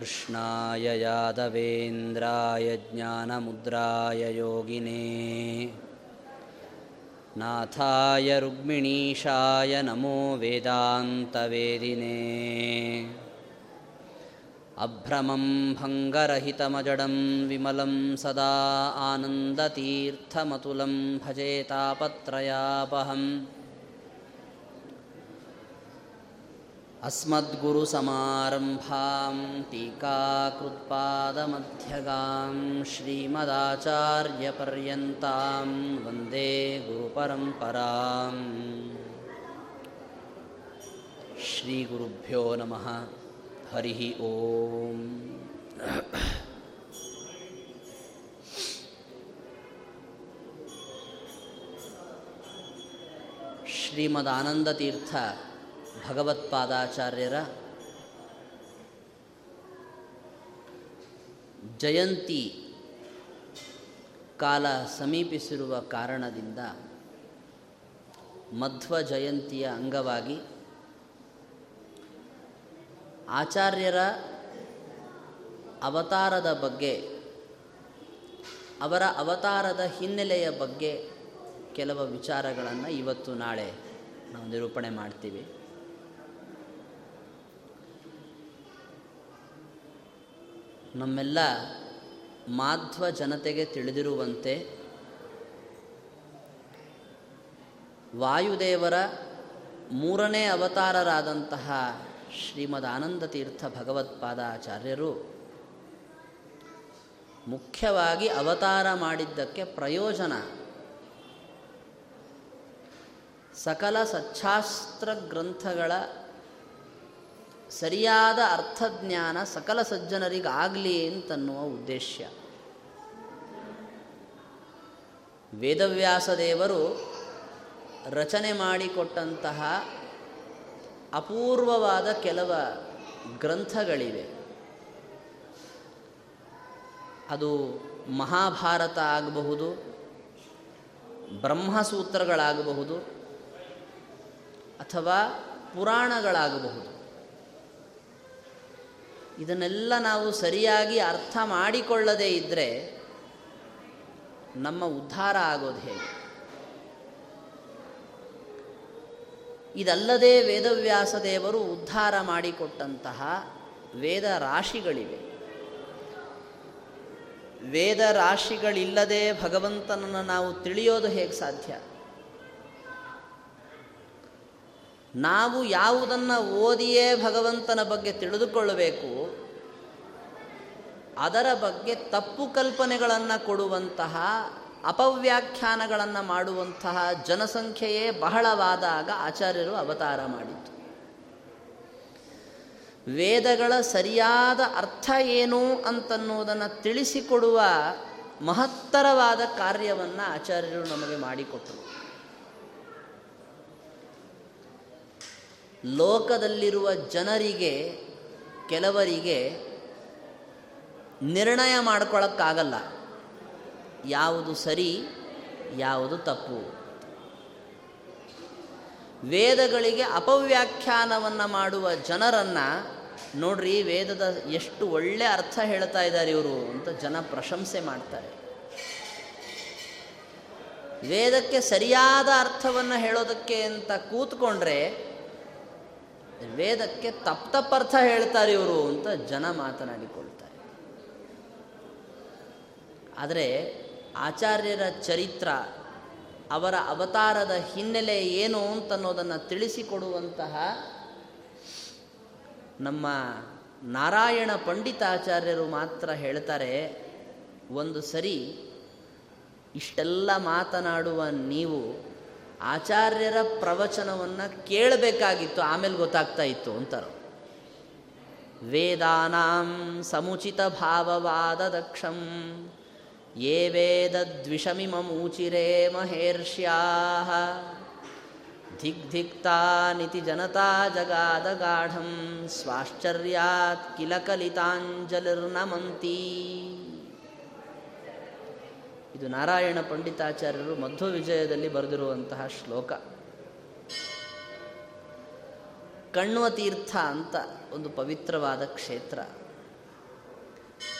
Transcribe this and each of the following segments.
कृष्णाय यादवेन्द्राय ज्ञानमुद्राय योगिने। नाथाय रुक्मिणीशाय नमो वेदान्तवेदिने। अभ्रमं भङ्गरहितमजडं विमलं सदा आनन्दतीर्थमतुलं भजेतापत्रयापहम् अस्मद्गुरु अस्मद्गुरुसमारम्भां टीकाकृत्पादमध्यगां श्रीमदाचार्यपर्यन्तां वंदे गुरुपरम्पराम्। श्रीगुरुभ्यो नमः। हरिः ॐ श्रीमदानन्दतीर्थ ಭಗವತ್ಪಾದಾಚಾರ್ಯರ ಜಯಂತಿ ಕಾಲ ಸಮೀಪಿಸಿರುವ ಕಾರಣದಿಂದ ಮಧ್ವ ಜಯಂತಿಯ ಅಂಗವಾಗಿ ಆಚಾರ್ಯರ ಅವತಾರದ ಬಗ್ಗೆ, ಅವರ ಅವತಾರದ ಹಿನ್ನೆಲೆಯ ಬಗ್ಗೆ ಕೆಲವು ವಿಚಾರಗಳನ್ನು ಇವತ್ತು ನಾಳೆ ನಾವು ನಿರೂಪಣೆ ಮಾಡ್ತೀವಿ. ನಮ್ಮೆಲ್ಲ ಮಾಧ್ವ ಜನತೆಗೆ ತಿಳಿದಿರುವಂತೆ ವಾಯುದೇವರ ಮೂರನೇ ಅವತಾರರಾದಂತಹ ಶ್ರೀಮದ್ ಆನಂದ ತೀರ್ಥ ಭಗವತ್ಪಾದಾಚಾರ್ಯರು ಮುಖ್ಯವಾಗಿ ಅವತಾರ ಮಾಡಿದ್ದಕ್ಕೆ ಪ್ರಯೋಜನ ಸಕಲ ಸಚ್ಚಾಸ್ತ್ರ ಗ್ರಂಥಗಳ ಸರಿಯಾದ ಅರ್ಥಜ್ಞಾನ ಸಕಲ ಸಜ್ಜನರಿಗಾಗಲಿ ಅಂತನ್ನುವ ಉದ್ದೇಶ. ವೇದವ್ಯಾಸದೇವರು ರಚನೆ ಮಾಡಿಕೊಟ್ಟಂತಹ ಅಪೂರ್ವವಾದ ಕೆಲವ ಗ್ರಂಥಗಳಿವೆ. ಅದು ಮಹಾಭಾರತ ಆಗಬಹುದು, ಬ್ರಹ್ಮಸೂತ್ರಗಳಾಗಬಹುದು, ಅಥವಾ ಪುರಾಣಗಳಾಗಬಹುದು. ಇದನ್ನೆಲ್ಲ ನಾವು ಸರಿಯಾಗಿ ಅರ್ಥ ಮಾಡಿಕೊಳ್ಳದೇ ಇದ್ದರೆ ನಮ್ಮ ಉದ್ಧಾರ ಆಗೋದು ಹೇಗೆ? ಇದಲ್ಲದೆ ವೇದವ್ಯಾಸ ದೇವರು ಉದ್ಧಾರ ಮಾಡಿಕೊಟ್ಟಂತಹ ವೇದ ರಾಶಿಗಳಿವೆ. ವೇದ ರಾಶಿಗಳಿಲ್ಲದೆ ಭಗವಂತನನ್ನು ನಾವು ತಿಳಿಯೋದು ಹೇಗೆ ಸಾಧ್ಯ? ನಾವು ಯಾವುದನ್ನು ಓದಿಯೇ ಭಗವಂತನ ಬಗ್ಗೆ ತಿಳಿದುಕೊಳ್ಳಬೇಕು, ಅದರ ಬಗ್ಗೆ ತಪ್ಪು ಕಲ್ಪನೆಗಳನ್ನು ಕೊಡುವಂತಹ ಅಪವ್ಯಾಖ್ಯಾನಗಳನ್ನು ಮಾಡುವಂತಹ ಜನಸಂಖ್ಯೆಯೇ ಬಹಳವಾದಾಗ ಆಚಾರ್ಯರು ಅವತಾರ ಮಾಡಿತು ವೇದಗಳ ಸರಿಯಾದ ಅರ್ಥ ಏನು ಅಂತನ್ನುವುದನ್ನು ತಿಳಿಸಿಕೊಡುವ ಮಹತ್ತರವಾದ ಕಾರ್ಯವನ್ನು ಆಚಾರ್ಯರು ನಮಗೆ ಮಾಡಿಕೊಟ್ಟರು ಲೋಕದಲ್ಲಿರುವ ಜನರಿಗೆ, ಕೆಲವರಿಗೆ ನಿರ್ಣಯ ಮಾಡ್ಕೊಳ್ಳೋಕ್ಕಾಗಲ್ಲ ಯಾವುದು ಸರಿ, ಯಾವುದು ತಪ್ಪು. ವೇದಗಳಿಗೆ ಅಪವ್ಯಾಖ್ಯಾನವನ್ನು ಮಾಡುವ ಜನರನ್ನು ನೋಡ್ರಿ, ವೇದದ ಎಷ್ಟು ಒಳ್ಳೆ ಅರ್ಥ ಹೇಳ್ತಾ ಇದ್ದಾರೆ ಇವರು ಅಂತ ಜನ ಪ್ರಶಂಸೆ ಮಾಡ್ತಾರೆ. ವೇದಕ್ಕೆ ಸರಿಯಾದ ಅರ್ಥವನ್ನು ಹೇಳೋದಕ್ಕೆ ಅಂತ ಕೂತ್ಕೊಂಡ್ರೆ ವೇದಕ್ಕೆ ತಪ್ಪ ತಪ್ಪರ್ಥ ಹೇಳ್ತಾರೆ ಇವರು ಅಂತ ಜನ ಮಾತನಾಡಿಕೊಳ್ತಾರೆ. ಆದರೆ ಆಚಾರ್ಯರ ಚರಿತ್ರ, ಅವರ ಅವತಾರದ ಹಿನ್ನೆಲೆ ಏನು ಅಂತನ್ನೋದನ್ನು ತಿಳಿಸಿಕೊಡುವಂತಹ ನಮ್ಮ ನಾರಾಯಣ ಪಂಡಿತಾಚಾರ್ಯರು ಮಾತ್ರ ಹೇಳ್ತಾರೆ, ಒಂದು ಸರಿ ಇಷ್ಟೆಲ್ಲ ಮಾತನಾಡುವ ನೀವು ಆಚಾರ್ಯರ ಪ್ರವಚನವನ್ನು ಕೇಳಬೇಕಾಗಿತ್ತು, ಆಮೇಲೆ ಗೊತ್ತಾಗ್ತಾ ಇತ್ತು ಅಂತಾರೆ. ವೇದಾನಾಂ ಸಮುಚಿತ ಭಾವವಾದ ದಕ್ಷಂ ಯೇ ಮೂಚಿರೇ ಮಹೇರ್ಷ್ಯಾ ಧಿಗ್ಧಿಕ್ತಾನಿತಿ ಜನತಾ ಜಗಾದ ಗಾಢಂ ಸ್ವಾಶ್ಚರ್ಯಾತ್ ಕಿಲ ಕಲಿತಾಂಜಲಿರ್ನಮಂತಿ. ಇದು ನಾರಾಯಣ ಪಂಡಿತಾಚಾರ್ಯರು ಮಧ್ವ ವಿಜಯದಲ್ಲಿ ಬರೆದಿರುವಂತಹ ಶ್ಲೋಕ. ಕಣ್ವ ತೀರ್ಥ ಅಂತ ಒಂದು ಪವಿತ್ರವಾದ ಕ್ಷೇತ್ರ.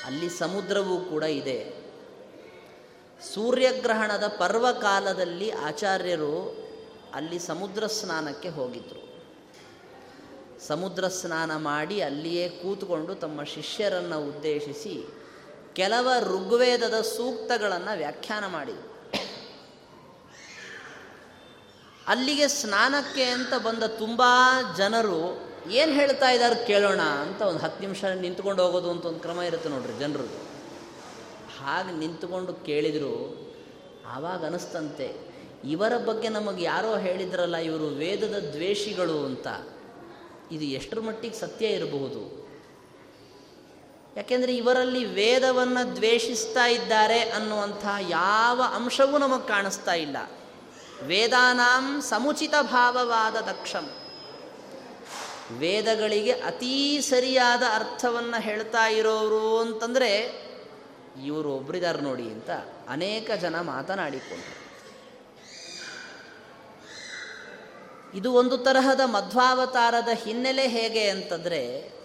ಅಲ್ಲಿ ಸಮುದ್ರವೂ ಕೂಡ ಇದೆ. ಸೂರ್ಯಗ್ರಹಣದ ಪರ್ವಕಾಲದಲ್ಲಿ ಆಚಾರ್ಯರು ಅಲ್ಲಿ ಸಮುದ್ರ ಸ್ನಾನಕ್ಕೆ ಹೋಗಿದ್ರು. ಸಮುದ್ರ ಸ್ನಾನ ಮಾಡಿ ಅಲ್ಲಿಯೇ ಕೂತ್ಕೊಂಡು ತಮ್ಮ ಶಿಷ್ಯರನ್ನು ಉದ್ದೇಶಿಸಿ ಕೆಲವ ಋಗ್ವೇದದ ಸೂಕ್ತಗಳನ್ನು ವ್ಯಾಖ್ಯಾನ ಮಾಡಿ ಅಲ್ಲಿಗೆ ಸ್ನಾನಕ್ಕೆ ಅಂತ ಬಂದ ತುಂಬ ಜನರು ಏನು ಹೇಳ್ತಾ ಇದ್ದಾರೆ ಕೇಳೋಣ ಅಂತ ಒಂದು ಹತ್ತು ನಿಮಿಷ ನಿಂತ್ಕೊಂಡು ಹೋಗೋದು ಅಂತ ಒಂದು ಕ್ರಮ ಇರುತ್ತೆ ನೋಡ್ರಿ ಜನರು. ಹಾಗೆ ನಿಂತ್ಕೊಂಡು ಕೇಳಿದರು, ಆವಾಗ ಅನಿಸ್ತಂತೆ, ಇವರ ಬಗ್ಗೆ ನಮಗೆ ಯಾರೋ ಹೇಳಿದ್ರಲ್ಲ ಇವರು ವೇದದ ದ್ವೇಷಿಗಳು ಅಂತ. ಇದು ಎಷ್ಟರ ಮಟ್ಟಿಗೆ ಸತ್ಯ ಇರಬಹುದು? ಯಾಕೆಂದರೆ ಇವರಲ್ಲಿ ವೇದವನ್ನು ದ್ವೇಷಿಸ್ತಾ ಇದ್ದಾರೆ ಅನ್ನುವಂಥ ಯಾವ ಅಂಶವೂ ನಮಗೆ ಕಾಣಿಸ್ತಾ ಇಲ್ಲ. ವೇದಾನಾಂ ಸಮುಚಿತ ಭಾವವಾದ ದಕ್ಷಂ. ವೇದಗಳಿಗೆ ಅತೀ ಸರಿಯಾದ ಅರ್ಥವನ್ನು ಹೇಳ್ತಾ ಇರೋರು ಅಂತಂದರೆ ಇವರು ಒಬ್ಬರಿದ್ದಾರೆ ನೋಡಿ ಅಂತ ಅನೇಕ ಜನ ಮಾತನಾಡಿಕೊಂಡರು. ಇದು ಒಂದು ತರಹದ ಮಧ್ವಾವತಾರದ ಹಿನ್ನೆಲೆ ಹೇಗೆ ಅಂತಂದರೆ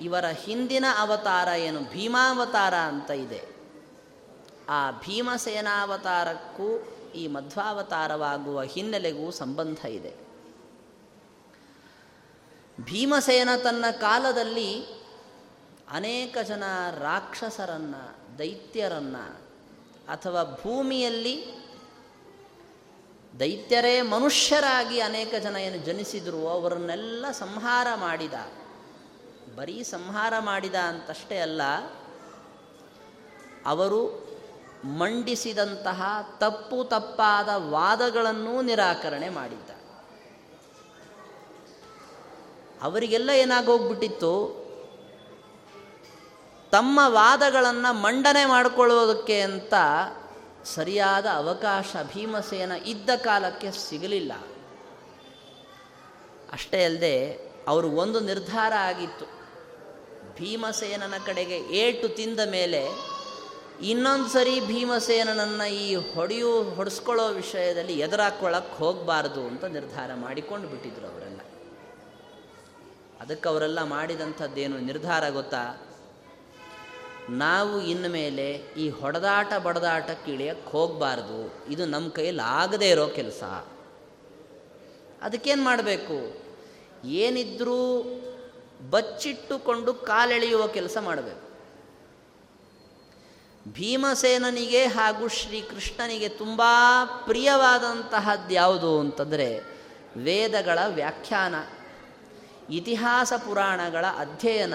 ಇವರ ಹಿಂದಿನ ಅವತಾರ ಏನು? ಭೀಮಾವತಾರ ಅಂತ ಇದೆ. ಆ ಭೀಮಸೇನಾವತಾರಕ್ಕೂ ಈ ಮಧ್ವಾವತಾರವಾಗುವ ಹಿನ್ನೆಲೆಗೂ ಸಂಬಂಧ ಇದೆ. ಭೀಮಸೇನ ತನ್ನ ಕಾಲದಲ್ಲಿ ಅನೇಕ ಜನ ರಾಕ್ಷಸರನ್ನು, ದೈತ್ಯರನ್ನು ಅಥವಾ ಭೂಮಿಯಲ್ಲಿ ದೈತ್ಯರೇ ಮನುಷ್ಯರಾಗಿ ಅನೇಕ ಜನ ಏನು ಜನಿಸಿದ್ರು, ಅವರನ್ನೆಲ್ಲ ಸಂಹಾರ ಮಾಡಿದ. ಬರೀ ಸಂಹಾರ ಮಾಡಿದ ಅಂತಷ್ಟೇ ಅಲ್ಲ, ಅವರು ಮಂಡಿಸಿದಂತಹ ತಪ್ಪು ತಪ್ಪಾದ ವಾದಗಳನ್ನೂ ನಿರಾಕರಣೆ ಮಾಡಿದ್ದ ಅವರಿಗೆಲ್ಲ ಏನಾಗೋಗ್ಬಿಟ್ಟಿತ್ತು? ತಮ್ಮ ವಾದಗಳನ್ನು ಮಂಡನೆ ಮಾಡಿಕೊಳ್ಳೋದಕ್ಕೆ ಅಂತ ಸರಿಯಾದ ಅವಕಾಶ ಭೀಮಸೇನ ಇದ್ದ ಕಾಲಕ್ಕೆ ಸಿಗಲಿಲ್ಲ. ಅಷ್ಟೇ ಅಲ್ಲದೆ, ಅವರು ಒಂದು ನಿರ್ಧಾರ ಆಗಿತ್ತು. ಭೀಮಸೇನನ ಕಡೆಗೆ ಏಟು ತಿಂದ ಮೇಲೆ ಇನ್ನೊಂದು ಸರಿ ಭೀಮಸೇನನನ್ನು ಈ ಹೊಡೆಯು, ಹೊಡೆಸ್ಕೊಳ್ಳೋ ವಿಷಯದಲ್ಲಿ ಎದುರಾಕೊಳ್ಳಕ್ಕೆ ಹೋಗಬಾರ್ದು ಅಂತ ನಿರ್ಧಾರ ಮಾಡಿಕೊಂಡು ಬಿಟ್ಟಿದ್ರು ಅವರೆಲ್ಲ. ಅದಕ್ಕೆ ಅವರೆಲ್ಲ ಮಾಡಿದಂಥದ್ದೇನು ನಿರ್ಧಾರ ಗೊತ್ತಾ? ನಾವು ಇನ್ನು ಮೇಲೆ ಈ ಹೊಡೆದಾಟ, ಬಡದಾಟಕ್ಕೆ ಇಳಿಯಕ್ಕೆ ಹೋಗಬಾರ್ದು. ಇದು ನಮ್ಮ ಕೈಯಲ್ಲಿ ಆಗದೇ ಇರೋ ಕೆಲಸ. ಅದಕ್ಕೇನು ಮಾಡಬೇಕು? ಏನಿದ್ರೂ ಬಚ್ಚಿಟ್ಟುಕೊಂಡು ಕಾಲೆಳೆಯುವ ಕೆಲಸ ಮಾಡಬೇಕು. ಭೀಮಸೇನನಿಗೆ ಹಾಗೂ ಶ್ರೀಕೃಷ್ಣನಿಗೆ ತುಂಬ ಪ್ರಿಯವಾದಂತಹದ್ದು ಯಾವುದು ಅಂತಂದರೆ ವೇದಗಳ ವ್ಯಾಖ್ಯಾನ, ಇತಿಹಾಸ ಪುರಾಣಗಳ ಅಧ್ಯಯನ,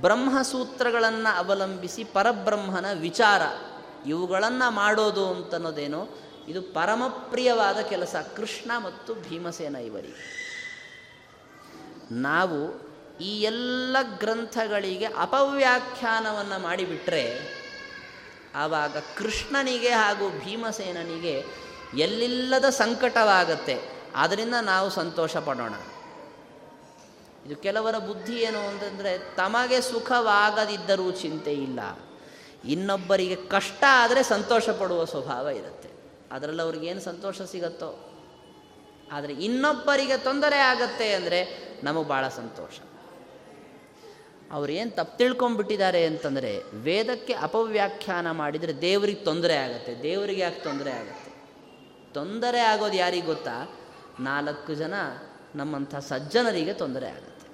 ಬ್ರಹ್ಮಸೂತ್ರಗಳನ್ನು ಅವಲಂಬಿಸಿ ಪರಬ್ರಹ್ಮನ ವಿಚಾರ, ಇವುಗಳನ್ನು ಮಾಡೋದು ಅಂತನ್ನೋದೇನೋ ಇದು ಪರಮಪ್ರಿಯವಾದ ಕೆಲಸ ಕೃಷ್ಣ ಮತ್ತು ಭೀಮಸೇನ ಇವರಿಗೆ. ನಾವು ಈ ಎಲ್ಲ ಗ್ರಂಥಗಳಿಗೆ ಅಪವ್ಯಾಖ್ಯಾನವನ್ನು ಮಾಡಿಬಿಟ್ರೆ ಆವಾಗ ಕೃಷ್ಣನಿಗೆ ಹಾಗೂ ಭೀಮಸೇನನಿಗೆ ಎಲ್ಲಿಲ್ಲದ ಸಂಕಟವಾಗತ್ತೆ. ಆದ್ದರಿಂದ ನಾವು ಸಂತೋಷ ಪಡೋಣ. ಇದು ಕೆಲವರ ಬುದ್ಧಿ ಏನು ಅಂತಂದರೆ ತಮಗೆ ಸುಖವಾಗದಿದ್ದರೂ ಚಿಂತೆ ಇಲ್ಲ. ಇನ್ನೊಬ್ಬರಿಗೆ ಕಷ್ಟ ಆದರೆ ಸಂತೋಷ ಪಡುವ ಸ್ವಭಾವ ಇರುತ್ತೆ. ಅದರಲ್ಲಿ ಅವ್ರಿಗೇನು ಸಂತೋಷ ಸಿಗತ್ತೋ? ಆದರೆ ಇನ್ನೊಬ್ಬರಿಗೆ ತೊಂದರೆ ಆಗತ್ತೆ ಅಂದರೆ ನಮಗೆ ಭಾಳ ಸಂತೋಷ. ಅವ್ರೇನು ತಪ್ಪು ತಿಳ್ಕೊಂಬಿಟ್ಟಿದ್ದಾರೆ ಅಂತಂದರೆ ವೇದಕ್ಕೆ ಅಪವ್ಯಾಖ್ಯಾನ ಮಾಡಿದರೆ ದೇವರಿಗೆ ತೊಂದರೆ ಆಗುತ್ತೆ. ದೇವರಿಗೆ ಯಾಕೆ ತೊಂದರೆ ಆಗುತ್ತೆ? ತೊಂದರೆ ಆಗೋದು ಯಾರಿಗೆ ಗೊತ್ತಾ? ನಾಲ್ಕು ಜನ ನಮ್ಮಂಥ ಸಜ್ಜನರಿಗೆ ತೊಂದರೆ ಆಗುತ್ತೆ.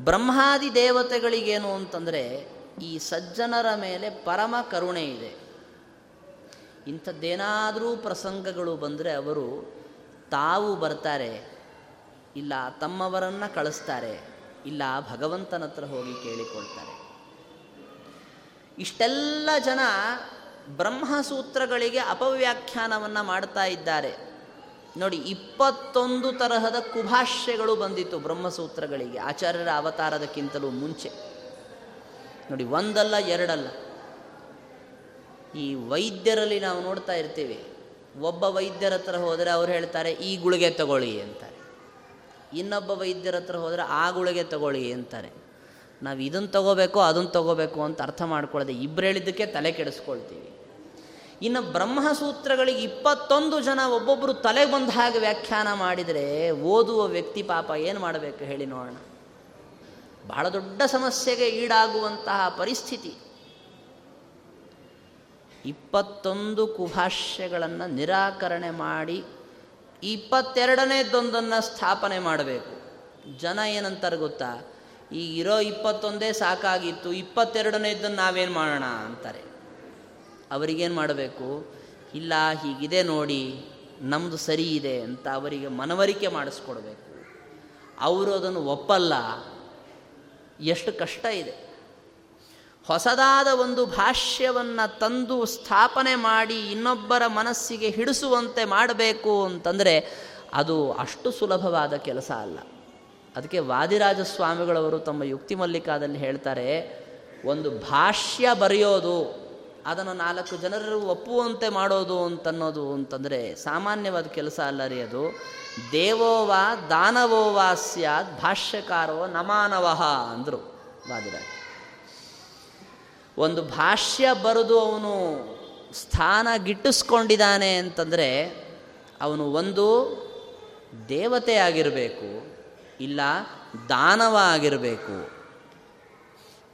ಬ್ರಹ್ಮಾದಿ ದೇವತೆಗಳಿಗೇನು ಅಂತಂದರೆ ಈ ಸಜ್ಜನರ ಮೇಲೆ ಪರಮ ಕರುಣೆ ಇದೆ. ಇಂಥದ್ದೇನಾದರೂ ಪ್ರಸಂಗಗಳು ಬಂದರೆ ಅವರು ತಾವು ಬರ್ತಾರೆ, ಇಲ್ಲ ತಮ್ಮವರನ್ನು ಕಳಿಸ್ತಾರೆ. ಇಲ್ಲ, ಭಗವಂತನ ಹತ್ರ ಹೋಗಿ ಕೇಳಿಕೊಳ್ತಾರೆ. ಇಷ್ಟೆಲ್ಲ ಜನ ಬ್ರಹ್ಮಸೂತ್ರಗಳಿಗೆ ಅಪವ್ಯಾಖ್ಯಾನವನ್ನು ಮಾಡ್ತಾ ಇದ್ದಾರೆ. ನೋಡಿ, ಇಪ್ಪತ್ತೊಂದು ತರಹದ ಕುಭಾಷ್ಯಗಳು ಬಂದಿತ್ತು ಬ್ರಹ್ಮಸೂತ್ರಗಳಿಗೆ, ಆಚಾರ್ಯರ ಅವತಾರದಕ್ಕಿಂತಲೂ ಮುಂಚೆ. ನೋಡಿ, ಒಂದಲ್ಲ, ಎರಡಲ್ಲ. ಈ ವೈದ್ಯರಲ್ಲಿ ನಾವು ನೋಡ್ತಾ ಇರ್ತೀವಿ, ಒಬ್ಬ ವೈದ್ಯರ ಹತ್ರ ಹೋದರೆ ಅವ್ರು ಹೇಳ್ತಾರೆ, ಈ ಗುಳಿಗೆ ತಗೊಳ್ಳಿ ಅಂತಾರೆ ಇನ್ನೊಬ್ಬ ವೈದ್ಯರ ಹತ್ರ ಹೋದರೆ ಆ ಗುಳಿಗೆ ತಗೊಳ್ಳಿ ಅಂತಾರೆ. ನಾವು ಇದನ್ನು ತಗೋಬೇಕು ಅದನ್ನು ತಗೋಬೇಕು ಅಂತ ಅರ್ಥ ಮಾಡ್ಕೊಳ್ಳದೆ ಇಬ್ಬರು ಹೇಳಿದ್ದಕ್ಕೆ ತಲೆ ಕೆಡಿಸ್ಕೊಳ್ತೀವಿ. ಇನ್ನು ಬ್ರಹ್ಮಸೂತ್ರಗಳಿಗೆ ಇಪ್ಪತ್ತೊಂದು ಜನ ಒಬ್ಬೊಬ್ಬರು ತಲೆಗೆ ಬಂದ ಹಾಗೆ ವ್ಯಾಖ್ಯಾನ ಮಾಡಿದರೆ ಓದುವ ವ್ಯಕ್ತಿ ಪಾಪ ಏನು ಮಾಡಬೇಕು ಹೇಳಿ ನೋಡೋಣ. ಬಹಳ ದೊಡ್ಡ ಸಮಸ್ಯೆಗೆ ಈಡಾಗುವಂತಹ ಪರಿಸ್ಥಿತಿ. ಇಪ್ಪತ್ತೊಂದು ಕುಭಾಷ್ಯಗಳನ್ನು ನಿರಾಕರಣೆ ಮಾಡಿ ಇಪ್ಪತ್ತೆರಡನೇದೊಂದನ್ನು ಸ್ಥಾಪನೆ ಮಾಡಬೇಕು. ಜನ ಏನಂತಾರೆ ಗೊತ್ತಾ? ಈಗ ಇರೋ ಇಪ್ಪತ್ತೊಂದೇ ಸಾಕಾಗಿತ್ತು, ಇಪ್ಪತ್ತೆರಡನೇದನ್ನು ನಾವೇನು ಮಾಡೋಣ ಅಂತಾರೆ. ಅವರಿಗೇನು ಮಾಡಬೇಕು? ಇಲ್ಲ, ಹೀಗಿದೆ ನೋಡಿ ನಮ್ಮದು ಸರಿ ಇದೆ ಅಂತ ಅವರಿಗೆ ಮನವರಿಕೆ ಮಾಡಿಸ್ಕೊಡ್ಬೇಕು. ಅವರು ಅದನ್ನು ಒಪ್ಪಲ್ಲ, ಎಷ್ಟು ಕಷ್ಟ ಇದೆ. ಹೊಸದಾದ ಒಂದು ಭಾಷ್ಯವನ್ನು ತಂದು ಸ್ಥಾಪನೆ ಮಾಡಿ ಇನ್ನೊಬ್ಬರ ಮನಸ್ಸಿಗೆ ಹಿಡಿಸುವಂತೆ ಮಾಡಬೇಕು ಅಂತಂದರೆ ಅದು ಅಷ್ಟು ಸುಲಭವಾದ ಕೆಲಸ ಅಲ್ಲ. ಅದಕ್ಕೆ ವಾದಿರಾಜ ಸ್ವಾಮಿಗಳವರು ತಮ್ಮ ಯುಕ್ತಿ ಮಲ್ಲಿಕಾದಲ್ಲಿ ಹೇಳ್ತಾರೆ, ಒಂದು ಭಾಷ್ಯ ಬರೆಯೋದು, ಅದನ್ನು ನಾಲ್ಕು ಜನರು ಒಪ್ಪುವಂತೆ ಮಾಡೋದು ಅಂತನ್ನೋದು ಅಂತಂದರೆ ಸಾಮಾನ್ಯವಾದ ಕೆಲಸ ಅಲ್ಲ ರೀ ಅದು. ದೇವೋವಾ ದಾನವೋವಾ ಸ್ಯಾದ್ ಭಾಷ್ಯಕಾರೋ ನಮಾನವಹ ಅಂದರು ವಾದಿರಾಜ್. ಒಂದು ಭಾಷ್ಯ ಬರೆದು ಅವನು ಸ್ಥಾನ ಗಿಟ್ಟಿಸ್ಕೊಂಡಿದ್ದಾನೆ ಅಂತಂದರೆ ಅವನು ಒಂದು ದೇವತೆ ಆಗಿರಬೇಕು, ಇಲ್ಲ ದಾನವ ಆಗಿರಬೇಕು.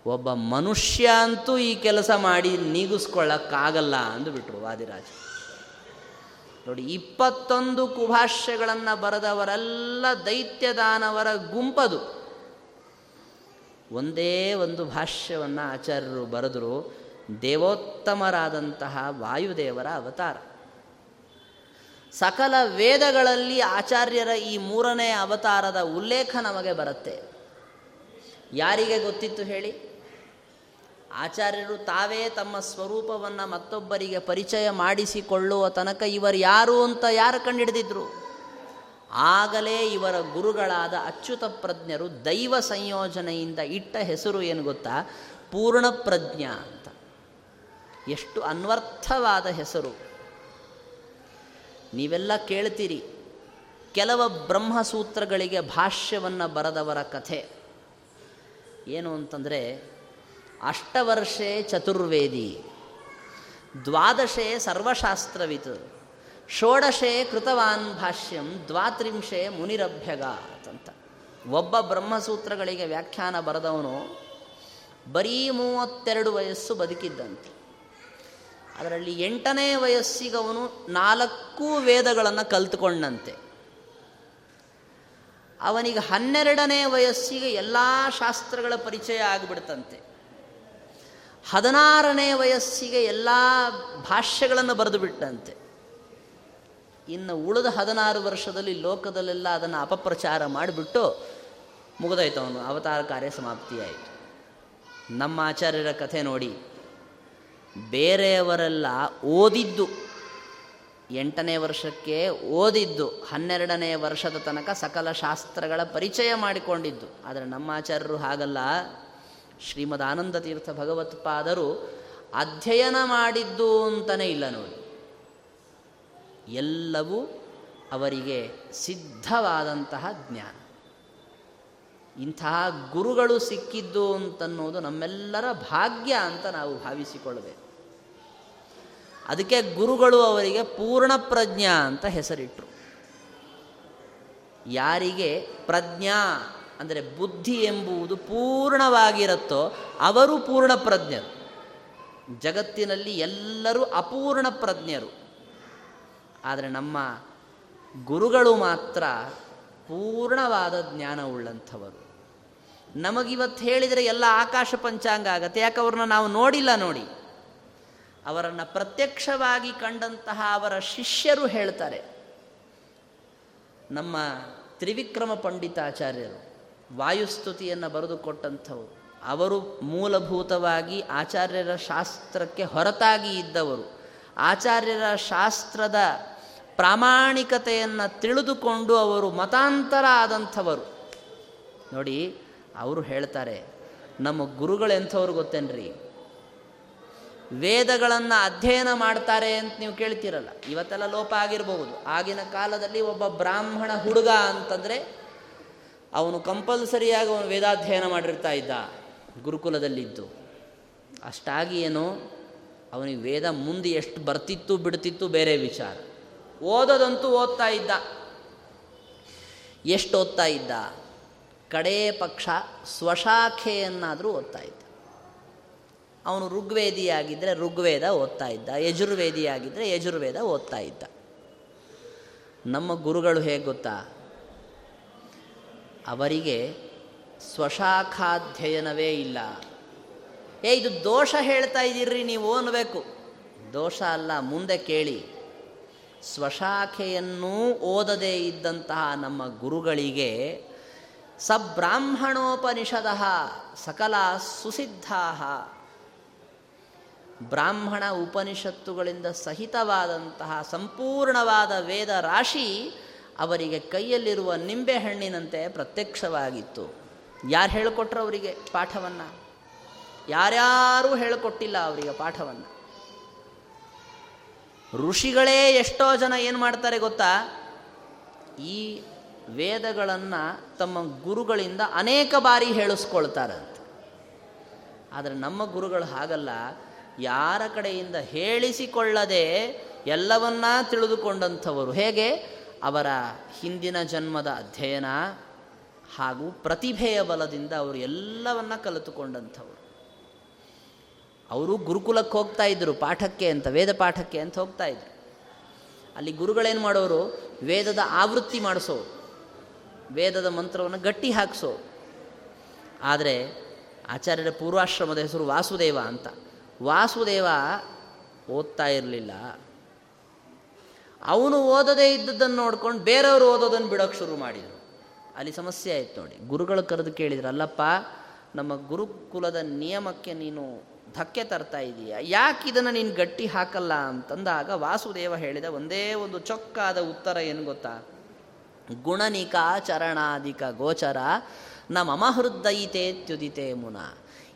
ಒಬ್ಬ ಮನುಷ್ಯ ಅಂತೂ ಈ ಕೆಲಸ ಮಾಡಿ ನೀಗಿಸ್ಕೊಳ್ಳೋಕ್ಕಾಗಲ್ಲ ಅಂದುಬಿಟ್ರು ವಾದಿರಾಜ. ನೋಡಿ, ಇಪ್ಪತ್ತೊಂದು ಕುಭಾಷ್ಯಗಳನ್ನು ಬರೆದವರೆಲ್ಲ ದೈತ್ಯದಾನವರ ಗುಂಪದು. ಒಂದೇ ಒಂದು ಭಾಷ್ಯವನ್ನು ಆಚಾರ್ಯರು ಬರೆದರು, ದೇವೋತ್ತಮರಾದಂತಹ ವಾಯುದೇವರ ಅವತಾರ. ಸಕಲ ವೇದಗಳಲ್ಲಿ ಆಚಾರ್ಯರ ಈ ಮೂರನೇ ಅವತಾರದ ಉಲ್ಲೇಖ ನಮಗೆ ಬರುತ್ತೆ. ಯಾರಿಗೆ ಗೊತ್ತಿತ್ತು ಹೇಳಿ? ಆಚಾರ್ಯರು ತಾವೇ ತಮ್ಮ ಸ್ವರೂಪವನ್ನು ಮತ್ತೊಬ್ಬರಿಗೆ ಪರಿಚಯ ಮಾಡಿಸಿಕೊಳ್ಳುವ ತನಕ ಇವರು ಯಾರು ಅಂತ ಯಾರು ಕಂಡುಹಿಡಿದಿದ್ರು? ಆಗಲೇ ಇವರ ಗುರುಗಳಾದ ಅಚ್ಯುತ ಪ್ರಜ್ಞರು ದೈವ ಸಂಯೋಜನೆಯಿಂದ ಇಟ್ಟ ಹೆಸರು ಏನು ಗೊತ್ತಾ? ಪೂರ್ಣ ಪ್ರಜ್ಞ ಅಂತ. ಎಷ್ಟು ಅನ್ವರ್ಥವಾದ ಹೆಸರು. ನೀವೆಲ್ಲ ಕೇಳ್ತೀರಿ, ಕೆಲವ ಬ್ರಹ್ಮಸೂತ್ರಗಳಿಗೆ ಭಾಷ್ಯವನ್ನು ಬರೆದವರ ಕಥೆ. ಏನು ಅಂತಂದರೆ, ಅಷ್ಟವರ್ಷೇ ಚತುರ್ವೇದಿ, ದ್ವಾದಶೇ ಸರ್ವಶಾಸ್ತ್ರವಿತ್. ಷೋಡಶೆ ಕೃತವಾನ್ ಭಾಷ್ಯಂ ದ್ವಾತ್ರಿಂಶೆ ಮುನಿರಭ್ಯಗಾತ್ ಅಂತ. ಒಬ್ಬ ಬ್ರಹ್ಮಸೂತ್ರಗಳಿಗೆ ವ್ಯಾಖ್ಯಾನ ಬರೆದವನು ಬರೀ ಮೂವತ್ತೆರಡು ವಯಸ್ಸು ಬದುಕಿದ್ದಂತೆ. ಅದರಲ್ಲಿ ಎಂಟನೇ ವಯಸ್ಸಿಗವನು ನಾಲ್ಕು ವೇದಗಳನ್ನು ಕಲ್ತುಕೊಂಡಂತೆ. ಅವನಿಗೆ ಹನ್ನೆರಡನೇ ವಯಸ್ಸಿಗೆ ಎಲ್ಲ ಶಾಸ್ತ್ರಗಳ ಪರಿಚಯ ಆಗಿಬಿಡ್ತಂತೆ. ಹದಿನಾರನೇ ವಯಸ್ಸಿಗೆ ಎಲ್ಲ ಭಾಷ್ಯಗಳನ್ನು ಬರೆದು ಬಿಟ್ಟಂತೆ. ಇನ್ನು ಉಳಿದ ಹದಿನಾರು ವರ್ಷದಲ್ಲಿ ಲೋಕದಲ್ಲೆಲ್ಲ ಅದನ್ನು ಅಪಪ್ರಚಾರ ಮಾಡಿಬಿಟ್ಟು ಮುಗಿದೋಯ್ತು ಅವನು. ಅವತಾರ ಕಾರ್ಯ ಸಮಾಪ್ತಿಯಾಯಿತು. ನಮ್ಮ ಆಚಾರ್ಯರ ಕಥೆ ನೋಡಿ. ಬೇರೆಯವರೆಲ್ಲ ಓದಿದ್ದು. ಎಂಟನೇ ವರ್ಷಕ್ಕೆ ಓದಿದ್ದು. ಹನ್ನೆರಡನೇ ವರ್ಷದ ತನಕ ಸಕಲ ಶಾಸ್ತ್ರಗಳ ಪರಿಚಯ ಮಾಡಿಕೊಂಡಿದ್ದು. ಆದರೆ ನಮ್ಮ ಆಚಾರ್ಯರು ಹಾಗಲ್ಲ. ಶ್ರೀಮದ್ ಆನಂದ ತೀರ್ಥ ಭಗವತ್ಪಾದರು ಅಧ್ಯಯನ ಮಾಡಿದ್ದು ಅಂತಲೇ ಇಲ್ಲ ನೋಡಿ. ಎಲ್ಲವೂ ಅವರಿಗೆ ಸಿದ್ಧವಾದಂತಹ ಜ್ಞಾನ. ಇಂತಹ ಗುರುಗಳು ಸಿಕ್ಕಿದ್ದು ಅಂತನ್ನೋದು ನಮ್ಮೆಲ್ಲರ ಭಾಗ್ಯ ಅಂತ ನಾವು ಭಾವಿಸಿಕೊಳ್ಳಬೇಕು. ಅದಕ್ಕೆ ಗುರುಗಳು ಅವರಿಗೆ ಪೂರ್ಣ ಪ್ರಜ್ಞಾ ಅಂತ ಹೆಸರಿಟ್ಟರು ಯಾರಿಗೆ ಪ್ರಜ್ಞಾ ಅಂದರೆ ಬುದ್ಧಿ ಎಂಬುವುದು ಪೂರ್ಣವಾಗಿರುತ್ತೋ ಅವರು ಪೂರ್ಣ ಪ್ರಜ್ಞರು. ಜಗತ್ತಿನಲ್ಲಿ ಎಲ್ಲರೂ ಅಪೂರ್ಣ ಪ್ರಜ್ಞರು. ಆದರೆ ನಮ್ಮ ಗುರುಗಳು ಮಾತ್ರ ಪೂರ್ಣವಾದ ಜ್ಞಾನವುಳ್ಳಂಥವರು ನಮಗಿವತ್ತು ಹೇಳಿದರೆ ಎಲ್ಲ ಆಕಾಶ ಪಂಚಾಂಗ ಆಗತ್ತೆ. ಯಾಕೆ ಅವ್ರನ್ನ ನಾವು ನೋಡಿಲ್ಲ ನೋಡಿ. ಅವರನ್ನು ಪ್ರತ್ಯಕ್ಷವಾಗಿ ಕಂಡಂತಹ ಅವರ ಶಿಷ್ಯರು ಹೇಳ್ತಾರೆ. ನಮ್ಮ ತ್ರಿವಿಕ್ರಮ ಪಂಡಿತಾಚಾರ್ಯರು ವಾಯುಸ್ತುತಿಯನ್ನು ಬರೆದುಕೊಟ್ಟಂಥವರು ಅವರು ಮೂಲಭೂತವಾಗಿ ಆಚಾರ್ಯರ ಶಾಸ್ತ್ರಕ್ಕೆ ಹೊರತಾಗಿ ಇದ್ದವರು. ಆಚಾರ್ಯರ ಶಾಸ್ತ್ರದ ಪ್ರಾಮಾಣಿಕತೆಯನ್ನು ತಿಳಿದುಕೊಂಡು ಅವರು ಮತಾಂತರ ಆದಂಥವರು ನೋಡಿ, ಅವರು ಹೇಳ್ತಾರೆ, ನಮ್ಮ ಗುರುಗಳು ಎಂಥವ್ರು ಗೊತ್ತೇನ್ರಿ? ವೇದಗಳನ್ನು ಅಧ್ಯಯನ ಮಾಡ್ತಾರೆ ಅಂತ ನೀವು ಕೇಳ್ತೀರಲ್ಲ. ಇವತ್ತೆಲ್ಲ ಲೋಪ ಆಗಿರಬಹುದು. ಆಗಿನ ಕಾಲದಲ್ಲಿ ಒಬ್ಬ ಬ್ರಾಹ್ಮಣ ಹುಡುಗ ಅಂತಂದರೆ, ಅವನು ಕಂಪಲ್ಸರಿಯಾಗಿ ಅವನು ವೇದಾಧ್ಯಯನ ಮಾಡಿರ್ತಾ ಇದ್ದ ಗುರುಕುಲದಲ್ಲಿದ್ದು. ಅಷ್ಟಾಗಿ ಏನೋ ಅವನಿಗೆ ವೇದ ಮುಂದೆ ಎಷ್ಟು ಬರ್ತಿತ್ತು ಬಿಡ್ತಿತ್ತು ಬೇರೆ ವಿಚಾರ. ಓದೋದಂತೂ ಓದ್ತಾ ಇದ್ದ. ಎಷ್ಟು ಓದ್ತಾ ಇದ್ದ? ಕಡೇ ಪಕ್ಷ ಸ್ವಶಾಖೆಯನ್ನಾದರೂ ಓದ್ತಾ ಇದ್ದ. ಅವನು ಋಗ್ವೇದಿಯಾಗಿದ್ದರೆ ಋಗ್ವೇದ ಓದ್ತಾ ಇದ್ದ. ಯಜುರ್ವೇದಿಯಾಗಿದ್ದರೆ ಯಜುರ್ವೇದ ಓದ್ತಾ ಇದ್ದ. ನಮ್ಮ ಗುರುಗಳು ಹೇಗೆ ಗೊತ್ತಾ? ಅವರಿಗೆ ಸ್ವಶಾಖಾಧ್ಯಯನವೇ ಇಲ್ಲ. ಏ, ಇದು ದೋಷ ಹೇಳ್ತಾ ಇದ್ದೀರ್ರಿ ನೀವು ಅನ್ಬೇಕು. ದೋಷ ಅಲ್ಲ, ಮುಂದೆ ಕೇಳಿ. ಸ್ವಶಾಖೆಯನ್ನೂ ಓದದೇ ಇದ್ದಂತಹ ನಮ್ಮ ಗುರುಗಳಿಗೆ ಸಬ್ರಾಹ್ಮಣೋಪನಿಷದ ಸಕಲ ಸುಸಿದ್ಧಾ ಬ್ರಾಹ್ಮಣ ಉಪನಿಷತ್ತುಗಳಿಂದ ಸಹಿತವಾದಂತಹ ಸಂಪೂರ್ಣವಾದ ವೇದ ರಾಶಿ ಅವರಿಗೆ ಕೈಯಲ್ಲಿರುವ ನಿಂಬೆಹಣ್ಣಿನಂತೆ ಪ್ರತ್ಯಕ್ಷವಾಗಿತ್ತು. ಯಾರು ಹೇಳಿಕೊಟ್ರು ಅವರಿಗೆ ಪಾಠವನ್ನು? ಯಾರ್ಯಾರೂ ಹೇಳಿಕೊಟ್ಟಿಲ್ಲ ಅವರಿಗೆ ಪಾಠವನ್ನು. ಋಷಿಗಳೇ ಎಷ್ಟೋ ಜನ ಏನು ಮಾಡ್ತಾರೆ ಗೊತ್ತಾ? ಈ ವೇದಗಳನ್ನು ತಮ್ಮ ಗುರುಗಳಿಂದ ಅನೇಕ ಬಾರಿ ಹೇಳಿಸ್ಕೊಳ್ತಾರಂತೆ ಆದರೆ ನಮ್ಮ ಗುರುಗಳು ಹಾಗಲ್ಲ. ಯಾರ ಕಡೆಯಿಂದ ಹೇಳಿಸಿಕೊಳ್ಳದೆ ಎಲ್ಲವನ್ನ ತಿಳಿದುಕೊಂಡಂಥವರು. ಹೇಗೆ? ಅವರ ಹಿಂದಿನ ಜನ್ಮದ ಅಧ್ಯಯನ ಹಾಗೂ ಪ್ರತಿಭೆಯ ಬಲದಿಂದ ಅವರು ಎಲ್ಲವನ್ನ ಕಲಿತುಕೊಂಡಂಥವರು. ಅವರು ಗುರುಕುಲಕ್ಕೆ ಹೋಗ್ತಾ ಇದ್ದರು ಪಾಠಕ್ಕೆ ಅಂತ, ವೇದ ಪಾಠಕ್ಕೆ ಅಂತ ಹೋಗ್ತಾ ಇದ್ರು. ಅಲ್ಲಿ ಗುರುಗಳೇನು ಮಾಡೋರು? ವೇದದ ಆವೃತ್ತಿ ಮಾಡಿಸೋ ವೇದದ ಮಂತ್ರವನ್ನು ಗಟ್ಟಿ ಹಾಕಿಸೋ ಆದರೆ ಆಚಾರ್ಯರ ಪೂರ್ವಾಶ್ರಮದ ಹೆಸರು ವಾಸುದೇವ ಅಂತ. ವಾಸುದೇವ ಓದ್ತಾ ಇರಲಿಲ್ಲ. ಅವನು ಓದದೇ ಇದ್ದದ್ದನ್ನು ನೋಡ್ಕೊಂಡು ಬೇರೆಯವರು ಓದೋದನ್ನು ಬಿಡೋಕ್ಕೆ ಶುರು ಮಾಡಿದರು. ಅಲ್ಲಿ ಸಮಸ್ಯೆ ಆಯಿತು ನೋಡಿ. ಗುರುಗಳು ಕರೆದು ಕೇಳಿದ್ರು, ಅಲ್ಲಪ್ಪ, ನಮ್ಮ ಗುರುಕುಲದ ನಿಯಮಕ್ಕೆ ನೀನು ಧಕ್ಕೆ ತರ್ತಾ ಇದೀಯ? ಯಾಕೆ ಇದನ್ನು ನೀನು ಗಟ್ಟಿ ಹಾಕಲ್ಲ ಅಂತಂದಾಗ ವಾಸುದೇವ ಹೇಳಿದ ಒಂದೇ ಒಂದು ಚೊಕ್ಕಾದ ಉತ್ತರ ಏನು ಗೊತ್ತಾ? ಗುಣನಿಕ ಚರಣಾಧಿಕ ಗೋಚರ ನ ಮಮ ಹೃದಯಿತೆ ತ್ಯುದಿತೆ ಮುನ.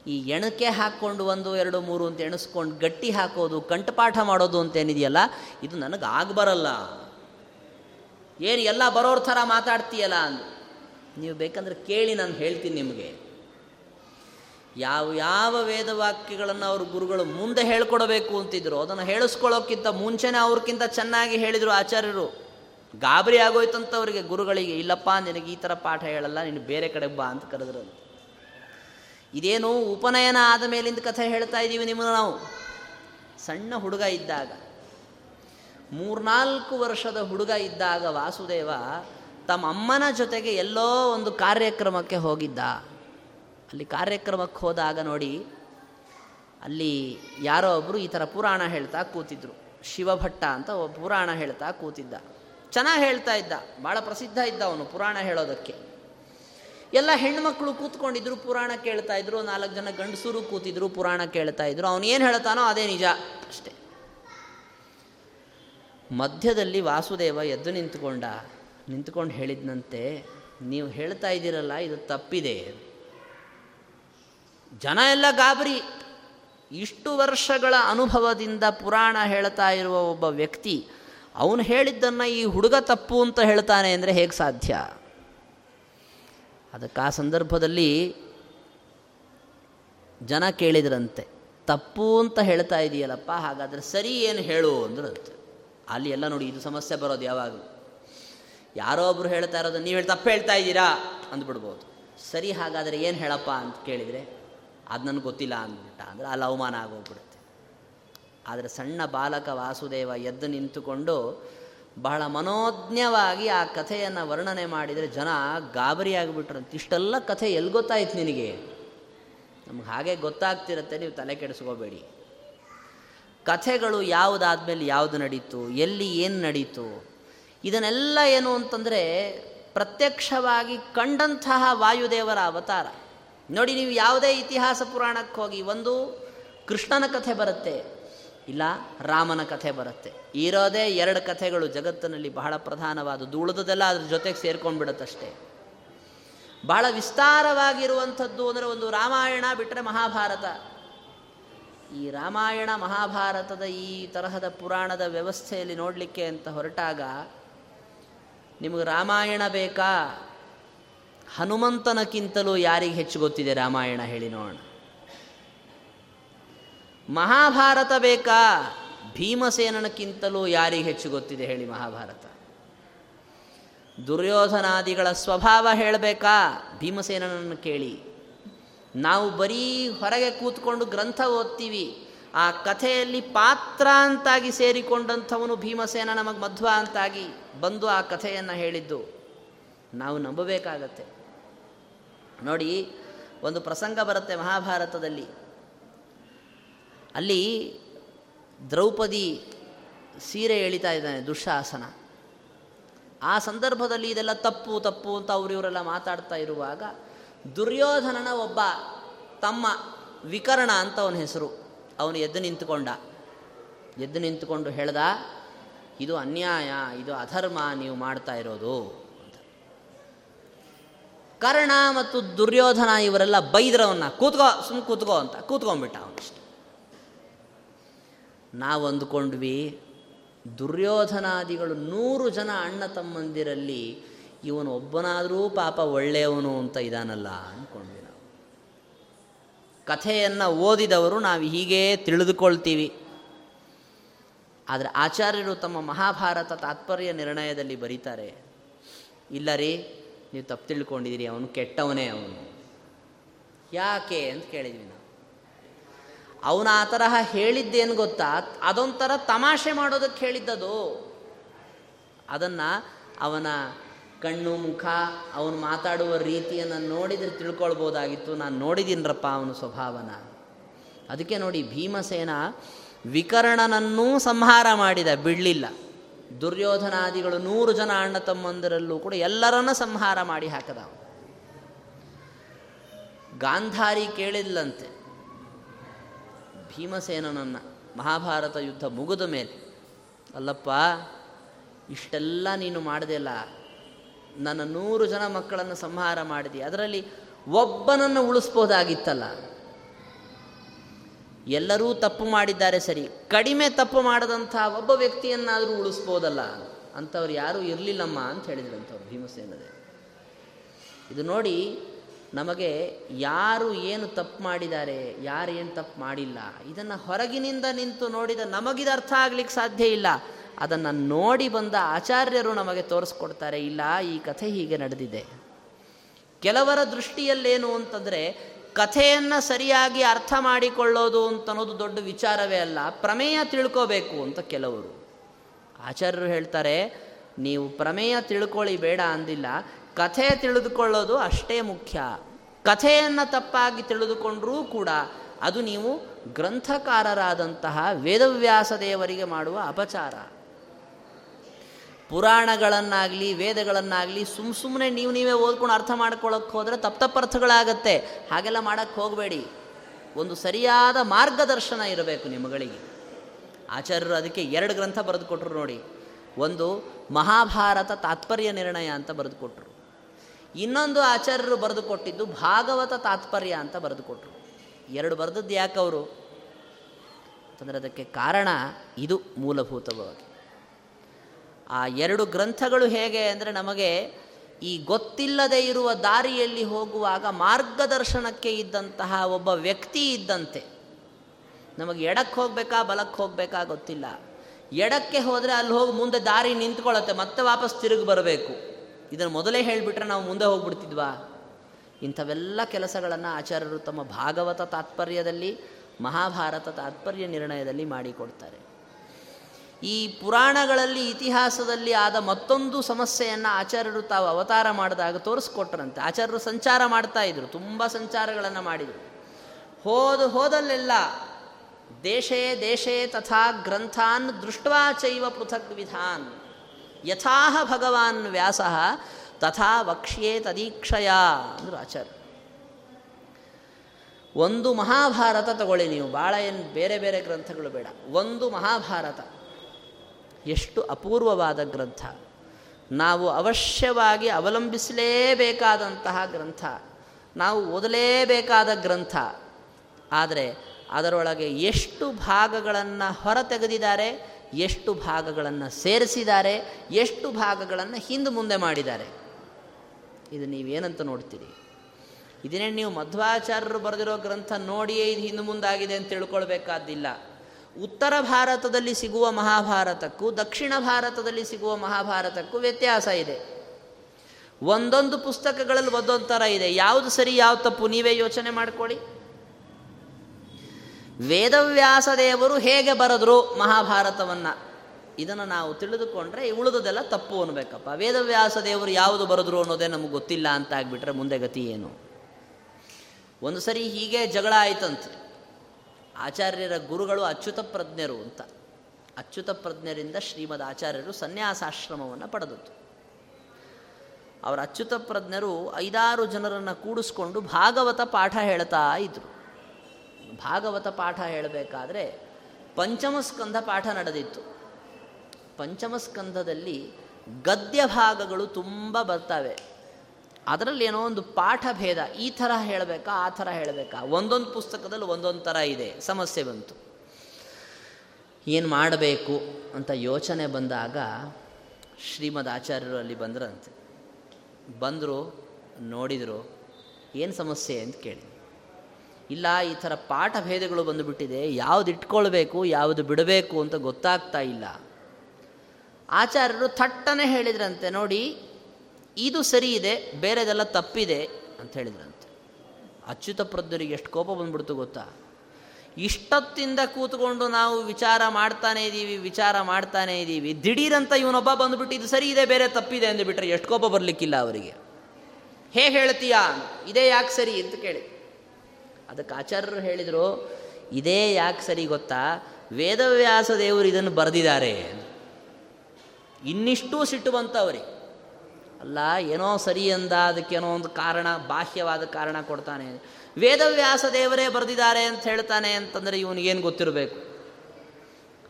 ಈ ಎಣಕೆ ಹಾಕ್ಕೊಂಡು ಒಂದು, ಎರಡು, ಮೂರು ಅಂತ ಎಣಿಸ್ಕೊಂಡು ಗಟ್ಟಿ ಹಾಕೋದು, ಕಂಠಪಾಠ ಮಾಡೋದು ಅಂತೇನಿದೆಯಲ್ಲ ಇದು ನನಗೆ ಆಗಬರಲ್ಲ. ಏನು ಎಲ್ಲ ಬರೋರ ಥರ ಮಾತಾಡ್ತೀಯಲ್ಲ ಅಂದು. ನೀವು ಬೇಕಂದ್ರೆ ಕೇಳಿ, ನಾನು ಹೇಳ್ತೀನಿ ನಿಮಗೆ. ಯಾವ ಯಾವ ವೇದವಾಕ್ಯಗಳನ್ನು ಅವ್ರ ಗುರುಗಳು ಮುಂದೆ ಹೇಳ್ಕೊಡಬೇಕು ಅಂತಿದ್ರು, ಅದನ್ನು ಹೇಳಿಸ್ಕೊಳ್ಳೋಕ್ಕಿಂತ ಮುಂಚೆನೇ ಅವ್ರಿಗಿಂತ ಚೆನ್ನಾಗಿ ಹೇಳಿದರು ಆಚಾರ್ಯರು. ಗಾಬರಿ ಆಗೋಯ್ತಂತ ಅವರಿಗೆ ಗುರುಗಳಿಗೆ, ಇಲ್ಲಪ್ಪ, ನಿನಗೆ ಈ ಥರ ಪಾಠ ಹೇಳಲ್ಲ, ನೀನು ಬೇರೆ ಕಡೆ ಬಾ ಅಂತ ಕರೆದ್ರು ಇದೇನು ಉಪನಯನ ಆದ ಮೇಲಿಂದ ಕಥೆ ಹೇಳ್ತಾ ಇದ್ದೀವಿ ನಿಮ್ಮನ್ನು ನಾವು. ಸಣ್ಣ ಹುಡುಗ ಇದ್ದಾಗ, ಮೂರ್ನಾಲ್ಕು ವರ್ಷದ ಹುಡುಗ ಇದ್ದಾಗ ವಾಸುದೇವ ತಮ್ಮ ಅಮ್ಮನ ಜೊತೆಗೆ ಎಲ್ಲೋ ಒಂದು ಕಾರ್ಯಕ್ರಮಕ್ಕೆ ಹೋಗಿದ್ದ. ಅಲ್ಲಿ ಕಾರ್ಯಕ್ರಮಕ್ಕೆ ಹೋದಾಗ ನೋಡಿ, ಅಲ್ಲಿ ಯಾರೋ ಒಬ್ಬರು ಈ ಥರ ಪುರಾಣ ಹೇಳ್ತಾ ಕೂತಿದ್ರು. ಶಿವಭಟ್ಟ ಅಂತ ಒಬ್ಬ ಪುರಾಣ ಹೇಳ್ತಾ ಕೂತಿದ್ದ. ಚೆನ್ನಾಗಿ ಹೇಳ್ತಾ ಇದ್ದ. ಭಾಳ ಪ್ರಸಿದ್ಧ ಇದ್ದ ಅವನು ಪುರಾಣ ಹೇಳೋದಕ್ಕೆ. ಎಲ್ಲ ಹೆಣ್ಮಕ್ಳು ಕೂತ್ಕೊಂಡಿದ್ರು, ಪುರಾಣ ಕೇಳ್ತಾ ಇದ್ರು, ನಾಲ್ಕು ಜನ ಗಂಡಸರು ಕೂತಿದ್ರು, ಪುರಾಣ ಕೇಳ್ತಾ ಇದ್ರು. ಅವನು ಏನು ಹೇಳ್ತಾನೋ ಅದೇ ನಿಜ ಅಷ್ಟೇ. ಮಧ್ಯದಲ್ಲಿ ವಾಸುದೇವ ಎದ್ದು ನಿಂತ್ಕೊಂಡ. ನಿಂತ್ಕೊಂಡು ಹೇಳಿದ್ನಂತೆ, ನೀವು ಹೇಳ್ತಾ ಇದ್ದೀರಲ್ಲ, ಇದು ತಪ್ಪಿದೆ ಜನ ಎಲ್ಲ ಗಾಬರಿ. ಇಷ್ಟು ವರ್ಷಗಳ ಅನುಭವದಿಂದ ಪುರಾಣ ಹೇಳ್ತಾ ಇರುವ ಒಬ್ಬ ವ್ಯಕ್ತಿ, ಅವನು ಹೇಳಿದ್ದನ್ನು ಈ ಹುಡುಗ ತಪ್ಪು ಅಂತ ಹೇಳ್ತಾನೆ ಅಂದರೆ ಹೇಗೆ ಸಾಧ್ಯ? ಅದಕ್ಕೆ ಆ ಸಂದರ್ಭದಲ್ಲಿ ಜನ ಕೇಳಿದ್ರಂತೆ, ತಪ್ಪು ಅಂತ ಹೇಳ್ತಾ ಇದೆಯಲ್ಲಪ್ಪ, ಹಾಗಾದರೆ ಸರಿ ಏನು ಹೇಳು ಅಂದ್ರಂತೆ. ಅಲ್ಲಿ ಎಲ್ಲ ನೋಡಿ, ಇದು ಸಮಸ್ಯೆ ಬರೋದು ಯಾವಾಗಲೂ. ಯಾರೋ ಒಬ್ರು ಹೇಳ್ತಾ ಇರೋದು ನೀವು ಹೇಳಿ ತಪ್ಪು ಹೇಳ್ತಾ ಇದ್ದೀರಾ ಅಂದ್ಬಿಡ್ಬೋದು. ಸರಿ, ಹಾಗಾದರೆ ಏನು ಹೇಳಪ್ಪ ಅಂತ ಕೇಳಿದರೆ ಅದು ನನಗೆ ಗೊತ್ತಿಲ್ಲ ಅಂದ್ಬಿಟ್ಟ. ಅಂದರೆ ಅಲ್ಲಿ ಅವಮಾನ ಆಗೋಗ್ಬಿಡುತ್ತೆ. ಆದರೆ ಸಣ್ಣ ಬಾಲಕ ವಾಸುದೇವ ಎದ್ದು ನಿಂತುಕೊಂಡು ಬಹಳ ಮನೋಜ್ಞವಾಗಿ ಆ ಕಥೆಯನ್ನು ವರ್ಣನೆ ಮಾಡಿದರೆ ಜನ ಗಾಬರಿ ಆಗಿಬಿಟ್ರಂತೆ ಇಷ್ಟೆಲ್ಲ ಕಥೆ ಎಲ್ಲಿ ಗೊತ್ತಾಯ್ತು ನಿನಗೆ? ನಮ್ಗೆ ಹಾಗೆ ಗೊತ್ತಾಗ್ತಿರತ್ತೆ, ನೀವು ತಲೆ ಕೆಡಿಸ್ಕೋಬೇಡಿ. ಕಥೆಗಳು ಯಾವುದಾದ್ಮೇಲೆ ಯಾವುದು ನಡೀತು, ಎಲ್ಲಿ ಏನು ನಡೀತು, ಇದನ್ನೆಲ್ಲ ಏನು ಅಂತಂದರೆ ಪ್ರತ್ಯಕ್ಷವಾಗಿ ಕಂಡಂತಹ ವಾಯುದೇವರ ಅವತಾರ. ನೋಡಿ ನೀವು ಯಾವುದೇ ಇತಿಹಾಸ ಪುರಾಣಕ್ಕೆ ಹೋಗಿ, ಒಂದು ಕೃಷ್ಣನ ಕಥೆ ಬರುತ್ತೆ, ಇಲ್ಲ ರಾಮನ ಕಥೆ ಬರುತ್ತೆ. ಇರೋದೇ ಎರಡು ಕಥೆಗಳು ಜಗತ್ತಿನಲ್ಲಿ ಬಹಳ ಪ್ರಧಾನವಾದದ್ದು. ಉಳಿದದೆಲ್ಲ ಅದ್ರ ಜೊತೆಗೆ ಸೇರ್ಕೊಂಡ್ಬಿಡುತ್ತಷ್ಟೇ. ಬಹಳ ವಿಸ್ತಾರವಾಗಿರುವಂಥದ್ದು ಅಂದರೆ ಒಂದು ರಾಮಾಯಣ ಬಿಟ್ಟರೆ ಮಹಾಭಾರತ. ಈ ರಾಮಾಯಣ, ಮಹಾಭಾರತದ ಈ ತರಹದ ಪುರಾಣದ ವ್ಯವಸ್ಥೆಯಲ್ಲಿ ನೋಡಲಿಕ್ಕೆ ಅಂತ ಹೊರಟಾಗ, ನಿಮಗೆ ರಾಮಾಯಣ ಬೇಕಾ? ಹನುಮಂತನಕ್ಕಿಂತಲೂ ಯಾರಿಗೆ ಹೆಚ್ಚು ಗೊತ್ತಿದೆ ರಾಮಾಯಣ ಹೇಳಿ ನೋಡೋಣ. ಮಹಾಭಾರತ ಬೇಕಾ? ಭೀಮಸೇನನಕ್ಕಿಂತಲೂ ಯಾರಿಗೆ ಹೆಚ್ಚು ಗೊತ್ತಿದೆ ಹೇಳಿ ಮಹಾಭಾರತ. ದುರ್ಯೋಧನಾದಿಗಳ ಸ್ವಭಾವ ಹೇಳಬೇಕಾ? ಭೀಮಸೇನನನ್ನು ಕೇಳಿ. ನಾವು ಬರೀ ಹೊರಗೆ ಕೂತ್ಕೊಂಡು ಗ್ರಂಥ ಓದ್ತೀವಿ. ಆ ಕಥೆಯಲ್ಲಿ ಪಾತ್ರ ಅಂತಾಗಿ ಸೇರಿಕೊಂಡಂಥವನು ಭೀಮಸೇನ ನಮಗೆ ಮಧ್ವ ಅಂತಾಗಿ ಬಂದು ಆ ಕಥೆಯನ್ನು ಹೇಳಿದ್ದು. ನಾವು ನಂಬಬೇಕಾಗತ್ತೆ. ನೋಡಿ, ಒಂದು ಪ್ರಸಂಗ ಬರುತ್ತೆ ಮಹಾಭಾರತದಲ್ಲಿ. ಅಲ್ಲಿ ದ್ರೌಪದಿ ಸೀರೆ ಎಳಿತಾ ಇದ್ದಾನೆ ದುಶ್ಶಾಸನ ಆ ಸಂದರ್ಭದಲ್ಲಿ ಇದೆಲ್ಲ ತಪ್ಪು ತಪ್ಪು ಅಂತ ಅವರು ಇವರೆಲ್ಲ ಮಾತಾಡ್ತಾ ಇರುವಾಗ ದುರ್ಯೋಧನನ ಒಬ್ಬ ತಮ್ಮ ವಿಕರ್ಣ ಅಂತ ಅವನ ಹೆಸರು. ಅವನು ಎದ್ದು ನಿಂತುಕೊಂಡ. ಎದ್ದು ನಿಂತುಕೊಂಡು ಹೇಳ್ದ, ಇದು ಅನ್ಯಾಯ, ಇದು ಅಧರ್ಮ, ನೀವು ಮಾಡ್ತಾ ಇರೋದು. ಕರ್ಣ ಮತ್ತು ದುರ್ಯೋಧನ ಇವರೆಲ್ಲ ಬೈದ್ರವನ್ನ ಕೂತ್ಕೋ ಸುಮ್ಮನೆ ಕೂತ್ಕೋ ಅಂತ ಕೂತ್ಕೊಂಡ್ಬಿಟ್ಟ ಅವನಿಷ್ಟ. ನಾವು ಅಂದ್ಕೊಂಡ್ವಿ ದುರ್ಯೋಧನಾದಿಗಳು ನೂರು ಜನ ಅಣ್ಣ ತಮ್ಮಂದಿರಲ್ಲಿ ಇವನು ಒಬ್ಬನಾದರೂ ಪಾಪ ಒಳ್ಳೆಯವನು ಅಂತ ಇದಾನಲ್ಲ ಅಂದ್ಕೊಂಡ್ವಿ ನಾವು. ಕಥೆಯನ್ನು ಓದಿದವರು ನಾವು ಹೀಗೇ ತಿಳಿದುಕೊಳ್ತೀವಿ. ಆದರೆ ಆಚಾರ್ಯರು ತಮ್ಮ ಮಹಾಭಾರತ ತಾತ್ಪರ್ಯ ನಿರ್ಣಯದಲ್ಲಿ ಬರೀತಾರೆ, ಇಲ್ಲ ರೀ ನೀವು ತಪ್ಪು ತಿಳ್ಕೊಂಡಿದ್ದೀರಿ, ಅವನು ಕೆಟ್ಟವನೇ ಅವನು. ಯಾಕೆ ಅಂತ ಕೇಳಿದ್ವಿ ನಾವು. ಅವನು ಆ ತರಹ ಹೇಳಿದ್ದೇನು ಗೊತ್ತಾ? ಅದೊಂಥರ ತಮಾಷೆ ಮಾಡೋದಕ್ಕೆ ಹೇಳಿದ್ದದು. ಅದನ್ನು ಅವನ ಕಣ್ಣು, ಮುಖ, ಅವನು ಮಾತಾಡುವ ರೀತಿಯನ್ನು ನೋಡಿದರೆ ತಿಳ್ಕೊಳ್ಬೋದಾಗಿತ್ತು. ನಾನು ನೋಡಿದ್ದೀನರಪ್ಪ ಅವನ ಸ್ವಭಾವನ. ಅದಕ್ಕೆ ನೋಡಿ ಭೀಮಸೇನ ವಿಕರ್ಣನನ್ನೂ ಸಂಹಾರ ಮಾಡಿದ, ಬಿಡಲಿಲ್ಲ. ದುರ್ಯೋಧನಾದಿಗಳು ನೂರು ಜನ ಅಣ್ಣ ತಮ್ಮಂದರಲ್ಲೂ ಕೂಡ ಎಲ್ಲರನ್ನ ಸಂಹಾರ ಮಾಡಿ ಹಾಕದ ಗಾಂಧಾರಿ ಕೇಳಿದ್ಲಂತೆ, ಭೀಮಸೇನನನ್ನು ಮಹಾಭಾರತ ಯುದ್ಧ ಮುಗಿದ ಮೇಲೆ, ಅಲ್ಲಪ್ಪ, ಇಷ್ಟೆಲ್ಲ ನೀನು ಮಾಡಿದೆಲ್ಲ ನನ್ನ ನೂರು ಜನ ಮಕ್ಕಳನ್ನು ಸಂಹಾರ ಮಾಡಿದೆ, ಅದರಲ್ಲಿ ಒಬ್ಬನನ್ನು ಉಳಿಸ್ಬೋದಾಗಿತ್ತಲ್ಲ. ಎಲ್ಲರೂ ತಪ್ಪು ಮಾಡಿದ್ದಾರೆ ಸರಿ. ಕಡಿಮೆ ತಪ್ಪು ಮಾಡದಂಥ ಒಬ್ಬ ವ್ಯಕ್ತಿಯನ್ನಾದರೂ ಉಳಿಸ್ಬೋದಲ್ಲ? ಅಂಥವ್ರು ಯಾರೂ ಇರಲಿಲ್ಲಮ್ಮ ಅಂತ ಹೇಳಿದ್ರಂಥವ್ರು ಭೀಮಸೇನದೇ ಇದು ನೋಡಿ, ನಮಗೆ ಯಾರು ಏನು ತಪ್ಪು ಮಾಡಿದ್ದಾರೆ, ಯಾರು ಏನು ತಪ್ಪು ಮಾಡಿಲ್ಲ, ಇದನ್ನು ಹೊರಗಿನಿಂದ ನಿಂತು ನೋಡಿದ ನಮಗಿದು ಅರ್ಥ ಆಗ್ಲಿಕ್ಕೆ ಸಾಧ್ಯ ಇಲ್ಲ. ಅದನ್ನು ನೋಡಿ ಬಂದ ಆಚಾರ್ಯರು ನಮಗೆ ತೋರಿಸ್ಕೊಡ್ತಾರೆ, ಇಲ್ಲ, ಈ ಕಥೆ ಹೀಗೆ ನಡೆದಿದೆ. ಕೆಲವರ ದೃಷ್ಟಿಯಲ್ಲೇನು ಅಂತಂದರೆ ಕಥೆಯನ್ನು ಸರಿಯಾಗಿ ಅರ್ಥ ಮಾಡಿಕೊಳ್ಳೋದು ಅಂತನ್ನೋದು ದೊಡ್ಡ ವಿಚಾರವೇ ಅಲ್ಲ. ಪ್ರಮೇಯ ತಿಳ್ಕೋಬೇಕು ಅಂತ ಕೆಲವರು. ಆಚಾರ್ಯರು ಹೇಳ್ತಾರೆ, ನೀವು ಪ್ರಮೇಯ ತಿಳ್ಕೊಳ್ಳಿ, ಬೇಡ ಅಂದಿಲ್ಲ. ಕಥೆ ತಿಳಿದುಕೊಳ್ಳೋದು ಅಷ್ಟೇ ಮುಖ್ಯ. ಕಥೆಯನ್ನು ತಪ್ಪಾಗಿ ತಿಳಿದುಕೊಂಡರೂ ಕೂಡ ಅದು ನೀವು ಗ್ರಂಥಕಾರರಾದಂತಹ ವೇದವ್ಯಾಸ ದೇವರಿಗೆ ಮಾಡುವ ಅಪಚಾರ. ಪುರಾಣಗಳನ್ನಾಗಲಿ, ವೇದಗಳನ್ನಾಗಲಿ ಸುಮ್ಮ ಸುಮ್ಮನೆ ನೀವು ನೀವೇ ಓದ್ಕೊಂಡು ಅರ್ಥ ಮಾಡ್ಕೊಳ್ಳೋಕ್ಕೆ ಹೋದರೆ ತಪ್ಪು ತಪ್ಪರ್ಥಗಳಾಗತ್ತೆ ಹಾಗೆಲ್ಲ ಮಾಡೋಕ್ಕೆ ಹೋಗಬೇಡಿ. ಒಂದು ಸರಿಯಾದ ಮಾರ್ಗದರ್ಶನ ಇರಬೇಕು ನಿಮ್ಮಗಳಿಗೆ. ಆಚಾರ್ಯರು ಅದಕ್ಕೆ ಎರಡು ಗ್ರಂಥ ಬರೆದು ಕೊಟ್ಟರು ನೋಡಿ. ಒಂದು, ಮಹಾಭಾರತ ತಾತ್ಪರ್ಯ ನಿರ್ಣಯ ಅಂತ ಬರೆದು ಕೊಟ್ಟರು ಇನ್ನೊಂದು ಆಚಾರ್ಯರು ಬರೆದು ಕೊಟ್ಟಿದ್ದು ಭಾಗವತ ತಾತ್ಪರ್ಯ ಅಂತ ಬರೆದು ಕೊಟ್ಟರು ಎರಡು ಬರೆದದ್ದು ಯಾಕವರು? ಅಂತಂದರೆ ಅದಕ್ಕೆ ಕಾರಣ ಇದು ಮೂಲಭೂತವಾಗಿ. ಆ ಎರಡು ಗ್ರಂಥಗಳು ಹೇಗೆ ಅಂದರೆ ನಮಗೆ ಈ ಗೊತ್ತಿಲ್ಲದೆ ಇರುವ ದಾರಿಯಲ್ಲಿ ಹೋಗುವಾಗ ಮಾರ್ಗದರ್ಶನಕ್ಕೆ ಇದ್ದಂತಹ ಒಬ್ಬ ವ್ಯಕ್ತಿ ಇದ್ದಂತೆ. ನಮಗೆ ಎಡಕ್ಕೆ ಹೋಗಬೇಕಾ, ಬಲಕ್ಕೆ ಹೋಗಬೇಕಾ ಗೊತ್ತಿಲ್ಲ. ಎಡಕ್ಕೆ ಹೋದರೆ ಅಲ್ಲಿ ಹೋಗಿ ಮುಂದೆ ದಾರಿ ನಿಂತ್ಕೊಳ್ಳುತ್ತೆ, ಮತ್ತೆ ವಾಪಸ್ ತಿರುಗಿ ಬರಬೇಕು. ಇದನ್ನು ಮೊದಲೇ ಹೇಳಿಬಿಟ್ರೆ ನಾವು ಮುಂದೆ ಹೋಗ್ಬಿಡ್ತಿದ್ವಾ? ಇಂಥವೆಲ್ಲ ಕೆಲಸಗಳನ್ನು ಆಚಾರ್ಯರು ತಮ್ಮ ಭಾಗವತ ತಾತ್ಪರ್ಯದಲ್ಲಿ, ಮಹಾಭಾರತ ತಾತ್ಪರ್ಯ ನಿರ್ಣಯದಲ್ಲಿ ಮಾಡಿಕೊಡ್ತಾರೆ. ಈ ಪುರಾಣಗಳಲ್ಲಿ ಇತಿಹಾಸದಲ್ಲಿ ಆದ ಮತ್ತೊಂದು ಸಮಸ್ಯೆಯನ್ನು ಆಚಾರ್ಯರು ತಾವು ಅವತಾರ ಮಾಡಿದಾಗ ತೋರಿಸ್ಕೊಟ್ರಂತೆ. ಆಚಾರ್ಯರು ಸಂಚಾರ ಮಾಡ್ತಾ ಇದ್ರು, ತುಂಬ ಸಂಚಾರಗಳನ್ನು ಮಾಡಿದರು. ಹೋದ ಹೋದಲ್ಲೆಲ್ಲ ದೇಶೇ ದೇಶೇ ತಥಾ ಗ್ರಂಥಾನ್ ದೃಷ್ಟ್ವಾ ಚೈವ ಪೃಥಕ್ ವಿಧಾನ್. ಯಥಾಹ ಭಗವಾನ್ ವ್ಯಾಸ ತಥಾ ವಕ್ಷ್ಯೇ ತದೀಕ್ಷಯ ಅಂದರು ಆಚಾರ್ಯ ಒಂದು ಮಹಾಭಾರತ ತಗೊಳ್ಳಿ ನೀವು ಭಾಳ ಏನು ಬೇರೆ ಬೇರೆ ಗ್ರಂಥಗಳು ಬೇಡ. ಒಂದು ಮಹಾಭಾರತ. ಎಷ್ಟು ಅಪೂರ್ವವಾದ ಗ್ರಂಥ. ನಾವು ಅವಶ್ಯವಾಗಿ ಅವಲಂಬಿಸಲೇಬೇಕಾದಂತಹ ಗ್ರಂಥ. ನಾವು ಓದಲೇಬೇಕಾದ ಗ್ರಂಥ. ಆದರೆ ಅದರೊಳಗೆ ಎಷ್ಟು ಭಾಗಗಳನ್ನು ಹೊರ ತೆಗೆದಿದ್ದಾರೆ ಎಷ್ಟು ಭಾಗಗಳನ್ನು ಸೇರಿಸಿದ್ದಾರೆ, ಎಷ್ಟು ಭಾಗಗಳನ್ನು ಹಿಂದೆ ಮುಂದೆ ಮಾಡಿದ್ದಾರೆ. ಇದು ನೀವೇನಂತ ನೋಡ್ತೀರಿ? ಇದನ್ನೇ ನೀವು ಮಧ್ವಾಚಾರ್ಯರು ಬರೆದಿರೋ ಗ್ರಂಥ ನೋಡಿಯೇ ಇದು ಹಿಂದೆ ಮುಂದಾಗಿದೆ ಅಂತ ತಿಳ್ಕೊಳ್ಬೇಕಾದ್ದಿಲ್ಲ ಉತ್ತರ ಭಾರತದಲ್ಲಿ ಸಿಗುವ ಮಹಾಭಾರತಕ್ಕೂ, ದಕ್ಷಿಣ ಭಾರತದಲ್ಲಿ ಸಿಗುವ ಮಹಾಭಾರತಕ್ಕೂ ವ್ಯತ್ಯಾಸ ಇದೆ. ಒಂದೊಂದು ಪುಸ್ತಕಗಳಲ್ಲಿ ಒಂದೊಂದು ಥರ ಇದೆ. ಯಾವುದು ಸರಿ ಯಾವ ತಪ್ಪು, ನೀವೇ ಯೋಚನೆ ಮಾಡಿಕೊಳ್ಳಿ. ವೇದವ್ಯಾಸ ದೇವರು ಹೇಗೆ ಬರೆದ್ರು ಮಹಾಭಾರತವನ್ನು? ಇದನ್ನು ನಾವು ತಿಳಿದುಕೊಂಡ್ರೆ ಉಳಿದದೆಲ್ಲ ತಪ್ಪು ಅನ್ಬೇಕಪ್ಪ. ವೇದವ್ಯಾಸ ದೇವರು ಯಾವುದು ಬರೆದ್ರು ಅನ್ನೋದೇ ನಮಗೆ ಗೊತ್ತಿಲ್ಲ ಅಂತ ಆಗಿಬಿಟ್ರೆ ಮುಂದೆ ಗತಿ ಏನು? ಒಂದು ಸರಿ ಹೀಗೆ ಜಗಳ ಆಯ್ತಂತೆ. ಆಚಾರ್ಯರ ಗುರುಗಳು ಅಚ್ಯುತ ಪ್ರಜ್ಞರು ಅಂತ. ಅಚ್ಯುತ ಪ್ರಜ್ಞರಿಂದ ಶ್ರೀಮದ್ ಆಚಾರ್ಯರು ಸನ್ಯಾಸಾಶ್ರಮವನ್ನು ಪಡೆದದ್ದು. ಅವರ ಅಚ್ಯುತ ಪ್ರಜ್ಞರು ಐದಾರು ಜನರನ್ನು ಕೂಡಿಸ್ಕೊಂಡು ಭಾಗವತ ಪಾಠ ಹೇಳ್ತಾ ಇದ್ರು. ಭಾಗವತ ಪಾಠ ಹೇಳಬೇಕಾದ್ರೆ ಪಂಚಮಸ್ಕಂಧ ಪಾಠ ನಡೆದಿತ್ತು. ಪಂಚಮಸ್ಕಂಧದಲ್ಲಿ ಗದ್ಯ ಭಾಗಗಳು ತುಂಬ ಬರ್ತವೆ. ಅದರಲ್ಲಿ ಏನೋ ಒಂದು ಪಾಠ ಭೇದ. ಈ ಥರ ಹೇಳಬೇಕಾ, ಆ ಥರ ಹೇಳಬೇಕಾ? ಒಂದೊಂದು ಪುಸ್ತಕದಲ್ಲಿ ಒಂದೊಂದು ಥರ ಇದೆ. ಸಮಸ್ಯೆ ಬಂತು. ಏನು ಮಾಡಬೇಕು ಅಂತ ಯೋಚನೆ ಬಂದಾಗ ಶ್ರೀಮದ್ ಆಚಾರ್ಯರು ಅಲ್ಲಿ ಬಂದ್ರಂತೆ. ಬಂದರು, ನೋಡಿದರು, ಏನು ಸಮಸ್ಯೆ ಅಂತ ಕೇಳಿ ಇಲ್ಲ, ಈ ಥರ ಪಾಠ ಭೇದಗಳು ಬಂದುಬಿಟ್ಟಿದೆ. ಯಾವುದು ಇಟ್ಕೊಳ್ಬೇಕು, ಯಾವುದು ಬಿಡಬೇಕು ಅಂತ ಗೊತ್ತಾಗ್ತಾ ಇಲ್ಲ. ಆಚಾರ್ಯರು ಥಟ್ಟನೆ ಹೇಳಿದ್ರಂತೆ. ನೋಡಿ ಇದು ಸರಿ ಇದೆ, ಬೇರೆದೆಲ್ಲ ತಪ್ಪಿದೆ ಅಂತ ಹೇಳಿದ್ರಂತೆ. ಅಚ್ಯುತ ಪ್ರಜ್ಞರಿಗೆ ಎಷ್ಟು ಕೋಪ ಬಂದ್ಬಿಡ್ತು ಗೊತ್ತಾ? ಇಷ್ಟೊತ್ತಿಂದ ಕೂತ್ಕೊಂಡು ನಾವು ವಿಚಾರ ಮಾಡ್ತಾನೆ ಇದ್ದೀವಿ ವಿಚಾರ ಮಾಡ್ತಾನೆ ಇದ್ದೀವಿ ದಿಢೀರಂತ ಇವನೊಬ್ಬ ಬಂದುಬಿಟ್ಟು, ಇದು ಸರಿ ಇದೆ, ಬೇರೆ ತಪ್ಪಿದೆ ಅಂದುಬಿಟ್ರೆ ಎಷ್ಟು ಕೋಪ ಬರಲಿಕ್ಕಿಲ್ಲ ಅವರಿಗೆ. ಹೇ ಹೇಳ್ತೀಯಾ? ಇದೇ ಯಾಕೆ ಸರಿ? ಅಂತ ಕೇಳಿ. ಅದಕ್ಕೆ ಆಚಾರ್ಯರು ಹೇಳಿದರು, ಇದೇ ಯಾಕೆ ಸರಿ ಗೊತ್ತಾ? ವೇದವ್ಯಾಸ ದೇವರು ಇದನ್ನು ಬರೆದಿದ್ದಾರೆ. ಇನ್ನಿಷ್ಟೂ ಸಿಟ್ಟು ಬಂತ ಅವರಿಗೆ. ಅಲ್ಲ, ಏನೋ ಸರಿ ಅಂದ ಅದಕ್ಕೇನೋ ಒಂದು ಕಾರಣ, ಬಾಹ್ಯವಾದ ಕಾರಣ ಕೊಡ್ತಾನೆ. ವೇದವ್ಯಾಸ ದೇವರೇ ಬರೆದಿದ್ದಾರೆ ಅಂತ ಹೇಳ್ತಾನೆ ಅಂತಂದರೆ ಇವನಿಗೇನು ಗೊತ್ತಿರಬೇಕು?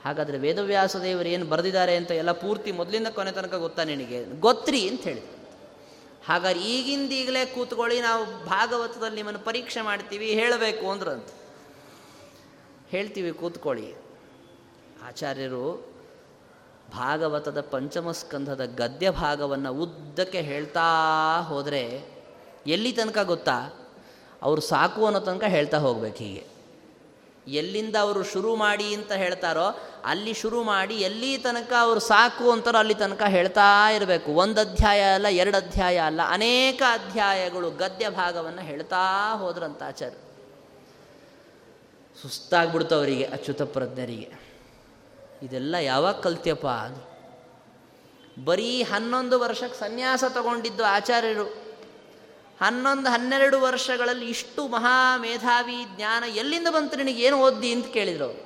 ಹಾಗಾದರೆ ವೇದವ್ಯಾಸ ದೇವರು ಏನು ಬರೆದಿದ್ದಾರೆ ಅಂತ ಎಲ್ಲ ಪೂರ್ತಿ ಮೊದಲಿಂದ ಕೊನೆ ತನಕ ಗೊತ್ತಾ ನಿನಗೆ? ಗೊತ್ತ್ರಿ ಅಂತ ಹೇಳಿ. ಹಾಗಾದ್ರೆ ಈಗಿಂದೀಗಲೇ ಕೂತ್ಕೊಳ್ಳಿ, ನಾವು ಭಾಗವತದಲ್ಲಿ ನಿಮ್ಮನ್ನು ಪರೀಕ್ಷೆ ಮಾಡ್ತೀವಿ, ಹೇಳಬೇಕು ಅಂದ್ರಂತ. ಹೇಳ್ತೀವಿ, ಕೂತ್ಕೊಳ್ಳಿ. ಆಚಾರ್ಯರು ಭಾಗವತದ ಪಂಚಮಸ್ಕಂಧದ ಗದ್ಯ ಭಾಗವನ್ನು ಉದ್ದಕ್ಕೆ ಹೇಳ್ತಾ ಹೋದರೆ ಎಲ್ಲಿ ತನಕ ಗೊತ್ತಾ? ಅವರು ಸಾಕು ಅನ್ನೋ ತನಕ ಹೇಳ್ತಾ ಹೋಗ್ಬೇಕು ಹೀಗೆ. ಎಲ್ಲಿಂದ ಅವರು ಶುರು ಮಾಡಿ ಅಂತ ಹೇಳ್ತಾರೋ ಅಲ್ಲಿ ಶುರು ಮಾಡಿ ಎಲ್ಲಿ ತನಕ ಅವರು ಸಾಕು ಅಂತಾರೋ ಅಲ್ಲಿ ತನಕ ಹೇಳ್ತಾ ಇರಬೇಕು. ಒಂದು ಅಧ್ಯಾಯ ಅಲ್ಲ, ಎರಡು ಅಧ್ಯಾಯ ಅಲ್ಲ, ಅನೇಕ ಅಧ್ಯಾಯಗಳು ಗದ್ಯ ಭಾಗವನ್ನು ಹೇಳ್ತಾ ಹೋದ್ರಂತ ಆಚಾರ್ಯ. ಸುಸ್ತಾಗ್ಬಿಡ್ತು ಅವರಿಗೆ ಅಚ್ಯುತ ಪ್ರಜ್ಞರಿಗೆ. ಇದೆಲ್ಲ ಯಾವಾಗ ಕಲ್ತ್ಯಪ್ಪ ಬರೀ ಹನ್ನೊಂದು ವರ್ಷಕ್ಕೆ ಸನ್ಯಾಸ ತಗೊಂಡಿದ್ದು ಆಚಾರ್ಯರು. ಹನ್ನೊಂದು, ಹನ್ನೆರಡು ವರ್ಷಗಳಲ್ಲಿ ಇಷ್ಟು ಮಹಾ ಮೇಧಾವಿ ಜ್ಞಾನ ಎಲ್ಲಿಂದ ಬಂತು ನಿನಗೆ? ಏನು ಓದ್ದಿ ಅಂತ ಕೇಳಿದ್ರು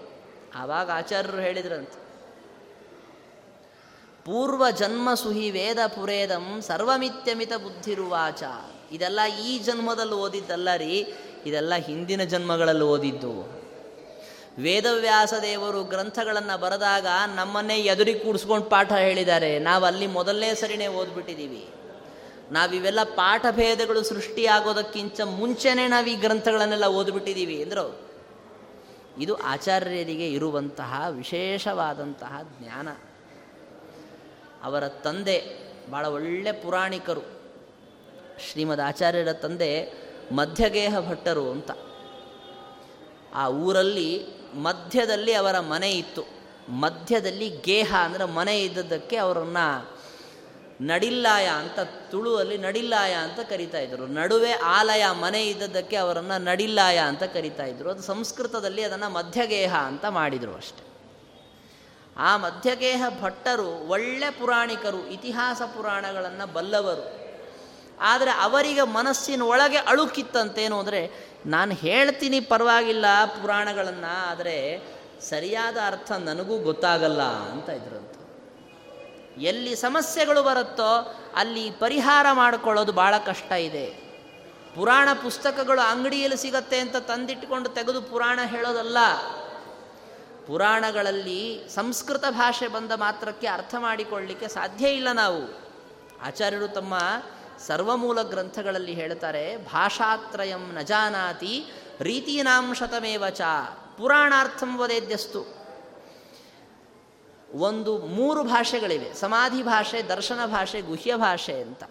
ಆವಾಗ ಆಚಾರ್ಯರು ಹೇಳಿದ್ರಂತೆ. ಪೂರ್ವ ಜನ್ಮ ಸುಹಿ ವೇದ ಪುರೇದಂ ಸರ್ವಮಿತ್ಯಮಿತ ಬುದ್ಧಿರುವಾಚ. ಇದೆಲ್ಲ ಈ ಜನ್ಮದಲ್ಲಿ ಓದಿದ್ದಲ್ಲ ರೀ, ಇದೆಲ್ಲ ಹಿಂದಿನ ಜನ್ಮಗಳಲ್ಲಿ ಓದಿದ್ದು. ವೇದವ್ಯಾಸ ದೇವರು ಗ್ರಂಥಗಳನ್ನು ಬರೆದಾಗ ನಮ್ಮನ್ನೇ ಎದುರಿ ಕೂಡಿಸ್ಕೊಂಡು ಪಾಠ ಹೇಳಿದ್ದಾರೆ. ನಾವು ಅಲ್ಲಿ ಮೊದಲನೇ ಸರಿನೇ ಓದ್ಬಿಟ್ಟಿದ್ದೀವಿ. ನಾವಿವೆಲ್ಲ ಪಾಠ ಭೇದಗಳು ಸೃಷ್ಟಿಯಾಗೋದಕ್ಕಿಂತ ಮುಂಚೆನೇ ನಾವು ಈ ಗ್ರಂಥಗಳನ್ನೆಲ್ಲ ಓದ್ಬಿಟ್ಟಿದ್ದೀವಿ ಅಂದರು ಇದು ಆಚಾರ್ಯರಿಗೆ ಇರುವಂತಹ ವಿಶೇಷವಾದಂತಹ ಜ್ಞಾನ. ಅವರ ತಂದೆ ಭಾಳ ಒಳ್ಳೆ ಪುರಾಣಿಕರು. ಶ್ರೀಮದ್ ಆಚಾರ್ಯರ ತಂದೆ ಮಧ್ಯಗೇಹ ಭಟ್ಟರು ಅಂತ. ಆ ಊರಲ್ಲಿ ಮಧ್ಯದಲ್ಲಿ ಅವರ ಮನೆ ಇತ್ತು. ಮಧ್ಯದಲ್ಲಿ ಗೇಹ ಅಂದರೆ ಮನೆ ಇದ್ದದ್ದಕ್ಕೆ ಅವರನ್ನು ನಡಿಲ್ಲಾಯ ಅಂತ ತುಳುವಲ್ಲಿ ನಡಿಲ್ಲಾಯ ಅಂತ ಕರಿತಾ ಇದ್ರು. ನಡುವೆ ಆಲಯ ಮನೆ ಇದ್ದದ್ದಕ್ಕೆ ಅವರನ್ನು ನಡಿಲ್ಲಾಯ ಅಂತ ಕರಿತಾ ಇದ್ರು. ಅದು ಸಂಸ್ಕೃತದಲ್ಲಿ ಅದನ್ನು ಮಧ್ಯಗೇಹ ಅಂತ ಮಾಡಿದರು ಅಷ್ಟೆ. ಆ ಮಧ್ಯಗೇಹ ಭಟ್ಟರು ಒಳ್ಳೆ ಪುರಾಣಿಕರು, ಇತಿಹಾಸ ಪುರಾಣಗಳನ್ನು ಬಲ್ಲವರು. ಆದರೆ ಅವರಿಗೆ ಮನಸ್ಸಿನ ಒಳಗೆ ಅಳುಕಿತ್ತಂತೇನು ಅಂದರೆ ನಾನು ಹೇಳ್ತೀನಿ ಪರವಾಗಿಲ್ಲ ಪುರಾಣಗಳನ್ನು, ಆದರೆ ಸರಿಯಾದ ಅರ್ಥ ನನಗೂ ಗೊತ್ತಾಗಲ್ಲ ಅಂತ ಇದ್ರಂತ. ಎಲ್ಲಿ ಸಮಸ್ಯೆಗಳು ಬರುತ್ತೋ ಅಲ್ಲಿ ಪರಿಹಾರ ಮಾಡಿಕೊಳ್ಳೋದು ಭಾಳ ಕಷ್ಟ ಇದೆ. ಪುರಾಣ ಪುಸ್ತಕಗಳು ಅಂಗಡಿಯಲ್ಲಿ ಸಿಗತ್ತೆ ಅಂತ ತಂದಿಟ್ಕೊಂಡು ತೆಗೆದು ಪುರಾಣ ಹೇಳೋದಲ್ಲ. ಪುರಾಣಗಳಲ್ಲಿ ಸಂಸ್ಕೃತ ಭಾಷೆ ಬಂದ ಮಾತ್ರಕ್ಕೆ ಅರ್ಥ ಮಾಡಿಕೊಳ್ಳಲಿಕ್ಕೆ ಸಾಧ್ಯ ಇಲ್ಲ ನಾವು. ಆಚಾರ್ಯರು ತಮ್ಮ ಸರ್ವಮೂಲ ಗ್ರಂಥಗಳಲ್ಲಿ ಹೇಳ್ತಾರೆ ಭಾಷಾತ್ರಯಂ ನ ಜಾನಾತಿ ರೀತೀನಾಂ ಚ, ಪುರಾಣಾರ್ಥಂ ವದೇದ್ಯಸ್ತು. ಒಂದು ಮೂರು ಭಾಷೆಗಳಿವೆ, ಸಮಾಧಿ ಭಾಷೆ, ದರ್ಶನ ಭಾಷೆ, ಗುಹ್ಯ ಭಾಷೆ ಅಂತ.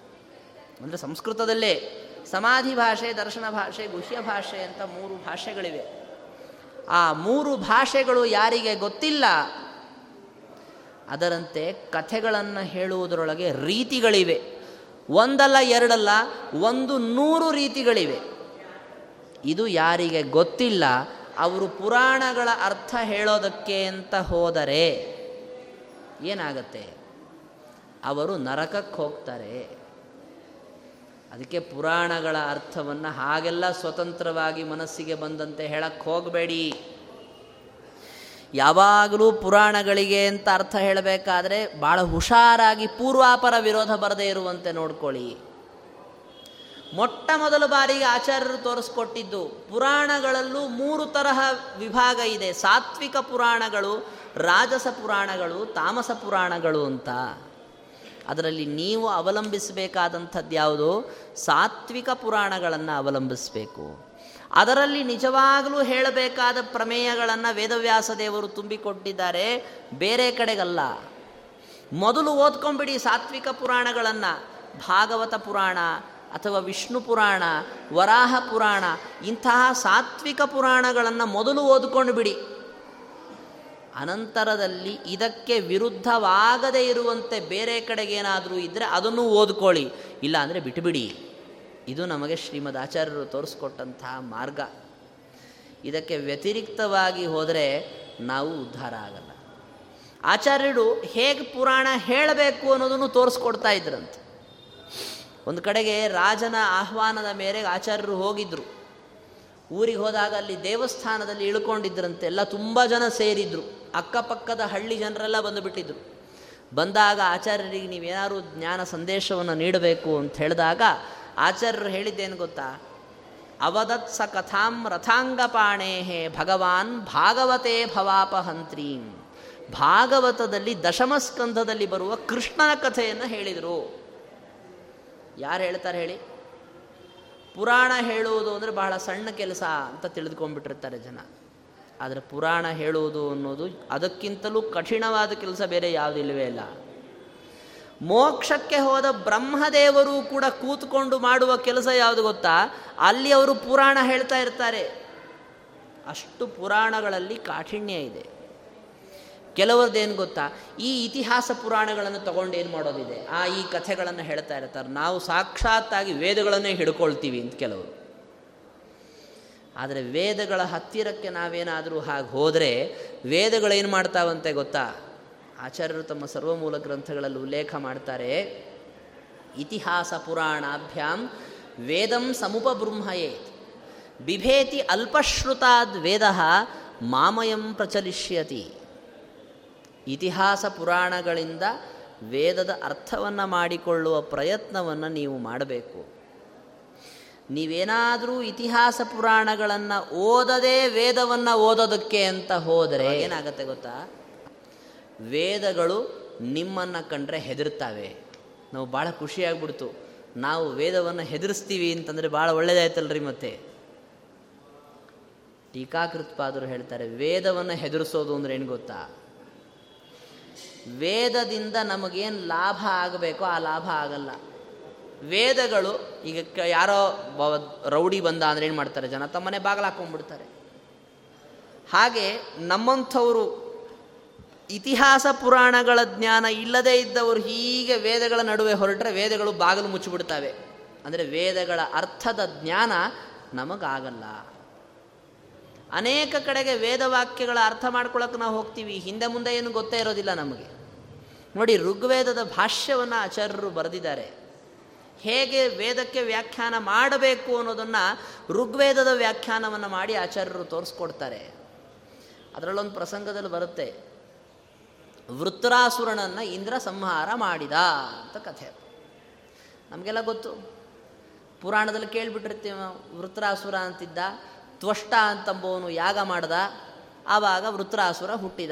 ಅಂದರೆ ಸಂಸ್ಕೃತದಲ್ಲೇ ಸಮಾಧಿ ಭಾಷೆ, ದರ್ಶನ ಭಾಷೆ, ಗುಹ್ಯ ಭಾಷೆ ಅಂತ ಮೂರು ಭಾಷೆಗಳಿವೆ. ಆ ಮೂರು ಭಾಷೆಗಳು ಯಾರಿಗೆ ಗೊತ್ತಿಲ್ಲ, ಅದರಂತೆ ಕಥೆಗಳನ್ನು ಹೇಳುವುದರೊಳಗೆ ರೀತಿಗಳಿವೆ. ಒಂದಲ್ಲ ಎರಡಲ್ಲ, ಒಂದು ನೂರು ರೀತಿಗಳಿವೆ. ಇದು ಯಾರಿಗೆ ಗೊತ್ತಿಲ್ಲ, ಅವರು ಪುರಾಣಗಳ ಅರ್ಥ ಹೇಳೋದಕ್ಕೆ ಅಂತ ಹೋದರೆ ಏನಾಗತ್ತೆ? ಅವರು ನರಕಕ್ಕೆ ಹೋಗ್ತಾರೆ. ಅದಕ್ಕೆ ಪುರಾಣಗಳ ಅರ್ಥವನ್ನು ಹಾಗೆಲ್ಲ ಸ್ವತಂತ್ರವಾಗಿ ಮನಸ್ಸಿಗೆ ಬಂದಂತೆ ಹೇಳಕ್ಕೆ ಹೋಗಬೇಡಿ. ಯಾವಾಗಲೂ ಪುರಾಣಗಳಿಗೆ ಅಂತ ಅರ್ಥ ಹೇಳಬೇಕಾದ್ರೆ ಭಾಳ ಹುಷಾರಾಗಿ ಪೂರ್ವಾಪರ ವಿರೋಧ ಬರದೇ ಇರುವಂತೆ ನೋಡ್ಕೊಳ್ಳಿ. ಮೊಟ್ಟ ಮೊದಲ ಬಾರಿಗೆ ಆಚಾರ್ಯರು ತೋರಿಸ್ಕೊಟ್ಟಿದ್ದು ಪುರಾಣಗಳಲ್ಲೂ ಮೂರು ತರಹ ವಿಭಾಗ ಇದೆ. ಸಾತ್ವಿಕ ಪುರಾಣಗಳು, ರಾಜಸ ಪುರಾಣಗಳು, ತಾಮಸ ಪುರಾಣಗಳು ಅಂತ. ಅದರಲ್ಲಿ ನೀವು ಅವಲಂಬಿಸಬೇಕಾದಂಥದ್ದು ಯಾವುದು? ಸಾತ್ವಿಕ ಪುರಾಣಗಳನ್ನು ಅವಲಂಬಿಸಬೇಕು. ಅದರಲ್ಲಿ ನಿಜವಾಗಲೂ ಹೇಳಬೇಕಾದ ಪ್ರಮೇಯಗಳನ್ನು ವೇದವ್ಯಾಸ ದೇವರು ತುಂಬಿಕೊಟ್ಟಿದ್ದಾರೆ. ಬೇರೆ ಕಡೆಗಲ್ಲ. ಮೊದಲು ಓದ್ಕೊಂಬಿಡಿ ಸಾತ್ವಿಕ ಪುರಾಣಗಳನ್ನು. ಭಾಗವತ ಪುರಾಣ ಅಥವಾ ವಿಷ್ಣು ಪುರಾಣ, ವರಾಹ ಪುರಾಣ, ಇಂತಹ ಸಾತ್ವಿಕ ಪುರಾಣಗಳನ್ನು ಮೊದಲು ಓದ್ಕೊಂಡು ಬಿಡಿ ಅನಂತರದಲ್ಲಿ ಇದಕ್ಕೆ ವಿರುದ್ಧವಾಗದೇ ಇರುವಂತೆ ಬೇರೆ ಕಡೆಗೇನಾದರೂ ಇದ್ದರೆ ಅದನ್ನು ಓದ್ಕೊಳ್ಳಿ. ಇಲ್ಲ ಅಂದರೆ ಬಿಟ್ಟುಬಿಡಿ ಇದು ನಮಗೆ ಶ್ರೀಮದ್ ಆಚಾರ್ಯರು ತೋರಿಸ್ಕೊಟ್ಟಂತಹ ಮಾರ್ಗ. ಇದಕ್ಕೆ ವ್ಯತಿರಿಕ್ತವಾಗಿ ಹೋದರೆ ನಾವು ಉದ್ಧಾರ ಆಗಲ್ಲ. ಆಚಾರ್ಯರು ಹೇಗೆ ಪುರಾಣ ಹೇಳಬೇಕು ಅನ್ನೋದನ್ನು ತೋರಿಸ್ಕೊಡ್ತಾ ಇದ್ರಂತೆ. ಒಂದು ಕಡೆಗೆ ರಾಜನ ಆಹ್ವಾನದ ಮೇರೆಗೆ ಆಚಾರ್ಯರು ಹೋಗಿದ್ರು. ಊರಿಗೆ ಹೋದಾಗ ಅಲ್ಲಿ ದೇವಸ್ಥಾನದಲ್ಲಿ ಇಳ್ಕೊಂಡಿದ್ರಂತೆ. ಎಲ್ಲ ತುಂಬ ಜನ ಸೇರಿದ್ರು. ಅಕ್ಕಪಕ್ಕದ ಹಳ್ಳಿ ಜನರೆಲ್ಲ ಬಂದುಬಿಟ್ಟಿದ್ರು. ಬಂದಾಗ ಆಚಾರ್ಯರಿಗೆ ನೀವೇನಾದ್ರು ಜ್ಞಾನ ಸಂದೇಶವನ್ನು ನೀಡಬೇಕು ಅಂತ ಹೇಳಿದಾಗ ಆಚಾರ್ಯರು ಹೇಳಿದ್ದೇನು ಗೊತ್ತಾ? ಅವದತ್ಸ ಕಥಾಂ ರಥಾಂಗಪಾಣೇಹೇ ಭಗವಾನ್ ಭಾಗವತೆ ಭವಾಪಹಂತ್ರೀಂ. ಭಾಗವತದಲ್ಲಿ ದಶಮಸ್ಕಂಧದಲ್ಲಿ ಬರುವ ಕೃಷ್ಣನ ಕಥೆಯನ್ನು ಹೇಳಿದರು. ಯಾರು ಹೇಳ್ತಾರೆ ಹೇಳಿ? ಪುರಾಣ ಹೇಳುವುದು ಅಂದರೆ ಬಹಳ ಸಣ್ಣ ಕೆಲಸ ಅಂತ ತಿಳಿದುಕೊಂಡ್ಬಿಟ್ಟಿರ್ತಾರೆ ಜನ. ಆದರೆ ಪುರಾಣ ಹೇಳುವುದು ಅನ್ನೋದು ಅದಕ್ಕಿಂತಲೂ ಕಠಿಣವಾದ ಕೆಲಸ ಬೇರೆ ಯಾವುದಿಲ್ಲವೇ ಇಲ್ಲ ಮೋಕ್ಷಕ್ಕೆ ಹೋದ ಬ್ರಹ್ಮದೇವರು ಕೂಡ ಕೂತ್ಕೊಂಡು ಮಾಡುವ ಕೆಲಸ ಯಾವುದು ಗೊತ್ತಾ? ಅಲ್ಲಿ ಅವರು ಪುರಾಣ ಹೇಳ್ತಾ ಇರ್ತಾರೆ. ಅಷ್ಟು ಪುರಾಣಗಳಲ್ಲಿ ಕಾಠಿಣ್ಯ ಇದೆ. ಕೆಲವರದ್ದೇನು ಗೊತ್ತಾ? ಈ ಇತಿಹಾಸ ಪುರಾಣಗಳನ್ನು ತಗೊಂಡು ಏನು ಮಾಡೋದಿದೆ? ಆ ಈ ಕಥೆಗಳನ್ನು ಹೇಳ್ತಾ ಇರ್ತಾರೆ. ನಾವು ಸಾಕ್ಷಾತ್ತಾಗಿ ವೇದಗಳನ್ನೇ ಹಿಡ್ಕೊಳ್ತೀವಿ ಅಂತ ಕೆಲವರು. ಆದರೆ ವೇದಗಳ ಹತ್ತಿರಕ್ಕೆ ನಾವೇನಾದರೂ ಹಾಗೆ ಹೋದರೆ ವೇದಗಳೇನು ಮಾಡ್ತಾವಂತೆ ಗೊತ್ತಾ? ಆಚಾರ್ಯರು ತಮ್ಮ ಸರ್ವಮೂಲ ಗ್ರಂಥಗಳಲ್ಲಿ ಉಲ್ಲೇಖ ಮಾಡ್ತಾರೆ. ಇತಿಹಾಸ ಪುರಾಣಾಭ್ಯಾಂ ವೇದಂ ಸಮುಪಬೃಂಹಯೇ ಬಿಭೇತಿ ಅಲ್ಪಶ್ರುತಾದ್ ವೇದ ಮಾಮಯಂ ಪ್ರಚಲಿಷ್ಯತಿ. ಇತಿಹಾಸ ಪುರಾಣಗಳಿಂದ ವೇದದ ಅರ್ಥವನ್ನು ಮಾಡಿಕೊಳ್ಳುವ ಪ್ರಯತ್ನವನ್ನು ನೀವು ಮಾಡಬೇಕು. ನೀವೇನಾದರೂ ಇತಿಹಾಸ ಪುರಾಣಗಳನ್ನು ಓದದೇ ವೇದವನ್ನು ಓದೋದಕ್ಕೆ ಅಂತ ಹೋದರೆ ಏನಾಗುತ್ತೆ ಗೊತ್ತಾ? ವೇದಗಳು ನಿಮ್ಮನ್ನು ಕಂಡ್ರೆ ಹೆದರ್ತಾವೆ ನಾವು ಭಾಳ ಖುಷಿಯಾಗ್ಬಿಡ್ತು ನಾವು ವೇದವನ್ನು ಹೆದರಿಸ್ತೀವಿ ಅಂತಂದರೆ ಭಾಳ ಒಳ್ಳೇದಾಯ್ತಲ್ರಿ ಮತ್ತೆ. ಟೀಕಾಕೃತ್ಪಾದರು ಹೇಳ್ತಾರೆ, ವೇದವನ್ನು ಹೆದರಿಸೋದು ಅಂದ್ರೆ ಏನು ಗೊತ್ತಾ? ವೇದದಿಂದ ನಮಗೇನು ಲಾಭ ಆಗಬೇಕೋ ಆ ಲಾಭ ಆಗಲ್ಲ. ವೇದಗಳು, ಈಗ ಯಾರೋ ರೌಡಿ ಬಂದ ಅಂದ್ರೆ ಏನು ಮಾಡ್ತಾರೆ, ಜನ ತಮ್ಮನೆ ಬಾಗಿಲು ಹಾಕೊಂಡ್ಬಿಡ್ತಾರೆ ಹಾಗೆ ನಮ್ಮಂಥವರು ಇತಿಹಾಸ ಪುರಾಣಗಳ ಜ್ಞಾನ ಇಲ್ಲದೇ ಇದ್ದವರು ಹೀಗೆ ವೇದಗಳ ನಡುವೆ ಹೊರಟರೆ ವೇದಗಳು ಬಾಗಿಲು ಮುಚ್ಚಿಬಿಡ್ತವೆ. ಅಂದರೆ ವೇದಗಳ ಅರ್ಥದ ಜ್ಞಾನ ನಮಗಾಗಲ್ಲ. ಅನೇಕ ಕಡೆಗೆ ವೇದವಾಕ್ಯಗಳ ಅರ್ಥ ಮಾಡ್ಕೊಳ್ಳೋಕೆ ನಾವು ಹೋಗ್ತೀವಿ. ಹಿಂದೆ ಮುಂದೆ ಏನು ಗೊತ್ತೇ ಇರೋದಿಲ್ಲ ನಮಗೆ. ನೋಡಿ, ಋಗ್ವೇದದ ಭಾಷ್ಯವನ್ನು ಆಚಾರ್ಯರು ಬರೆದಿದ್ದಾರೆ. ಹೇಗೆ ವೇದಕ್ಕೆ ವ್ಯಾಖ್ಯಾನ ಮಾಡಬೇಕು ಅನ್ನೋದನ್ನು ಋಗ್ವೇದದ ವ್ಯಾಖ್ಯಾನವನ್ನು ಮಾಡಿ ಆಚಾರ್ಯರು ತೋರಿಸ್ಕೊಡ್ತಾರೆ. ಅದರಲ್ಲೊಂದು ಪ್ರಸಂಗದಲ್ಲಿ ಬರುತ್ತೆ. ವೃತ್ರಾಸುರನನ್ನು ಇಂದ್ರ ಸಂಹಾರ ಮಾಡಿದ ಅಂತ ಕಥೆ. ನಮಗೆಲ್ಲ ಗೊತ್ತು. ಪುರಾಣದಲ್ಲಿ ಕೇಳಿಬಿಟ್ಟಿರ್ತೀವಿ ವೃತ್ರಾಸುರ ಅಂತಿದ್ದ, ತ್ವಷ್ಟ ಅಂತಂಬವನು ಯಾಗ ಮಾಡ್ದ, ಆವಾಗ ವೃತ್ರಾಸುರ ಹುಟ್ಟಿದ.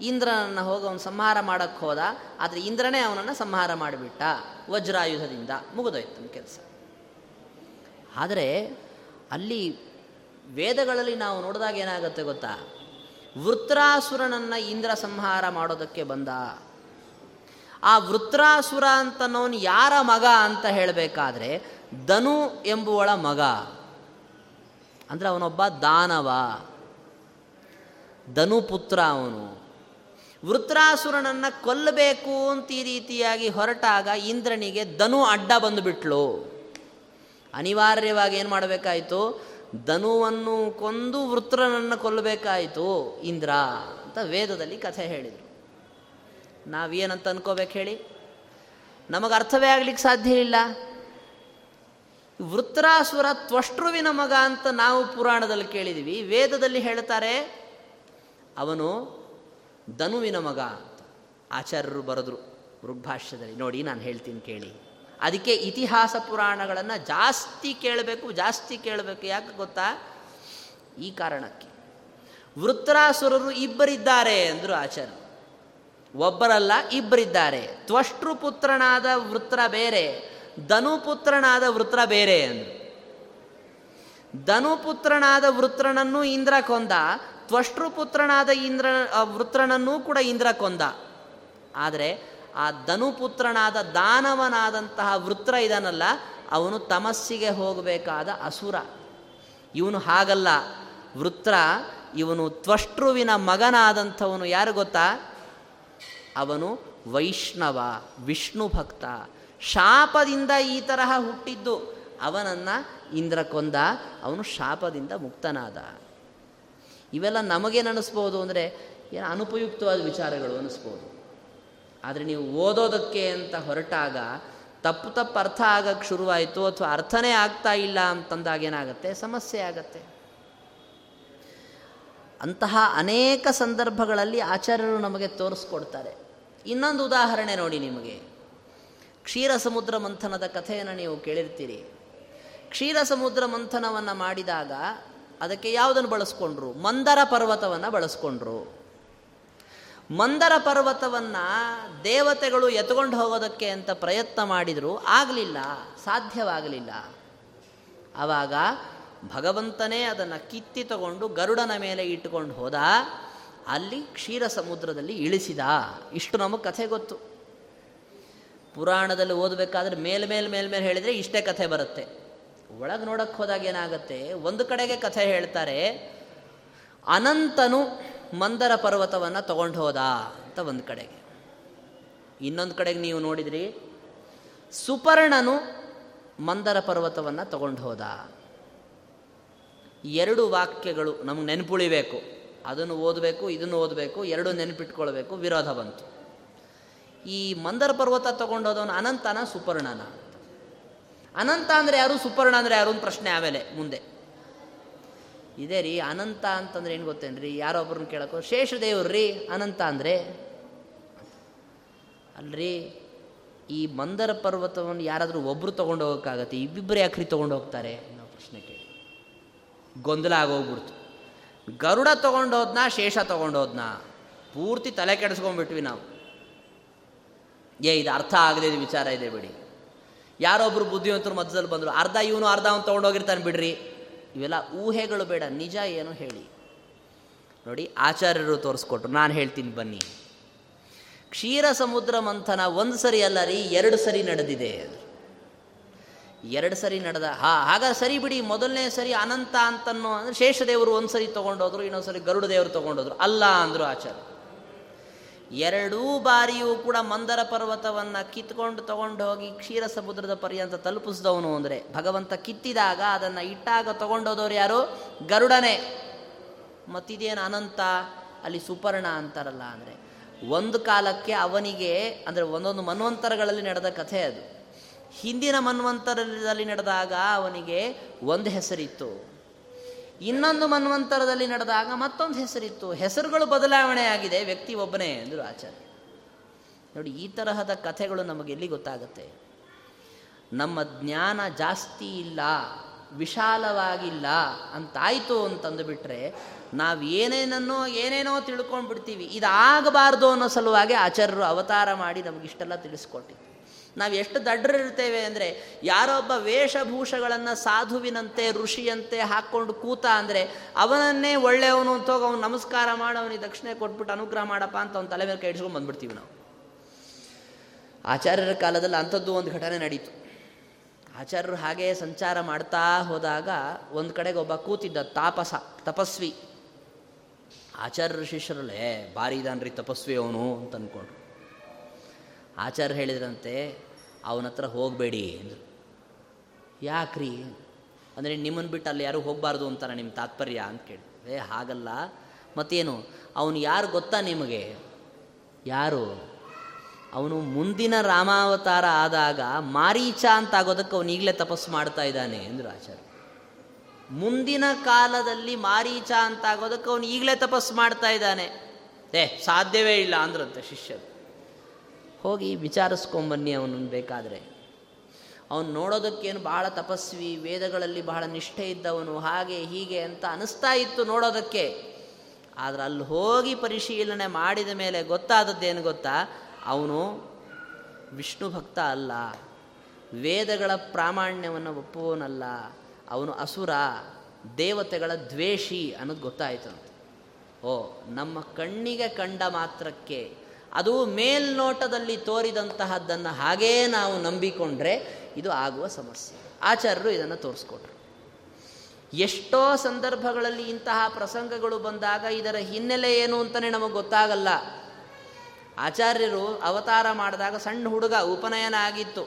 ಇಂದ್ರನನ್ನು ಹೋಗಿ ಅವನು ಸಂಹಾರ ಮಾಡೋಕ್ಕೆ ಹೋದ, ಆದರೆ ಇಂದ್ರನೇ ಅವನನ್ನು ಸಂಹಾರ ಮಾಡಿಬಿಟ್ಟ, ವಜ್ರಾಯುಧದಿಂದ ಮುಗಿದೋಯ್ತು ನಮ್ಮ ಕೆಲಸ. ಆದರೆ ಅಲ್ಲಿ ವೇದಗಳಲ್ಲಿ ನಾವು ನೋಡಿದಾಗ ಏನಾಗುತ್ತೆ ಗೊತ್ತಾ? ವೃತ್ರಾಸುರನನ್ನು ಇಂದ್ರ ಸಂಹಾರ ಮಾಡೋದಕ್ಕೆ ಬಂದ. ಆ ವೃತ್ರಾಸುರ ಅಂತನವನು ಯಾರ ಮಗ ಅಂತ ಹೇಳಬೇಕಾದ್ರೆ ಧನು ಎಂಬುವಳ ಮಗ. ಅಂದರೆ ಅವನೊಬ್ಬ ದಾನವ. ಧನುಪುತ್ರ ಅವನು. ವೃತ್ರಾಸುರನನ್ನು ಕೊಲ್ಲಬೇಕು ಅಂತ ಈ ರೀತಿಯಾಗಿ ಹೊರಟಾಗ ಇಂದ್ರನಿಗೆ ಧನು ಅಡ್ಡ ಬಂದುಬಿಟ್ಲು ಅನಿವಾರ್ಯವಾಗಿ ಏನು ಮಾಡಬೇಕಾಯಿತು? ಧನುವನ್ನು ಕೊಂದು ವೃತ್ರನನ್ನು ಕೊಲ್ಲಬೇಕಾಯಿತು ಇಂದ್ರ ಅಂತ ವೇದದಲ್ಲಿ ಕಥೆ ಹೇಳಿದರು. ನಾವೇನಂತ ಅನ್ಕೋಬೇಕು ಹೇಳಿ? ನಮಗೆ ಅರ್ಥವೇ ಆಗ್ಲಿಕ್ಕೆ ಸಾಧ್ಯ ಇಲ್ಲ. ವೃತ್ರಾಸುರ ತ್ವಷ್ಟೃವಿನ ಮಗ ಅಂತ ನಾವು ಪುರಾಣದಲ್ಲಿ ಕೇಳಿದ್ವಿ. ವೇದದಲ್ಲಿ ಹೇಳ್ತಾರೆ, ಅವನು ಧನುವಿನ ಮಗ ಅಂತ. ಆಚಾರ್ಯರು ಬರೆದ್ರು ಋಗ್ಭಾಷ್ಯದಲ್ಲಿ. ನೋಡಿ, ನಾನು ಹೇಳ್ತೀನಿ ಕೇಳಿ. ಅದಕ್ಕೆ ಇತಿಹಾಸ ಪುರಾಣಗಳನ್ನು ಜಾಸ್ತಿ ಕೇಳಬೇಕು ಜಾಸ್ತಿ ಕೇಳಬೇಕು. ಯಾಕೆ ಗೊತ್ತಾ? ಈ ಕಾರಣಕ್ಕೆ. ವೃತ್ರಾಸುರರು ಇಬ್ಬರಿದ್ದಾರೆ ಅಂದರು ಆಚಾರ್ಯ ಒಬ್ಬರಲ್ಲ, ಇಬ್ಬರಿದ್ದಾರೆ. ತ್ವಷ್ಟೃ ಪುತ್ರನಾದ ವೃತ್ರ ಬೇರೆ, ಧನುಪುತ್ರನಾದ ವೃತ್ರ ಬೇರೆ ಅಂದರು. ಧನುಪುತ್ರನಾದ ವೃತ್ರನನ್ನು ಇಂದ್ರ ಕೊಂದ, ತ್ವಷ್ಟೃಪುತ್ರನಾದ ಇಂದ್ರ ವೃತ್ರನನ್ನೂ ಕೂಡ ಇಂದ್ರ ಕೊಂದ. ಆದರೆ ಆ ಧನುಪುತ್ರನಾದ ದಾನವನಾದಂತಹ ವೃತ್ರ ಇದನ್ನಲ್ಲ ಅವನು ತಮಸ್ಸಿಗೆ ಹೋಗಬೇಕಾದ ಅಸುರ. ಇವನು ಹಾಗಲ್ಲ. ವೃತ್ರ ಇವನು ತ್ವಷ್ಟೃವಿನ ಮಗನಾದಂಥವನು ಯಾರು ಗೊತ್ತಾ? ಅವನು ವೈಷ್ಣವ, ವಿಷ್ಣು ಭಕ್ತ. ಶಾಪದಿಂದ ಈ ತರಹ ಹುಟ್ಟಿದ್ದು. ಅವನನ್ನು ಇಂದ್ರ ಕೊಂದ, ಅವನು ಶಾಪದಿಂದ ಮುಕ್ತನಾದ. ಇವೆಲ್ಲ ನಮಗೇನು ಅನ್ನಿಸ್ಬೋದು ಅಂದರೆ ಏನು ಅನುಪಯುಕ್ತವಾದ ವಿಚಾರಗಳು ಅನ್ನಿಸ್ಬೋದು ಆದರೆ ನೀವು ಓದೋದಕ್ಕೆ ಅಂತ ಹೊರಟಾಗ ತಪ್ಪು ತಪ್ಪು ಅರ್ಥ ಆಗಕ್ಕೆ ಶುರುವಾಯಿತು ಅಥವಾ ಅರ್ಥನೇ ಆಗ್ತಾ ಇಲ್ಲ ಅಂತಂದಾಗ ಏನಾಗುತ್ತೆ? ಸಮಸ್ಯೆ ಆಗತ್ತೆ. ಅಂತಹ ಅನೇಕ ಸಂದರ್ಭಗಳಲ್ಲಿ ಆಚಾರ್ಯರು ನಮಗೆ ತೋರಿಸ್ಕೊಡ್ತಾರೆ. ಇನ್ನೊಂದು ಉದಾಹರಣೆ ನೋಡಿ ನಿಮಗೆ. ಕ್ಷೀರ ಸಮುದ್ರ ಮಂಥನದ ಕಥೆಯನ್ನು ನೀವು ಕೇಳಿರ್ತೀರಿ. ಕ್ಷೀರ ಸಮುದ್ರ ಮಂಥನವನ್ನು ಮಾಡಿದಾಗ ಅದಕ್ಕೆ ಯಾವುದನ್ನು ಬಳಸ್ಕೊಂಡ್ರು? ಮಂದರ ಪರ್ವತವನ್ನು ಬಳಸ್ಕೊಂಡ್ರು. ಮಂದರ ಪರ್ವತವನ್ನು ದೇವತೆಗಳು ಎತ್ಕೊಂಡು ಹೋಗೋದಕ್ಕೆ ಅಂತ ಪ್ರಯತ್ನ ಮಾಡಿದರೂ, ಆಗಲಿಲ್ಲ, ಸಾಧ್ಯವಾಗಲಿಲ್ಲ. ಆವಾಗ ಭಗವಂತನೇ ಅದನ್ನು ಕಿತ್ತಿ ತಗೊಂಡು ಗರುಡನ ಮೇಲೆ ಇಟ್ಟುಕೊಂಡು ಹೋದ, ಅಲ್ಲಿ ಕ್ಷೀರ ಸಮುದ್ರದಲ್ಲಿ ಇಳಿಸಿದ. ಇಷ್ಟು ನಮಗೆ ಕಥೆ ಗೊತ್ತು. ಪುರಾಣದಲ್ಲಿ ಓದಬೇಕಾದ್ರೆ ಮೇಲ್ಮೇಲ್ ಮೇಲೆ ಮೇಲೆ ಮೇಲೆ ಹೇಳಿದರೆ ಇಷ್ಟೇ ಕಥೆ ಬರುತ್ತೆ. ಒಳಗೆ ನೋಡಕ್ಕೆ ಹೋದಾಗ ಏನಾಗುತ್ತೆ, ಒಂದು ಕಡೆಗೆ ಕಥೆ ಹೇಳ್ತಾರೆ, ಅನಂತನು ಮಂದರ ಪರ್ವತವನ್ನು ತಗೊಂಡು ಹೋದ ಅಂತ ಒಂದು ಕಡೆಗೆ. ಇನ್ನೊಂದು ಕಡೆಗೆ ನೀವು ನೋಡಿದ್ರಿ, ಸುಪರ್ಣನು ಮಂದರ ಪರ್ವತವನ್ನು ತಗೊಂಡು ಹೋದ. ಎರಡು ವಾಕ್ಯಗಳು ನಮಗೆ ನೆನಪುಳಿಬೇಕು. ಅದನ್ನು ಓದಬೇಕು, ಇದನ್ನು ಓದಬೇಕು, ಎರಡು ನೆನಪಿಟ್ಕೊಳ್ಬೇಕು, ವಿರೋಧ ಬಂತು. ಈ ಮಂದರ ಪರ್ವತ ತಗೊಂಡೋದವನು ಅನಂತನ ಸುಪರ್ಣನ ಅನಂತ ಅಂದರೆ ಯಾರು, ಸುಪರ್ಣ ಅಂದರೆ ಯಾರು ಪ್ರಶ್ನೆ ಆಮೇಲೆ ಮುಂದೆ. ಇದೇ ರೀ, ಅನಂತ ಅಂತಂದ್ರೆ ಏನು ಗೊತ್ತೇನ್ರಿ? ಯಾರೊಬ್ಬರನ್ನ ಶೇಷದೇವ್ರು ರೀ ಅನಂತ ಅಂದರೆ? ಅಲ್ರಿ, ಈ ಮಂದರ ಪರ್ವತವನ್ನು ಯಾರಾದರೂ ಒಬ್ಬರು ತೊಗೊಂಡು ಹೋಗೋಕ್ಕಾಗತ್ತೆ? ಇಬ್ಬಿಬ್ಬರು ಯಾಕ್ರಿ ತೊಗೊಂಡು ಹೋಗ್ತಾರೆ? ಅನ್ನೋ ಪ್ರಶ್ನೆ ಕೇಳಿ ಗೊಂದಲ ಆಗೋಗ್ಬಿಡ್ತು. ಗರುಡ ತೊಗೊಂಡೋದ್ನ ಶೇಷ ತೊಗೊಂಡೋದ್ನ ಪೂರ್ತಿ ತಲೆ ಕೆಡಿಸ್ಕೊಂಡ್ಬಿಟ್ವಿ ನಾವು. ಏ, ಇದು ಅರ್ಥ ಆಗದೆ ವಿಚಾರ ಇದೆ ಬಿಡಿ. ಯಾರೊಬ್ಬರು ಬುದ್ಧಿವಂತರು ಮಧ್ಯದಲ್ಲಿ ಬಂದರು, ಅರ್ಧ ಇವನು, ಅರ್ಧ ಅವನು ತೊಗೊಂಡೋಗಿರ್ತಾನೆ ಬಿಡ್ರಿ. ಇವೆಲ್ಲ ಊಹೆಗಳು ಬೇಡ, ನಿಜ ಏನು ಹೇಳಿ. ನೋಡಿ, ಆಚಾರ್ಯರು ತೋರಿಸ್ಕೊಟ್ರು, ನಾನು ಹೇಳ್ತೀನಿ ಬನ್ನಿ. ಕ್ಷೀರ ಸಮುದ್ರ ಮಂಥನ ಒಂದು ಸರಿ ಅಲ್ಲ ರೀ, ಎರಡು ಸರಿ ನಡೆದಿದೆ. ಎರಡು ಸರಿ ನಡೆದ, ಹಾ, ಹಾಗ ಸರಿ ಬಿಡಿ, ಮೊದಲನೇ ಸರಿ ಅನಂತ ಅಂತನೋ ಅಂದರೆ ಶೇಷದೇವರು ಒಂದು ಸರಿ ತೊಗೊಂಡೋದ್ರು ಇನ್ನೊಂದು ಸರಿ ಗರುಡ ದೇವರು ತೊಗೊಂಡೋದ್ರು, ಅಲ್ಲ ಅಂದರು ಆಚಾರ್ಯ. ಎರಡೂ ಬಾರಿಯೂ ಕೂಡ ಮಂದರ ಪರ್ವತವನ್ನು ಕಿತ್ಕೊಂಡು ತಗೊಂಡು ಹೋಗಿ ಕ್ಷೀರ ಸಮುದ್ರದ ಪರ್ಯಂತ ತಲುಪಿಸಿದವನು ಅಂದರೆ ಭಗವಂತ ಕಿತ್ತಿದಾಗ ಅದನ್ನು ಇಟ್ಟಾಗ ತಗೊಂಡೋದವ್ರು ಯಾರು? ಗರುಡನೇ. ಮತ್ತಿದೇನು ಅನಂತ? ಅಲ್ಲಿ ಸುಪರ್ಣ ಅಂತಾರಲ್ಲ ಅಂದರೆ. ಒಂದು ಕಾಲಕ್ಕೆ ಅವನಿಗೆ ಅಂದರೆ ಒಂದೊಂದು ಮನ್ವಂತರಗಳಲ್ಲಿ ನಡೆದ ಕಥೆ ಅದು. ಹಿಂದಿನ ಮನ್ವಂತರದಲ್ಲಿ ನಡೆದಾಗ ಅವನಿಗೆ ಒಂದು ಹೆಸರಿತ್ತು. ಇನ್ನೊಂದು ಮನ್ವಂತರದಲ್ಲಿ ನಡೆದಾಗ ಮತ್ತೊಂದು ಹೆಸರಿತ್ತು. ಹೆಸರುಗಳು ಬದಲಾವಣೆ ಆಗಿದೆ ವ್ಯಕ್ತಿ ಒಬ್ಬನೇ ಎಂದರು ಆಚಾರ್ಯ. ನೋಡಿ, ಈ ತರಹದ ಕಥೆಗಳು ನಮಗೆ ಎಲ್ಲಿ ಗೊತ್ತಾಗುತ್ತೆ? ನಮ್ಮ ಜ್ಞಾನ ಜಾಸ್ತಿ ಇಲ್ಲ, ವಿಶಾಲವಾಗಿಲ್ಲ ಅಂತಾಯಿತು ಅಂತಂದು ಬಿಟ್ಟರೆ ನಾವು ಏನೇನನ್ನೋ ಏನೇನೋ ತಿಳ್ಕೊಂಡು ಬಿಡ್ತೀವಿ ಇದಾಗಬಾರ್ದು ಅನ್ನೋ ಸಲುವಾಗಿ ಆಚಾರ್ಯರು ಅವತಾರ ಮಾಡಿ ನಮಗಿಷ್ಟೆಲ್ಲ ತಿಳಿಸ್ಕೊಟ್ಟಿದ್ದು ನಾವು ಎಷ್ಟು ದಡ್ಡರಿರ್ತೇವೆ ಅಂದರೆ ಯಾರೊಬ್ಬ ವೇಷಭೂಷಗಳನ್ನು ಸಾಧುವಿನಂತೆ, ಋಷಿಯಂತೆ ಹಾಕ್ಕೊಂಡು ಕೂತ ಅಂದರೆ ಅವನನ್ನೇ ಒಳ್ಳೆಯವನು ಅಂತ ಹೋಗಿ ಅವನು ನಮಸ್ಕಾರ ಮಾಡಿ ಅವನಿಗೆ ದಕ್ಷಿಣೆ ಕೊಟ್ಬಿಟ್ಟು ಅನುಗ್ರಹ ಮಾಡಪ್ಪ ಅಂತ ಅವ್ನು ತಲೆ ಮೇಲೆ ಕೈ ಬಂದ್ಬಿಡ್ತೀವಿ ನಾವು. ಆಚಾರ್ಯರ ಕಾಲದಲ್ಲಿ ಅಂಥದ್ದು ಒಂದು ಘಟನೆ ನಡೀತು. ಆಚಾರ್ಯರು ಹಾಗೆ ಸಂಚಾರ ಮಾಡ್ತಾ ಹೋದಾಗ ಒಂದು ಕಡೆಗೆ ಒಬ್ಬ ಕೂತಿದ್ದ ತಾಪಸ, ತಪಸ್ವಿ. ಆಚಾರ್ಯರ ಶಿಷ್ಯರಲ್ಲೇ ಭಾರಿ ಇದಾನ್ರಿ ತಪಸ್ವಿ ಅವನು ಅಂತ ಅಂದ್ಕೊಂಡ್ರು ಆಚಾರ್ಯ ಹೇಳಿದ್ರಂತೆ, ಅವನ ಹತ್ರ ಹೋಗಬೇಡಿ ಅಂದರು. ಯಾಕ್ರಿ? ಅಂದರೆ ನಿಮ್ಮನ್ನು ಬಿಟ್ಟು ಅಲ್ಲಿ ಯಾರೂ ಹೋಗಬಾರ್ದು ಅಂತಾನೆ ನಿಮ್ಮ ತಾತ್ಪರ್ಯ ಅಂತ ಕೇಳಿ ಏ, ಹಾಗಲ್ಲ. ಮತ್ತೇನು? ಅವನು ಯಾರು ಗೊತ್ತಾ ನಿಮಗೆ? ಯಾರು? ಅವನು ಮುಂದಿನ ರಾಮಾವತಾರ ಆದಾಗ ಮಾರೀಚ ಅಂತ ಆಗೋದಕ್ಕೆ ಅವನು ಈಗಲೇ ತಪಸ್ಸು ಮಾಡ್ತಾ ಇದ್ದಾನೆ ಅಂದರು ಆಚಾರ್ಯ ಮುಂದಿನ ಕಾಲದಲ್ಲಿ ಮಾರೀಚ ಅಂತ ಆಗೋದಕ್ಕೆ ಅವನು ಈಗಲೇ ತಪಸ್ಸು ಮಾಡ್ತಾ ಇದ್ದಾನೆ. ಏ, ಸಾಧ್ಯವೇ ಇಲ್ಲ ಅಂದ್ರಂತೆ ಶಿಷ್ಯರು. ಹೋಗಿ ವಿಚಾರಿಸ್ಕೊಂಬನ್ನಿ ಅವನು ಬೇಕಾದರೆ. ಅವನು ನೋಡೋದಕ್ಕೇನು ಬಹಳ ತಪಸ್ವಿ, ವೇದಗಳಲ್ಲಿ ಬಹಳ ನಿಷ್ಠೆ ಇದ್ದವನು, ಹಾಗೆ ಹೀಗೆ ಅಂತ ಅನಿಸ್ತಾ ಇತ್ತು ನೋಡೋದಕ್ಕೆ. ಆದರೆ ಅಲ್ಲಿ ಹೋಗಿ ಪರಿಶೀಲನೆ ಮಾಡಿದ ಮೇಲೆ ಗೊತ್ತಾದದ್ದೇನು ಗೊತ್ತಾ? ಅವನು ವಿಷ್ಣು ಭಕ್ತ ಅಲ್ಲ, ವೇದಗಳ ಪ್ರಾಮಾಣ್ಯವನ್ನು ಒಪ್ಪುವನಲ್ಲ ಅವನು ಅಸುರ, ದೇವತೆಗಳ ದ್ವೇಷಿ ಅನ್ನೋದು ಗೊತ್ತಾಯಿತು ಓ, ನಮ್ಮ ಕಣ್ಣಿಗೆ ಕಂಡ ಮಾತ್ರಕ್ಕೆ ಅದು ಮೇಲ್ನೋಟದಲ್ಲಿ ತೋರಿದಂತಹದ್ದನ್ನು ಹಾಗೇ ನಾವು ನಂಬಿಕೊಂಡ್ರೆ ಇದು ಆಗುವ ಸಮಸ್ಯೆ. ಆಚಾರ್ಯರು ಇದನ್ನು ತೋರಿಸ್ಕೊಟ್ರು. ಎಷ್ಟೋ ಸಂದರ್ಭಗಳಲ್ಲಿ ಇಂತಹ ಪ್ರಸಂಗಗಳು ಬಂದಾಗ ಇದರ ಹಿನ್ನೆಲೆ ಏನು ಅಂತಲೇ ನಮಗೆ ಗೊತ್ತಾಗಲ್ಲ. ಆಚಾರ್ಯರು ಅವತಾರ ಮಾಡಿದಾಗ ಸಣ್ಣ ಹುಡುಗ ಉಪನಯನ ಆಗಿತ್ತು.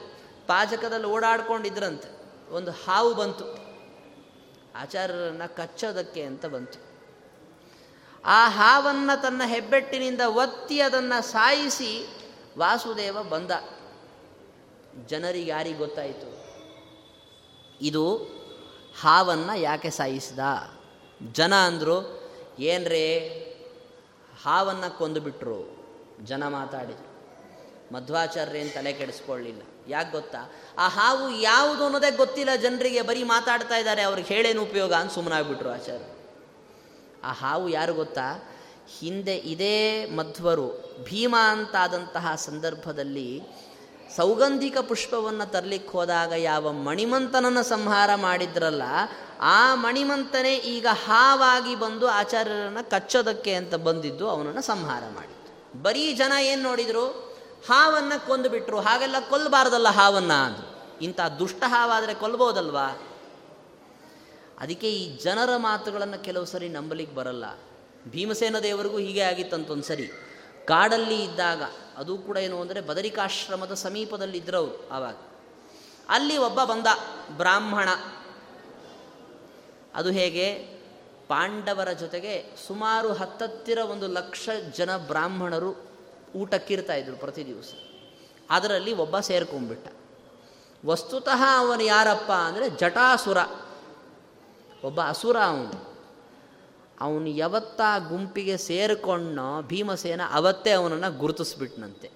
ಪಾಜಕದಲ್ಲಿ ಓಡಾಡ್ಕೊಂಡಿದ್ರಂತೆ. ಒಂದು ಹಾವು ಬಂತು. ಆಚಾರ್ಯರನ್ನು ಕಚ್ಚೋದಕ್ಕೆ ಅಂತ ಬಂತು. ಆ ಹಾವನ್ನು ತನ್ನ ಹೆಬ್ಬೆಟ್ಟಿನಿಂದ ಒತ್ತಿ ಅದನ್ನು ಸಾಯಿಸಿ ವಾಸುದೇವ ಬಂದ. ಜನರಿಗೆ ಯಾರಿಗೆ ಗೊತ್ತಾಯಿತು? ಇದು ಹಾವನ್ನು ಯಾಕೆ ಸಾಯಿಸಿದ? ಜನ ಅಂದರು, ಏನ್ರೇ, ಹಾವನ್ನು ಕೊಂದುಬಿಟ್ರು ಜನ ಮಾತಾಡಿದರು. ಮಧ್ವಾಚಾರ್ಯರೇನು ತಲೆ ಕೆಡಿಸ್ಕೊಳ್ಳಿಲ್ಲ. ಯಾಕೆ ಗೊತ್ತಾ? ಆ ಹಾವು ಯಾವುದು ಅನ್ನೋದೇ ಗೊತ್ತಿಲ್ಲ. ಜನರಿಗೆ ಬರೀ ಮಾತಾಡ್ತಾ ಇದ್ದಾರೆ. ಅವ್ರಿಗೆ ಹೇಳೇನು ಉಪಯೋಗ ಅಂತ ಸುಮ್ಮನಾಗ್ಬಿಟ್ರು ಆಚಾರ್ಯ ಆ ಹಾವು ಯಾರು ಗೊತ್ತಾ? ಹಿಂದೆ ಇದೇ ಮಧ್ವರು, ಭೀಮ ಅಂತಾದಂತಹ ಸಂದರ್ಭದಲ್ಲಿ ಸೌಗಂಧಿಕ ಪುಷ್ಪವನ್ನು ತರಲಿಕ್ಕೆ ಹೋದಾಗ ಯಾವ ಮಣಿಮಂತನನ್ನು ಸಂಹಾರ ಮಾಡಿದ್ರಲ್ಲ, ಆ ಮಣಿಮಂತನೇ ಈಗ ಹಾವಾಗಿ ಬಂದು ಆಚಾರ್ಯರನ್ನು ಕಚ್ಚೋದಕ್ಕೆ ಅಂತ ಬಂದಿದ್ದು ಅವನನ್ನು ಸಂಹಾರ ಮಾಡಿದ್ದು. ಬರೀ ಜನ ಏನು ನೋಡಿದರು? ಹಾವನ್ನು ಕೊಂದುಬಿಟ್ರು. ಹಾಗೆಲ್ಲ ಕೊಲ್ಲಬಾರ್ದಲ್ಲ ಹಾವನ್ನು ಅದು ಇಂಥ ದುಷ್ಟ ಹಾವಾದರೆ ಕೊಲ್ಬೋದಲ್ವಾ? ಅದಕ್ಕೆ ಈ ಜನರ ಮಾತುಗಳನ್ನು ಕೆಲವು ಸರಿ ನಂಬಲಿಕ್ಕೆ ಬರಲ್ಲ. ಭೀಮಸೇನ ದೇವರಿಗೂ ಹೀಗೆ ಆಗಿತ್ತಂತೊಂದು ಸರಿ. ಕಾಡಲ್ಲಿ ಇದ್ದಾಗ, ಅದು ಕೂಡ ಏನು ಅಂದರೆ ಬದರಿಕಾಶ್ರಮದ ಸಮೀಪದಲ್ಲಿ ಇದ್ರವರು ಆವಾಗ. ಅಲ್ಲಿ ಒಬ್ಬ ಬಂದ ಬ್ರಾಹ್ಮಣ. ಅದು ಹೇಗೆ? ಪಾಂಡವರ ಜೊತೆಗೆ ಸುಮಾರು ಹತ್ತತ್ತಿರ ಒಂದು ಲಕ್ಷ ಜನ ಬ್ರಾಹ್ಮಣರು ಊಟಕ್ಕಿರ್ತಾ ಇದ್ರು ಪ್ರತಿ ದಿವಸ. ಅದರಲ್ಲಿ ಒಬ್ಬ ಸೇರ್ಕೊಂಡ್ಬಿಟ್ಟ. ವಸ್ತುತಃ ಅವನು ಯಾರಪ್ಪ ಅಂದರೆ ಜಟಾಸುರ. ಒಬ್ಬ ಅಸುರ ಅವನು. ಅವನು ಯಾವತ್ತ ಗುಂಪಿಗೆ ಸೇರಿಕೊಂಡೋ ಭೀಮಸೇನ ಅವತ್ತೇ ಅವನನ್ನು ಗುರುತಿಸ್ಬಿಟ್ನಂತೆ.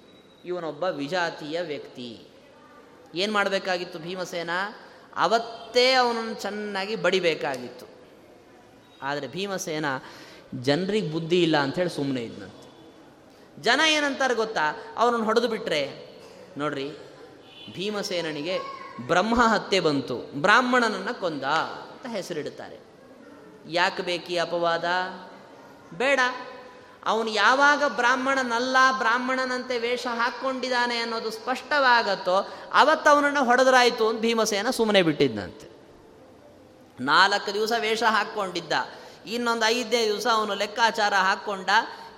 ಇವನೊಬ್ಬ ವಿಜಾತಿಯ ವ್ಯಕ್ತಿ. ಏನು ಮಾಡಬೇಕಾಗಿತ್ತು ಭೀಮಸೇನ? ಅವತ್ತೇ ಅವನನ್ನು ಚೆನ್ನಾಗಿ ಬಡಿಬೇಕಾಗಿತ್ತು. ಆದರೆ ಭೀಮಸೇನ ಜನರಿಗೆ ಬುದ್ಧಿ ಇಲ್ಲ ಅಂಥೇಳಿ ಸುಮ್ಮನೆ ಇದ್ನಂತೆ. ಜನ ಏನಂತಾರೆ ಗೊತ್ತಾ? ಅವನನ್ನು ಹೊಡೆದು ಬಿಟ್ರೆ. ನೋಡ್ರಿ, ಭೀಮಸೇನನಿಗೆ ಬ್ರಹ್ಮ ಹತ್ಯೆ ಬಂತು. ಬ್ರಾಹ್ಮಣನನ್ನು ಕೊಂದ. ಅಂತ ಹೆಸರಿಡುತ್ತಾರೆ. ಯಾಕೆ ಬೇಕಿ ಅಪವಾದ? ಬೇಡ. ಅವನು ಯಾವಾಗ ಬ್ರಾಹ್ಮಣನಲ್ಲ, ಬ್ರಾಹ್ಮಣನಂತೆ ವೇಷ ಹಾಕ್ಕೊಂಡಿದ್ದಾನೆ ಅನ್ನೋದು ಸ್ಪಷ್ಟವಾಗತ್ತೋ ಅವತ್ತು ಅವನನ್ನು ಹೊಡೆದ್ರಾಯ್ತು ಅಂತ ಭೀಮಸೇನ ಸುಮ್ಮನೆ ಬಿಟ್ಟಿದ್ದಂತೆ ನಾಲ್ಕು ದಿವಸ ವೇಷ ಹಾಕ್ಕೊಂಡಿದ್ದ. ಇನ್ನೊಂದು ಐದನೇ ದಿವಸ ಅವನು ಲೆಕ್ಕಾಚಾರ ಹಾಕ್ಕೊಂಡ.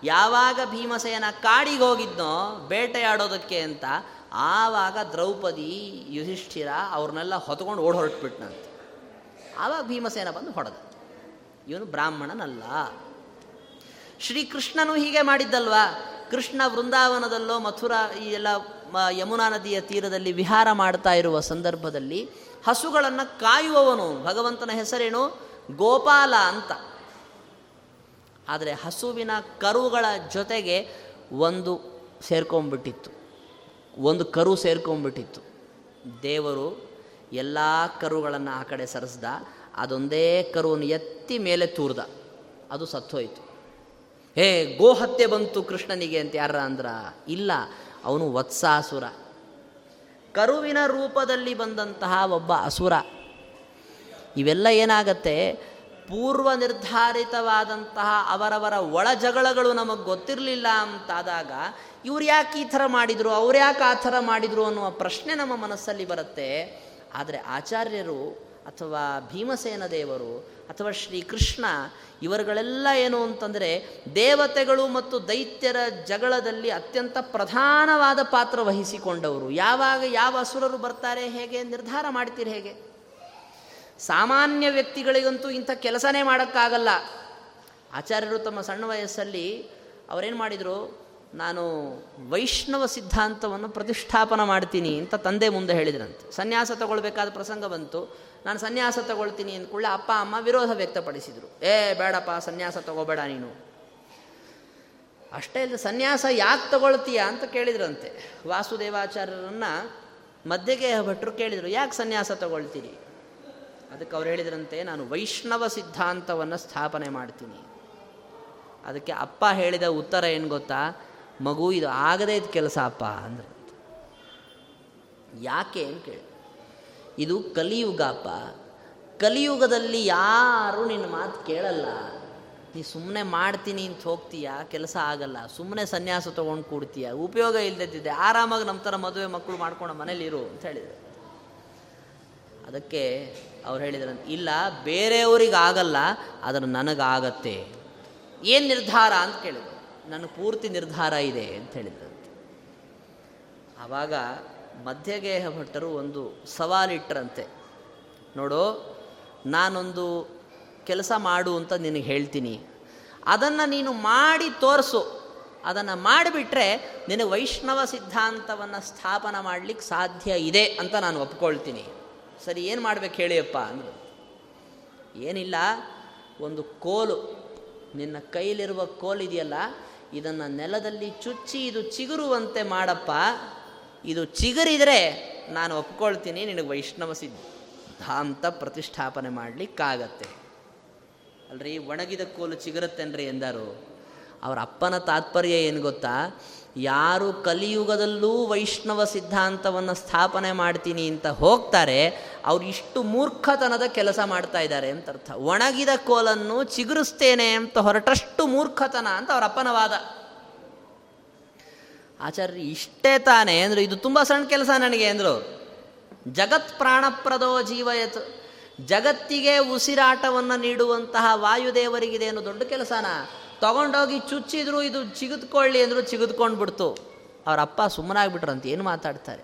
ಯಾವಾಗ ಭೀಮಸೇನ ಕಾಡಿಗೆ ಹೋಗಿದ್ನೋ, ಬೇಟೆಯಾಡೋದಕ್ಕೆ ಅಂತ, ಆವಾಗ ದ್ರೌಪದಿ ಯುಧಿಷ್ಠಿರ ಅವ್ರನ್ನೆಲ್ಲ ಹೊತ್ಕೊಂಡು ಓಡ್ ಹೊರಟ್ಬಿಟ್ನಂತೆ. ಆವಾಗ ಭೀಮಸೇನ ಬಂದು ಹೊಡೆದ. ಇವನು ಬ್ರಾಹ್ಮಣನಲ್ಲ. ಶ್ರೀಕೃಷ್ಣನು ಹೀಗೆ ಮಾಡಿದ್ದಲ್ವಾ? ಕೃಷ್ಣ ವೃಂದಾವನದಲ್ಲೋ ಮಥುರಾ ಈ ಎಲ್ಲ ಯಮುನಾ ನದಿಯ ತೀರದಲ್ಲಿ ವಿಹಾರ ಮಾಡ್ತಾ ಇರುವ ಸಂದರ್ಭದಲ್ಲಿ ಹಸುಗಳನ್ನು ಕಾಯುವವನು. ಭಗವಂತನ ಹೆಸರೇನು? ಗೋಪಾಲ ಅಂತ. ಆದರೆ ಹಸುವಿನ ಕರುಗಳ ಜೊತೆಗೆ ಒಂದು ಸೇರ್ಕೊಂಡ್ಬಿಟ್ಟಿತ್ತು. ಒಂದು ಕರು ಸೇರ್ಕೊಂಡ್ಬಿಟ್ಟಿತ್ತು. ದೇವರು ಎಲ್ಲ ಕರುಗಳನ್ನು ಆ ಕಡೆ ಸರಿಸ್ದ. ಅದೊಂದೇ ಕರುವನ್ನು ಎತ್ತಿ ಮೇಲೆ ತೂರ್ದ. ಅದು ಸತ್ತೋಯ್ತು. ಹೇ, ಗೋಹತ್ಯೆ ಬಂತು ಕೃಷ್ಣನಿಗೆ ಅಂತ ಯಾರ ಅಂದ್ರ? ಇಲ್ಲ, ಅವನು ವತ್ಸಾಸುರ. ಕರುವಿನ ರೂಪದಲ್ಲಿ ಬಂದಂತಹ ಒಬ್ಬ ಅಸುರ. ಇವೆಲ್ಲ ಏನಾಗತ್ತೆ? ಪೂರ್ವ ನಿರ್ಧಾರಿತವಾದಂತಹ ಅವರವರ ಒಳ ಜಗಳಗಳು ನಮಗೆ ಗೊತ್ತಿರಲಿಲ್ಲ ಅಂತಾದಾಗ, ಇವ್ರು ಯಾಕೆ ಈ ಥರ ಮಾಡಿದರು, ಅವ್ರು ಯಾಕೆ ಆ ಥರ ಮಾಡಿದರು ಅನ್ನುವ ಪ್ರಶ್ನೆ ನಮ್ಮ ಮನಸ್ಸಲ್ಲಿ ಬರುತ್ತೆ. ಆದರೆ ಆಚಾರ್ಯರು ಅಥವಾ ಭೀಮಸೇನ ದೇವರು ಅಥವಾ ಶ್ರೀಕೃಷ್ಣ ಇವರುಗಳೆಲ್ಲ ಏನು ಅಂತಂದರೆ ದೇವತೆಗಳು ಮತ್ತು ದೈತ್ಯರ ಜಗಳದಲ್ಲಿ ಅತ್ಯಂತ ಪ್ರಧಾನವಾದ ಪಾತ್ರ ವಹಿಸಿಕೊಂಡವರು. ಯಾವಾಗ ಯಾವ ಅಸುರರು ಬರ್ತಾರೆ ಹೇಗೆ ನಿರ್ಧಾರ ಮಾಡ್ತೀರಿ ಹೇಗೆ? ಸಾಮಾನ್ಯ ವ್ಯಕ್ತಿಗಳಿಗಂತೂ ಇಂಥ ಕೆಲಸನೇ ಮಾಡೋಕ್ಕಾಗಲ್ಲ. ಆಚಾರ್ಯರು ತಮ್ಮ ಸಣ್ಣ ವಯಸ್ಸಲ್ಲಿ ಅವರೇನು ಮಾಡಿದರು? ನಾನು ವೈಷ್ಣವ ಸಿದ್ಧಾಂತವನ್ನು ಪ್ರತಿಷ್ಠಾಪನ ಮಾಡ್ತೀನಿ ಅಂತ ತಂದೆ ಮುಂದೆ ಹೇಳಿದ್ರಂತೆ. ಸನ್ಯಾಸ ತಗೊಳ್ಬೇಕಾದ ಪ್ರಸಂಗ ಬಂತು. ನಾನು ಸನ್ಯಾಸ ತಗೊಳ್ತೀನಿ ಅಂದ್ಕೊಳ್ಳೆ ಅಪ್ಪ, ಅಮ್ಮ ವಿರೋಧ ವ್ಯಕ್ತಪಡಿಸಿದರು. ಏ, ಬೇಡಪ್ಪ, ಸನ್ಯಾಸ ತಗೋಬೇಡ ನೀನು. ಅಷ್ಟೇ ಇಲ್ಲ ಸನ್ಯಾಸ ಯಾಕೆ ತಗೊಳ್ತೀಯ ಅಂತ ಕೇಳಿದ್ರಂತೆ. ವಾಸುದೇವಾಚಾರ್ಯರನ್ನು ಮಧ್ಯಗೆ ಭಟ್ರು ಕೇಳಿದರು, ಯಾಕೆ ಸನ್ಯಾಸ ತಗೊಳ್ತೀರಿ? ಅದಕ್ಕೆ ಅವ್ರು ಹೇಳಿದ್ರಂತೆ, ನಾನು ವೈಷ್ಣವ ಸಿದ್ಧಾಂತವನ್ನು ಸ್ಥಾಪನೆ ಮಾಡ್ತೀನಿ. ಅದಕ್ಕೆ ಅಪ್ಪ ಹೇಳಿದ ಉತ್ತರ ಏನು ಗೊತ್ತಾ? ಮಗು ಇದು ಆಗದೇ ಇದು ಕೆಲಸ ಅಪ್ಪ ಅಂದ್ರೆ. ಯಾಕೆ ಅಂತ ಕೇಳಿ. ಇದು ಕಲಿಯುಗ ಅಪ್ಪ. ಕಲಿಯುಗದಲ್ಲಿ ಯಾರು ನಿನ್ನ ಮಾತು ಕೇಳಲ್ಲ. ನೀ ಸುಮ್ಮನೆ ಮಾಡ್ತೀನಿ ಅಂತ ಹೋಗ್ತೀಯ, ಕೆಲಸ ಆಗಲ್ಲ. ಸುಮ್ಮನೆ ಸನ್ಯಾಸ ತೊಗೊಂಡು ಕೂಡ್ತೀಯ, ಉಪಯೋಗ ಇಲ್ಲದಿದ್ದೆ ಆರಾಮಾಗಿ ನಮ್ಮ ಥರ ಮದುವೆ ಮಕ್ಕಳು ಮಾಡ್ಕೊಂಡು ಮನೇಲಿ ಇರು ಅಂತ ಹೇಳಿದರು. ಅದಕ್ಕೆ ಅವ್ರು ಹೇಳಿದ್ರು, ಇಲ್ಲ ಬೇರೆಯವ್ರಿಗೆ ಆಗಲ್ಲ ಆದರೆ ನನಗಾಗತ್ತೆ. ಏನು ನಿರ್ಧಾರ ಅಂತ ಕೇಳಿದ್ರು. ನನ್ನ ಪೂರ್ತಿ ನಿರ್ಧಾರ ಇದೆ ಅಂತ ಹೇಳಿದ್ರಂತೆ ಆವಾಗ ಮಧ್ಯಗೇಹ ಭಟ್ಟರು ಒಂದು ಸವಾಲಿಟ್ಟರಂತೆ ನೋಡು, ನಾನೊಂದು ಕೆಲಸ ಮಾಡು ಅಂತ ನಿನಗೆ ಹೇಳ್ತೀನಿ. ಅದನ್ನು ನೀನು ಮಾಡಿ ತೋರಿಸು. ಅದನ್ನು ಮಾಡಿಬಿಟ್ರೆ ನಿನಗೆ ವೈಷ್ಣವ ಸಿದ್ಧಾಂತವನ್ನು ಸ್ಥಾಪನ ಮಾಡಲಿಕ್ಕೆ ಸಾಧ್ಯ ಇದೆ ಅಂತ ನಾನು ಒಪ್ಕೊಳ್ತೀನಿ. ಸರಿ, ಏನು ಮಾಡ್ಬೇಕು ಹೇಳಿಯಪ್ಪ ಅಂದರು. ಏನಿಲ್ಲ, ಒಂದು ಕೋಲು. ನಿನ್ನ ಕೈಲಿರುವ ಕೋಲಿದೆಯಲ್ಲ ಇದನ್ನು ನೆಲದಲ್ಲಿ ಚುಚ್ಚಿ ಇದು ಚಿಗುರುವಂತೆ ಮಾಡಪ್ಪ. ಇದು ಚಿಗುರಿದರೆ ನಾನು ಒಪ್ಕೊಳ್ತೀನಿ, ನಿನಗೆ ವೈಷ್ಣವ ಸಿದ್ಧಾಂತ ಪ್ರತಿಷ್ಠಾಪನೆ ಮಾಡಲಿಕ್ಕಾಗತ್ತೆ. ಅಲ್ರಿ, ಒಣಗಿದ ಕೋಲು ಚಿಗುರುತ್ತೇನ್ರಿ ಎಂದರು. ಅವರ ಅಪ್ಪನ ತಾತ್ಪರ್ಯ ಏನು ಗೊತ್ತಾ? ಯಾರು ಕಲಿಯುಗದಲ್ಲೂ ವೈಷ್ಣವ ಸಿದ್ಧಾಂತವನ್ನು ಸ್ಥಾಪನೆ ಮಾಡ್ತೀನಿ ಅಂತ ಹೋಗ್ತಾರೆ, ಅವ್ರು ಇಷ್ಟು ಮೂರ್ಖತನದ ಕೆಲಸ ಮಾಡ್ತಾ ಇದ್ದಾರೆ ಅಂತ ಅರ್ಥ. ಒಣಗಿದ ಕೋಲನ್ನು ಚಿಗುರಿಸ್ತೇನೆ ಅಂತ ಹೊರಟಷ್ಟು ಮೂರ್ಖತನ ಅಂತ ಅವರ ಅಪ್ಪನವಾದ ಆಚಾರ್ಯ, ಇಷ್ಟೇ ತಾನೇ ಅಂದ್ರೆ, ಇದು ತುಂಬ ಸಣ್ಣ ಕೆಲಸ ನನಗೆ ಅಂದರು. ಜಗತ್ ಪ್ರಾಣಪ್ರದೋ ಜೀವಯತ್ ಜಗತ್ತಿಗೆ ಉಸಿರಾಟವನ್ನು ನೀಡುವಂತಹ ವಾಯುದೇವರಿಗಿದೇನು ದೊಡ್ಡ ಕೆಲಸನ? ತಗೊಂಡೋಗಿ ಚುಚ್ಚಿದ್ರು, ಇದು ಚಿಗಿದ್ಕೊಳ್ಳಿ ಅಂದರು ಚಿಗಿದ್ಕೊಂಡು ಬಿಡ್ತು ಅವ್ರ ಅಪ್ಪ ಸುಮ್ಮನಾಗ್ಬಿಟ್ರಂತ, ಏನು ಮಾತಾಡ್ತಾರೆ?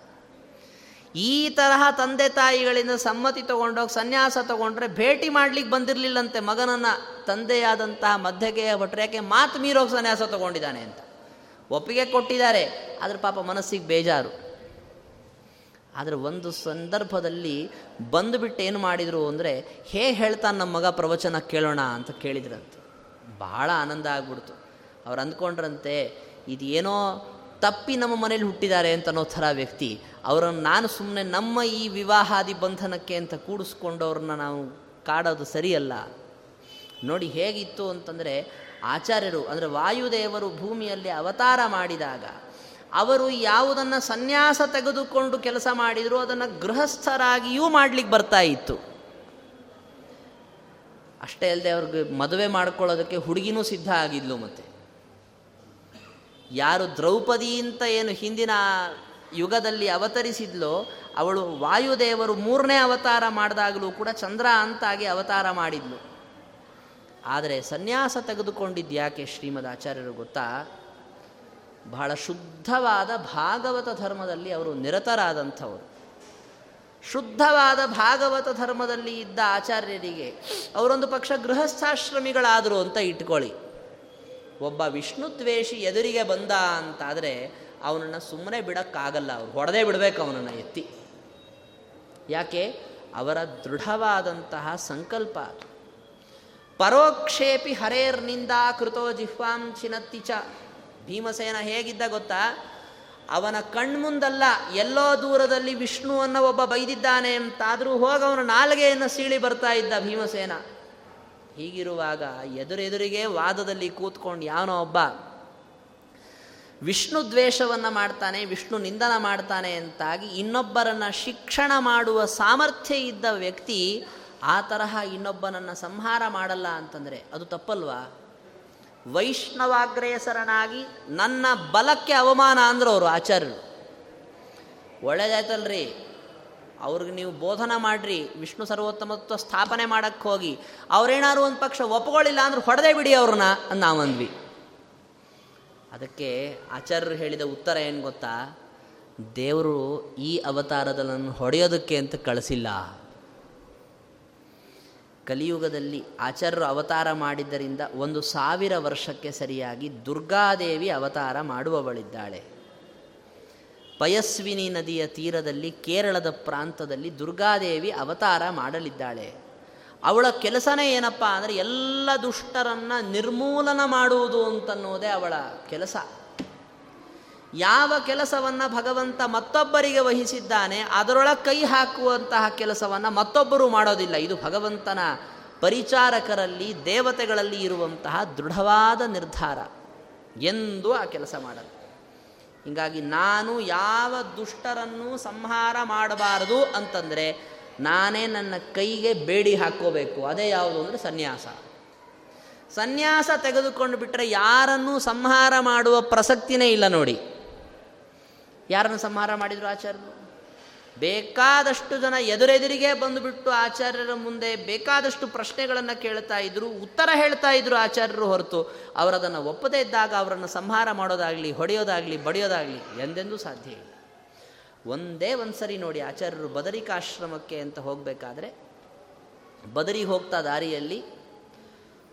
ಈ ತರಹ ತಂದೆ ತಾಯಿಗಳಿಂದ ಸಮ್ಮತಿ ತಗೊಂಡೋಗಿ ಸನ್ಯಾಸ ತಗೊಂಡ್ರೆ ಭೇಟಿ ಮಾಡ್ಲಿಕ್ಕೆ ಬಂದಿರಲಿಲ್ಲಂತೆ ಮಗನನ್ನು, ತಂದೆಯಾದಂತಹ ಮಧ್ಯಗೆಯ ಭಟ್ರು ಯಾಕೆ ಮಾತು ಮೀರೋಗಿ ಸನ್ಯಾಸ ತಗೊಂಡಿದ್ದಾನೆ ಅಂತ. ಒಪ್ಪಿಗೆ ಕೊಟ್ಟಿದ್ದಾರೆ, ಆದರೆ ಪಾಪ ಮನಸ್ಸಿಗೆ ಬೇಜಾರು. ಆದರೆ ಒಂದು ಸಂದರ್ಭದಲ್ಲಿ ಬಂದುಬಿಟ್ಟು ಏನು ಮಾಡಿದರು ಅಂದರೆ, ಹೇ ಹೇಳ್ತಾನೆ ನಮ್ಮ ಮಗ ಪ್ರವಚನ ಕೇಳೋಣ ಅಂತ ಕೇಳಿದ್ರಂತೆ. ಭಾಳ ಆನಂದ ಆಗ್ಬಿಡ್ತು. ಅವ್ರು ಅಂದ್ಕೊಂಡ್ರಂತೆ, ಇದೇನೋ ತಪ್ಪಿ ನಮ್ಮ ಮನೇಲಿ ಹುಟ್ಟಿದ್ದಾರೆ ಅಂತ ಅನ್ನೋ ಥರ ವ್ಯಕ್ತಿ. ಅವರನ್ನು ನಾನು ಸುಮ್ಮನೆ ನಮ್ಮ ಈ ವಿವಾಹಾದಿ ಬಂಧನಕ್ಕೆ ಅಂತ ಕೂಡಿಸ್ಕೊಂಡು ಅವ್ರನ್ನ ನಾವು ಕಾಡೋದು ಸರಿಯಲ್ಲ. ನೋಡಿ ಹೇಗಿತ್ತು ಅಂತಂದರೆ, ಆಚಾರ್ಯರು, ಅಂದರೆ ವಾಯುದೇವರು ಭೂಮಿಯಲ್ಲಿ ಅವತಾರ ಮಾಡಿದಾಗ, ಅವರು ಯಾವುದನ್ನು ಸನ್ಯಾಸ ತೆಗೆದುಕೊಂಡು ಕೆಲಸ ಮಾಡಿದರೂ, ಅದನ್ನು ಗೃಹಸ್ಥರಾಗಿಯೂ ಮಾಡಲಿಕ್ಕೆ ಬರ್ತಾ ಇತ್ತು. ಅಷ್ಟೇ ಅಲ್ಲದೆ ಅವ್ರಿಗೆ ಮದುವೆ ಮಾಡ್ಕೊಳ್ಳೋದಕ್ಕೆ ಹುಡುಗಿನೂ ಸಿದ್ಧ ಆಗಿದ್ಲು ಮತ್ತೆ. ಯಾರು ದ್ರೌಪದಿ ಅಂತ ಏನು ಹಿಂದಿನ ಯುಗದಲ್ಲಿ ಅವತರಿಸಿದ್ಲೋ, ಅವಳು ವಾಯುದೇವರು ಮೂರನೇ ಅವತಾರ ಮಾಡಿದಾಗಲೂ ಕೂಡ ಚಂದ್ರ ಅಂತಾಗಿ ಅವತಾರ ಮಾಡಿದ್ಲು. ಆದರೆ ಸನ್ಯಾಸ ತೆಗೆದುಕೊಂಡಿದ್ದು ಯಾಕೆ ಶ್ರೀಮದ್ ಆಚಾರ್ಯರು ಗೊತ್ತಾ? ಬಹಳ ಶುದ್ಧವಾದ ಭಾಗವತ ಧರ್ಮದಲ್ಲಿ ಅವರು ನಿರತರಾದಂಥವರು. ಶುದ್ಧವಾದ ಭಾಗವತ ಧರ್ಮದಲ್ಲಿ ಇದ್ದ ಆಚಾರ್ಯರಿಗೆ ಅವರೊಂದು ಪಕ್ಷ ಗೃಹಸ್ಥಾಶ್ರಮಿಗಳಾದರು ಅಂತ ಇಟ್ಕೊಳ್ಳಿ. ಒಬ್ಬ ವಿಷ್ಣು ದ್ವೇಷಿ ಎದುರಿಗೆ ಬಂದ ಅಂತಾದರೆ ಅವನನ್ನು ಸುಮ್ಮನೆ ಬಿಡೋಕ್ಕಾಗಲ್ಲ, ಅವ್ರು ಹೊಡೆದೇ ಬಿಡಬೇಕು ಅವನನ್ನು ಎತ್ತಿ. ಯಾಕೆ? ಅವರ ದೃಢವಾದಂತಹ ಸಂಕಲ್ಪ. ಪರೋಕ್ಷೇಪಿ ಹರೇರ್ನಿಂದ ಕೃತೋ ಜಿಹ್ವಾಂ ಚಿನತ್ತಿ ಭೀಮಸೇನ ಹೇಗಿದ್ದ ಗೊತ್ತಾ? ಅವನ ಕಣ್ಮುಂದಲ್ಲ ಎಲ್ಲೋ ದೂರದಲ್ಲಿ ವಿಷ್ಣುವನ್ನು ಒಬ್ಬ ಬೈದಿದ್ದಾನೆ ಅಂತಾದರೂ ಹೋಗಿ ಅವನು ನಾಲ್ಗೆಯನ್ನು ಸೀಳಿ ಬರ್ತಾ ಇದ್ದ ಭೀಮಸೇನ. ಹೀಗಿರುವಾಗ ಎದುರೆದುರಿಗೆ ವಾದದಲ್ಲಿ ಕೂತ್ಕೊಂಡು ಯಾವನೋ ಒಬ್ಬ ವಿಷ್ಣು ದ್ವೇಷವನ್ನು ಮಾಡ್ತಾನೆ, ವಿಷ್ಣು ನಿಂದನ ಮಾಡ್ತಾನೆ ಅಂತಾಗಿ ಇನ್ನೊಬ್ಬರನ್ನು ಶಿಕ್ಷಣ ಮಾಡುವ ಸಾಮರ್ಥ್ಯ ಇದ್ದ ವ್ಯಕ್ತಿ ಆ ತರಹ ಇನ್ನೊಬ್ಬನನ್ನು ಸಂಹಾರ ಮಾಡಲ್ಲ ಅಂತಂದರೆ ಅದು ತಪ್ಪಲ್ವಾ? ವೈಷ್ಣವಾಗ್ರೇಸರನಾಗಿ ನನ್ನ ಬಲಕ್ಕೆ ಅವಮಾನ ಅಂದ್ರೆ ಅವರು ಆಚಾರ್ಯರು. ಒಳ್ಳೇದಾಯ್ತಲ್ರಿ. ಅವ್ರಿಗೆ ನೀವು ಬೋಧನ ಮಾಡಿರಿ, ವಿಷ್ಣು ಸರ್ವೋತ್ತಮತ್ವ ಸ್ಥಾಪನೆ ಮಾಡಕ್ಕೆ ಹೋಗಿ, ಅವ್ರೇನಾದ್ರು ಒಂದು ಪಕ್ಷ ಒಪ್ಕೊಳ್ಳಿಲ್ಲ ಅಂದ್ರೆ ಹೊಡೆದೇ ಬಿಡಿ ಅವ್ರನ್ನ ಅಂತ ನಾವಂದ್ವಿ ಅದಕ್ಕೆ ಆಚಾರ್ಯರು ಹೇಳಿದ ಉತ್ತರ ಏನು ಗೊತ್ತಾ? ದೇವರು ಈ ಅವತಾರದಲ್ಲಿ ಹೊಡೆಯೋದಕ್ಕೆ ಅಂತ ಕಳಿಸಿಲ್ಲ. ಕಲಿಯುಗದಲ್ಲಿ ಆಚಾರ್ಯರು ಅವತಾರ ಮಾಡಿದ್ದರಿಂದ ಒಂದು ಸಾವಿರ ವರ್ಷಕ್ಕೆ ಸರಿಯಾಗಿ ದುರ್ಗಾದೇವಿ ಅವತಾರ ಮಾಡುವವಳಿದ್ದಾಳೆ. ಪಯಸ್ವಿನಿ ನದಿಯ ತೀರದಲ್ಲಿ ಕೇರಳದ ಪ್ರಾಂತದಲ್ಲಿ ದುರ್ಗಾದೇವಿ ಅವತಾರ ಮಾಡಲಿದ್ದಾಳೆ. ಅವಳ ಕೆಲಸನೇ ಏನಪ್ಪ ಅಂದರೆ ಎಲ್ಲ ದುಷ್ಟರನ್ನು ನಿರ್ಮೂಲನ ಮಾಡುವುದು ಅಂತನ್ನೋದೇ ಅವಳ ಕೆಲಸ. ಯಾವ ಕೆಲಸವನ್ನು ಭಗವಂತ ಮತ್ತೊಬ್ಬರಿಗೆ ವಹಿಸಿದ್ದಾನೆ, ಅದರೊಳಗೆ ಕೈ ಹಾಕುವಂತಹ ಕೆಲಸವನ್ನು ಮತ್ತೊಬ್ಬರು ಮಾಡೋದಿಲ್ಲ. ಇದು ಭಗವಂತನ ಪರಿಚಾರಕರಲ್ಲಿ, ದೇವತೆಗಳಲ್ಲಿ ಇರುವಂತಹ ದೃಢವಾದ ನಿರ್ಧಾರ ಎಂದು ಆ ಕೆಲಸ ಮಾಡಲು ಹೀಗಾಗಿ ನಾನು ಯಾವ ದುಷ್ಟರನ್ನು ಸಂಹಾರ ಮಾಡಬಾರದು ಅಂತಂದರೆ, ನಾನೇ ನನ್ನ ಕೈಗೆ ಬೇಡಿ ಹಾಕೋಬೇಕು. ಅದೇ ಯಾವುದು ಅಂದರೆ ಸನ್ಯಾಸ. ಸನ್ಯಾಸ ತೆಗೆದುಕೊಂಡು ಬಿಟ್ಟರೆ ಯಾರನ್ನೂ ಸಂಹಾರ ಮಾಡುವ ಪ್ರಸಕ್ತಿನೇ ಇಲ್ಲ ನೋಡಿ. ಯಾರನ್ನು ಸಂಹಾರ ಮಾಡಿದರು ಆಚಾರ್ಯರು? ಬೇಕಾದಷ್ಟು ಜನ ಎದುರೆದುರಿಗೆ ಬಂದುಬಿಟ್ಟು ಆಚಾರ್ಯರ ಮುಂದೆ ಬೇಕಾದಷ್ಟು ಪ್ರಶ್ನೆಗಳನ್ನು ಕೇಳ್ತಾ ಇದ್ರು, ಉತ್ತರ ಹೇಳ್ತಾ ಇದ್ರು ಆಚಾರ್ಯರು ಹೊರತು. ಅವರದನ್ನು ಒಪ್ಪದೇ ಇದ್ದಾಗ ಅವರನ್ನು ಸಂಹಾರ ಮಾಡೋದಾಗಲಿ, ಹೊಡೆಯೋದಾಗಲಿ, ಬಡಿಯೋದಾಗಲಿ ಎಂದೆಂದೂ ಸಾಧ್ಯ ಇಲ್ಲ. ಒಂದೇ ಒಂದ್ಸರಿ ನೋಡಿ ಆಚಾರ್ಯರು ಬದರಿಕಾಶ್ರಮಕ್ಕೆ ಅಂತ ಹೋಗಬೇಕಾದ್ರೆ, ಬದರಿ ಹೋಗ್ತಾ ದಾರಿಯಲ್ಲಿ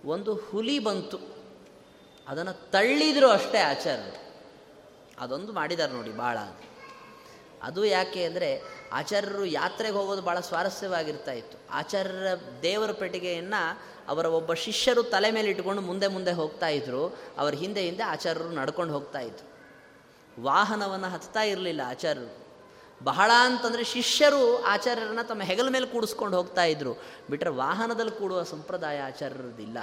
ಒಂದು ಹುಲಿ ಬಂತು. ಅದನ್ನು ತಳ್ಳಿದ್ರು ಅಷ್ಟೇ ಆಚಾರ್ಯರು. ಅದೊಂದು ಮಾಡಿದ್ದಾರೆ ನೋಡಿ ಭಾಳ ಅದು ಯಾಕೆ ಅಂದರೆ ಆಚಾರ್ಯರು ಯಾತ್ರೆಗೆ ಹೋಗೋದು ಭಾಳ ಸ್ವಾರಸ್ಯವಾಗಿರ್ತಾ ಇತ್ತು. ಆಚಾರ್ಯರ ದೇವರ ಪೆಟ್ಟಿಗೆಯನ್ನು ಅವರ ಒಬ್ಬ ಶಿಷ್ಯರು ತಲೆ ಮೇಲೆ ಇಟ್ಕೊಂಡು ಮುಂದೆ ಮುಂದೆ ಹೋಗ್ತಾ ಇದ್ರು. ಅವರ ಹಿಂದೆ ಹಿಂದೆ ಆಚಾರ್ಯರು ನಡ್ಕೊಂಡು ಹೋಗ್ತಾ ಇದ್ರು. ವಾಹನವನ್ನು ಹತ್ತಾ ಇರಲಿಲ್ಲ ಆಚಾರ್ಯರು. ಬಹಳ ಅಂತಂದರೆ ಶಿಷ್ಯರು ಆಚಾರ್ಯರನ್ನ ತಮ್ಮ ಹೆಗಲ ಮೇಲೆ ಕೂಡಿಸ್ಕೊಂಡು ಹೋಗ್ತಾ ಇದ್ರು. ಬಿಟ್ಟರೆ ವಾಹನದಲ್ಲಿ ಕೂಡುವ ಸಂಪ್ರದಾಯ ಆಚಾರ್ಯರದಿಲ್ಲ.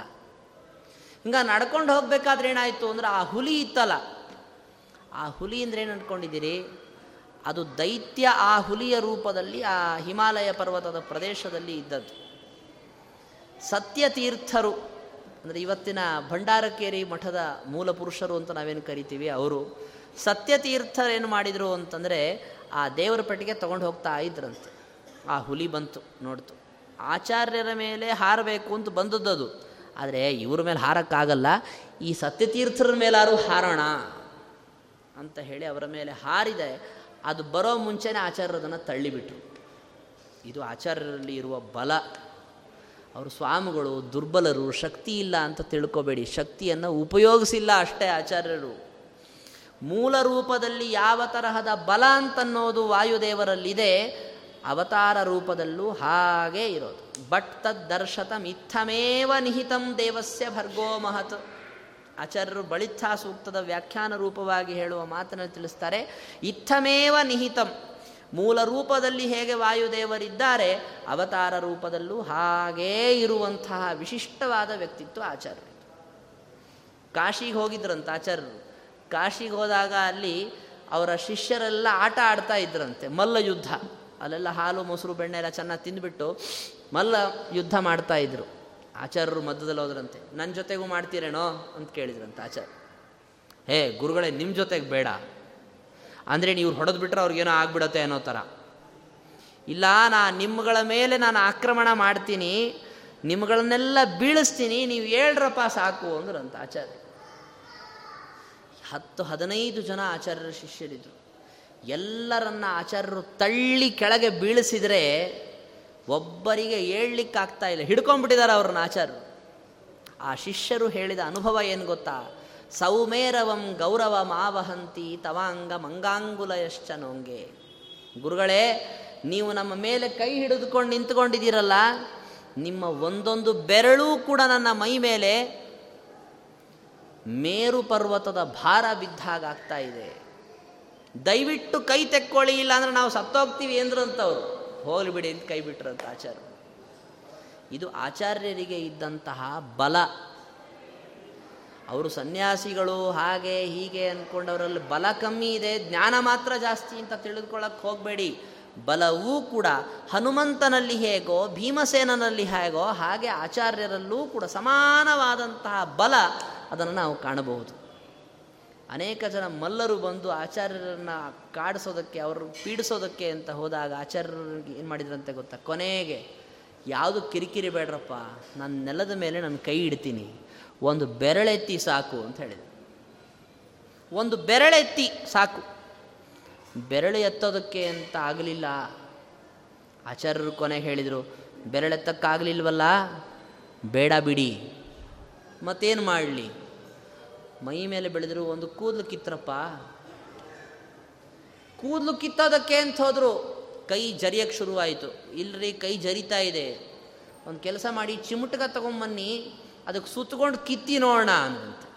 ಹಿಂಗೆ ನಡ್ಕೊಂಡು ಹೋಗ್ಬೇಕಾದ್ರೆ ಏನಾಯಿತು ಅಂದ್ರೆ ಆ ಹುಲಿ ಇತ್ತಲ್ಲ. ಆ ಹುಲಿ ಅಂದ್ರೆ ಏನು ಅಂದ್ಕೊಂಡಿದ್ದೀರಿ? ಅದು ದೈತ್ಯ ಆ ಹುಲಿಯ ರೂಪದಲ್ಲಿ ಆ ಹಿಮಾಲಯ ಪರ್ವತದ ಪ್ರದೇಶದಲ್ಲಿ ಇದ್ದದ್ದು. ಸತ್ಯತೀರ್ಥರು, ಅಂದರೆ ಇವತ್ತಿನ ಭಂಡಾರಕೇರಿ ಮಠದ ಮೂಲ ಪುರುಷರು ಅಂತ ನಾವೇನು ಕರಿತೀವಿ ಅವರು ಸತ್ಯತೀರ್ಥರೇನು ಮಾಡಿದರು ಅಂತಂದರೆ ಆ ದೇವರ ಪೆಟ್ಟಿಗೆ ತೊಗೊಂಡು ಹೋಗ್ತಾ ಇದ್ರಂತೆ. ಆ ಹುಲಿ ಬಂತು ನೋಡ್ತು. ಆಚಾರ್ಯರ ಮೇಲೆ ಹಾರಬೇಕು ಅಂತ ಬಂದದ್ದು ಆದರೆ ಇವ್ರ ಮೇಲೆ ಹಾರಕ್ಕಾಗಲ್ಲ. ಈ ಸತ್ಯತೀರ್ಥರ ಮೇಲಾರು ಹಾರೋಣ? ಅಂತ ಹೇಳಿ ಅವರ ಮೇಲೆ ಹಾರಿದೆ, ಅದು ಬರೋ ಮುಂಚೆನೇ ಆಚಾರ್ಯರದನ್ನು ತಳ್ಳಿಬಿಟ್ರು. ಇದು ಆಚಾರ್ಯರಲ್ಲಿ ಇರುವ ಬಲ. ಅವರು ಸ್ವಾಮಿಗಳು, ದುರ್ಬಲರು, ಶಕ್ತಿ ಇಲ್ಲ ಅಂತ ತಿಳ್ಕೊಬೇಡಿ. ಶಕ್ತಿಯನ್ನು ಉಪಯೋಗಿಸಿಲ್ಲ ಅಷ್ಟೇ ಆಚಾರ್ಯರು. ಮೂಲ ರೂಪದಲ್ಲಿ ಯಾವ ತರಹದ ಬಲ ಅಂತನ್ನೋದು ವಾಯುದೇವರಲ್ಲಿದೆ, ಅವತಾರ ರೂಪದಲ್ಲೂ ಹಾಗೇ ಇರೋದು. ಬಟ್ ತದ್ದರ್ಶತ ಮಿಥಮೇವ ನಿಹಿತಂ ದೇವಸ್ಯ ಭರ್ಗೋ ಮಹತ್. ಆಚಾರ್ಯರು ಬಳಿತ್ಥಾ ಸೂಕ್ತದ ವ್ಯಾಖ್ಯಾನ ರೂಪವಾಗಿ ಹೇಳುವ ಮಾತನ್ನು ತಿಳಿಸ್ತಾರೆ, ಇತ್ತಮೇವ ನಿಹಿತಂ. ಮೂಲ ರೂಪದಲ್ಲಿ ಹೇಗೆ ವಾಯುದೇವರಿದ್ದಾರೆ, ಅವತಾರ ರೂಪದಲ್ಲೂ ಹಾಗೇ ಇರುವಂತಹ ವಿಶಿಷ್ಟವಾದ ವ್ಯಕ್ತಿತ್ವ ಆಚಾರ್ಯರು. ಕಾಶಿಗೆ ಹೋಗಿದ್ರಂತ ಆಚಾರ್ಯರು. ಕಾಶಿಗೆ ಹೋದಾಗ ಅಲ್ಲಿ ಅವರ ಶಿಷ್ಯರೆಲ್ಲ ಆಟ ಆಡ್ತಾ ಇದ್ರಂತೆ, ಮಲ್ಲ ಯುದ್ಧ. ಅಲ್ಲೆಲ್ಲ ಹಾಲು, ಮೊಸರು, ಬೆಣ್ಣೆ ಎಲ್ಲ ಚೆನ್ನಾಗಿ ತಿಂದುಬಿಟ್ಟು ಮಲ್ಲ ಯುದ್ಧ ಮಾಡ್ತಾ ಇದ್ರು. ಆಚಾರ್ಯರು ಮಧ್ಯದಲ್ಲಿ ಹೋದ್ರಂತೆ ನನ್ನ ಜೊತೆಗೂ ಮಾಡ್ತೀರೇನೋ? ಅಂತ ಕೇಳಿದ್ರಂತೆ ಆಚಾರ್ಯ. ಹೇ, ಗುರುಗಳೇ ನಿಮ್ಮ ಜೊತೆಗೆ ಬೇಡ. ಅಂದರೆ ನೀವು ಹೊಡೆದು ಬಿಟ್ರೆ ಅವ್ರಿಗೇನೋ ಆಗ್ಬಿಡತ್ತೆ ಅನ್ನೋ ಥರ ಇಲ್ಲ, ನಾ ನಿಮ್ಮಗಳ ಮೇಲೆ ನಾನು ಆಕ್ರಮಣ ಮಾಡ್ತೀನಿ, ನಿಮ್ಗಳನ್ನೆಲ್ಲ ಬೀಳಿಸ್ತೀನಿ, ನೀವು ಹೇಳ್ರಪ್ಪ ಸಾಕು, ಅಂದ್ರಂತ ಆಚಾರ್ಯ. ಹತ್ತು, ಹದಿನೈದು ಜನ ಆಚಾರ್ಯರ ಶಿಷ್ಯರಿದ್ರು. ಎಲ್ಲರನ್ನ ಆಚಾರ್ಯರು ತಳ್ಳಿ ಕೆಳಗೆ ಬೀಳಿಸಿದರೆ ಒಬ್ಬರಿಗೆ ಹೇಳಲಿಕ್ಕಾಗ್ತಾ ಇಲ್ಲ. ಹಿಡ್ಕೊಂಡ್ಬಿಟ್ಟಿದ್ದಾರೆ ಅವ್ರನ್ನ ಆಚಾರ್ಯರು. ಆ ಶಿಷ್ಯರು ಹೇಳಿದ ಅನುಭವ ಏನು ಗೊತ್ತಾ? ಸೌಮೇರವಂ ಗೌರವ ಮಾವಹಂತಿ ತವಾಂಗ ಮಂಗಾಂಗುಲಯಶ್ಚ ನೋಂಗೆ. ಗುರುಗಳೇ, ನೀವು ನಮ್ಮ ಮೇಲೆ ಕೈ ಹಿಡಿದುಕೊಂಡು ನಿಂತ್ಕೊಂಡಿದ್ದೀರಲ್ಲ, ನಿಮ್ಮ ಒಂದೊಂದು ಬೆರಳೂ ಕೂಡ ನನ್ನ ಮೈ ಮೇಲೆ ಮೇರು ಪರ್ವತದ ಭಾರ ಬಿದ್ದಾಗ ಆಗ್ತಾ ಇದೆ. ದಯವಿಟ್ಟು ಕೈ ತೆಕ್ಕೊಳ್ಳಿ ಇಲ್ಲ ಅಂದ್ರೆ ನಾವು ಸತ್ತೋಗ್ತೀವಿ ಅಂದ್ರಂತವ್ರು ಹೋಗ್ಲಿ ಬಿಡಿ ಅಂತ ಕೈ ಬಿಟ್ರಂತ ಆಚಾರ್ಯ ಇದು ಆಚಾರ್ಯರಿಗೆ ಇದ್ದಂತಹ ಬಲ. ಅವರು ಸನ್ಯಾಸಿಗಳು ಹಾಗೆ ಹೀಗೆ ಅಂದ್ಕೊಂಡವರಲ್ಲಿ ಬಲ ಕಮ್ಮಿ ಇದೆ, ಜ್ಞಾನ ಮಾತ್ರ ಜಾಸ್ತಿ ಅಂತ ತಿಳಿದುಕೊಳ್ಳಕ್ಕೆ ಹೋಗಬೇಡಿ. ಬಲವೂ ಕೂಡ ಹನುಮಂತನಲ್ಲಿ ಹೇಗೋ ಭೀಮಸೇನಲ್ಲಿ ಹೇಗೋ ಹಾಗೆ ಆಚಾರ್ಯರಲ್ಲೂ ಕೂಡ ಸಮಾನವಾದಂತಹ ಬಲ ಅದನ್ನು ನಾವು ಕಾಣಬಹುದು. ಅನೇಕ ಜನ ಮಲ್ಲರು ಬಂದು ಆಚಾರ್ಯರನ್ನು ಕಾಡಿಸೋದಕ್ಕೆ ಅವರು ಪೀಡಿಸೋದಕ್ಕೆ ಅಂತ ಹೋದಾಗ ಆಚಾರ್ಯರಿಗೆ ಏನು ಮಾಡಿದ್ರಂತೆ ಗೊತ್ತಾ? ಕೊನೆಗೆ, ಯಾವುದು ಕಿರಿಕಿರಿ ಬೇಡ್ರಪ್ಪ ನನ್ನ ನೆಲದ ಮೇಲೆ ನನ್ನ ಕೈ ಇಡ್ತೀನಿ. ಒಂದು ಬೆರಳೆತ್ತಿ ಸಾಕು, ಅಂತ ಹೇಳಿದೆ ಒಂದು ಬೆರಳೆತ್ತಿ ಸಾಕು. ಬೆರಳು ಎತ್ತೋದಕ್ಕೆ ಅಂತ ಆಗಲಿಲ್ಲ. ಆಚಾರ್ಯರು ಕೊನೆಗೆ ಹೇಳಿದರು, ಬೆರಳೆತ್ತಕ್ಕಾಗಲಿಲ್ವಲ್ಲ? ಬೇಡ ಬಿಡಿ. ಮತ್ತೇನು ಮಾಡಲಿ? ಮೈ ಮೇಲೆ ಬೆಳೆದ್ರು ಒಂದು ಕೂದಲು ಕಿತ್ತರಪ್ಪ? ಕೂದಲು ಕಿತ್ತೋದಕ್ಕೆ ಅಂತ ಹೋದ್ರು, ಕೈ ಜರಿಯಕ್ಕೆ ಶುರುವಾಯಿತು. ಇಲ್ಲರಿ ಕೈ ಜರಿತಾ ಇದೆ. ಒಂದು ಕೆಲಸ ಮಾಡಿ ಚಿಮುಟ್ಗ ತಗೊಂಬನ್ನಿ, ಅದಕ್ಕೆ ಸುತ್ತಕೊಂಡು ಕಿತ್ತಿ ನೋಡೋಣ ಅಂತ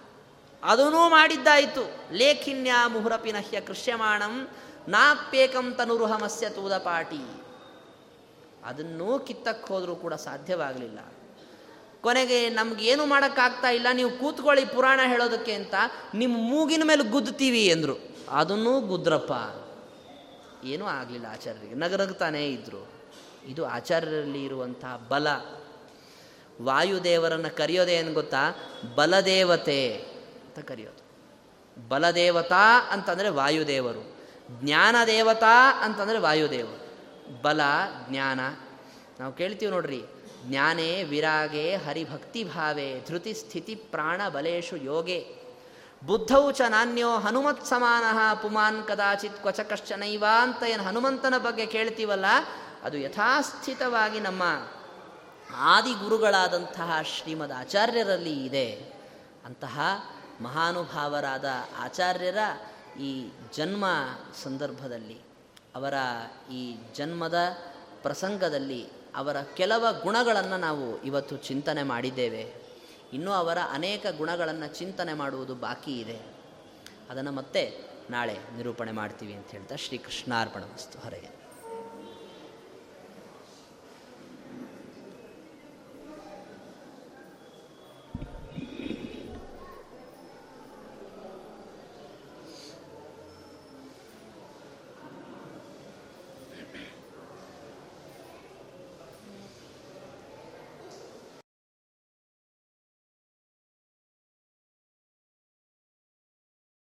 ಅದೂ ಮಾಡಿದ್ದಾಯಿತು. ಲೇಖಿನ್ಯ ಮುಹುರಪಿನಹ್ಯ ಕೃಷ್ಯಮಾಣಂ ನಾಪ್ಯೇಕಂ ತನುರುಹಮಸ್ಯ ತೂದಪಾಟಿ ಅದನ್ನೂ ಕಿತ್ತಕ್ಕೆ ಹೋದರೂ ಕೂಡ ಸಾಧ್ಯವಾಗಲಿಲ್ಲ. ಕೊನೆಗೆ ಏನು ಮಾಡೋಕ್ಕಾಗ್ತಾ ಇಲ್ಲ, ನೀವು ಕೂತ್ಕೊಳ್ಳಿ ಪುರಾಣ ಹೇಳೋದಕ್ಕೆ ಅಂತ ನಿಮ್ಮ ಮೂಗಿನ ಮೇಲೆ ಗುದ್ದುತ್ತೀವಿ ಎಂದರು. ಅದನ್ನೂ ಗುದ್ರಪ್ಪ. ಏನೂ ಆಗಲಿಲ್ಲ ಆಚಾರ್ಯರಿಗೆ. ನಗರಗ್ತಾನೇ ಇದ್ದರು ಇದು ಆಚಾರ್ಯರಲ್ಲಿ ಇರುವಂತಹ ಬಲ. ವಾಯುದೇವರನ್ನು ಕರೆಯೋದೇ ಏನು ಗೊತ್ತಾ? ಬಲದೇವತೆ ಅಂತ ಕರೆಯೋದು. ಬಲದೇವತಾ ಅಂತಂದರೆ ವಾಯುದೇವರು. ಜ್ಞಾನ ದೇವತಾ ಅಂತಂದರೆ ವಾಯುದೇವರು. ಬಲ, ಜ್ಞಾನ. ನಾವು ಕೇಳ್ತೀವಿ ನೋಡ್ರಿ. ಜ್ಞಾನೇ ವಿರಾಗೆ ಹರಿಭಕ್ತಿಭಾವೇ ಧೃತಿ ಸ್ಥಿತಿ ಪ್ರಾಣ ಬಲೇಶು ಯೋಗೆ. ಬುದ್ಧೌ ಚ ನಾಣ್ಯೋ ಹನುಮತ್ ಸಮಾನ ಪುಮಾನ್ ಕದಾಚಿತ್ ಕ್ವಚ ಕಶ್ಚನೈವ ಅಂತ ಏನು ಹನುಮಂತನ ಬಗ್ಗೆ ಕೇಳ್ತೀವಲ್ಲ, ಅದು ಯಥಾಸ್ಥಿತವಾಗಿ ನಮ್ಮ ಆದಿಗುರುಗಳಾದಂತಹ ಶ್ರೀಮದ್ ಆಚಾರ್ಯರಲ್ಲಿ ಇದೆ. ಅಂತಹ ಮಹಾನುಭಾವರಾದ ಆಚಾರ್ಯರ ಈ ಜನ್ಮ ಸಂದರ್ಭದಲ್ಲಿ, ಅವರ ಈ ಜನ್ಮದ ಪ್ರಸಂಗದಲ್ಲಿ ಅವರ ಕೆಲವ ಗುಣಗಳನ್ನು ನಾವು ಇವತ್ತು ಚಿಂತನೆ ಮಾಡಿದ್ದೇವೆ. ಇನ್ನೂ ಅವರ ಅನೇಕ ಗುಣಗಳನ್ನು ಚಿಂತನೆ ಮಾಡುವುದು ಬಾಕಿ ಇದೆ. ಅದನ್ನು ಮತ್ತೆ ನಾಳೆ ನಿರೂಪಣೆ ಮಾಡ್ತೀವಿ ಅಂತ ಹೇಳ್ತಾ ಶ್ರೀಕೃಷ್ಣಾರ್ಪಣ ವಸ್ತು ಹೊರಗೆ.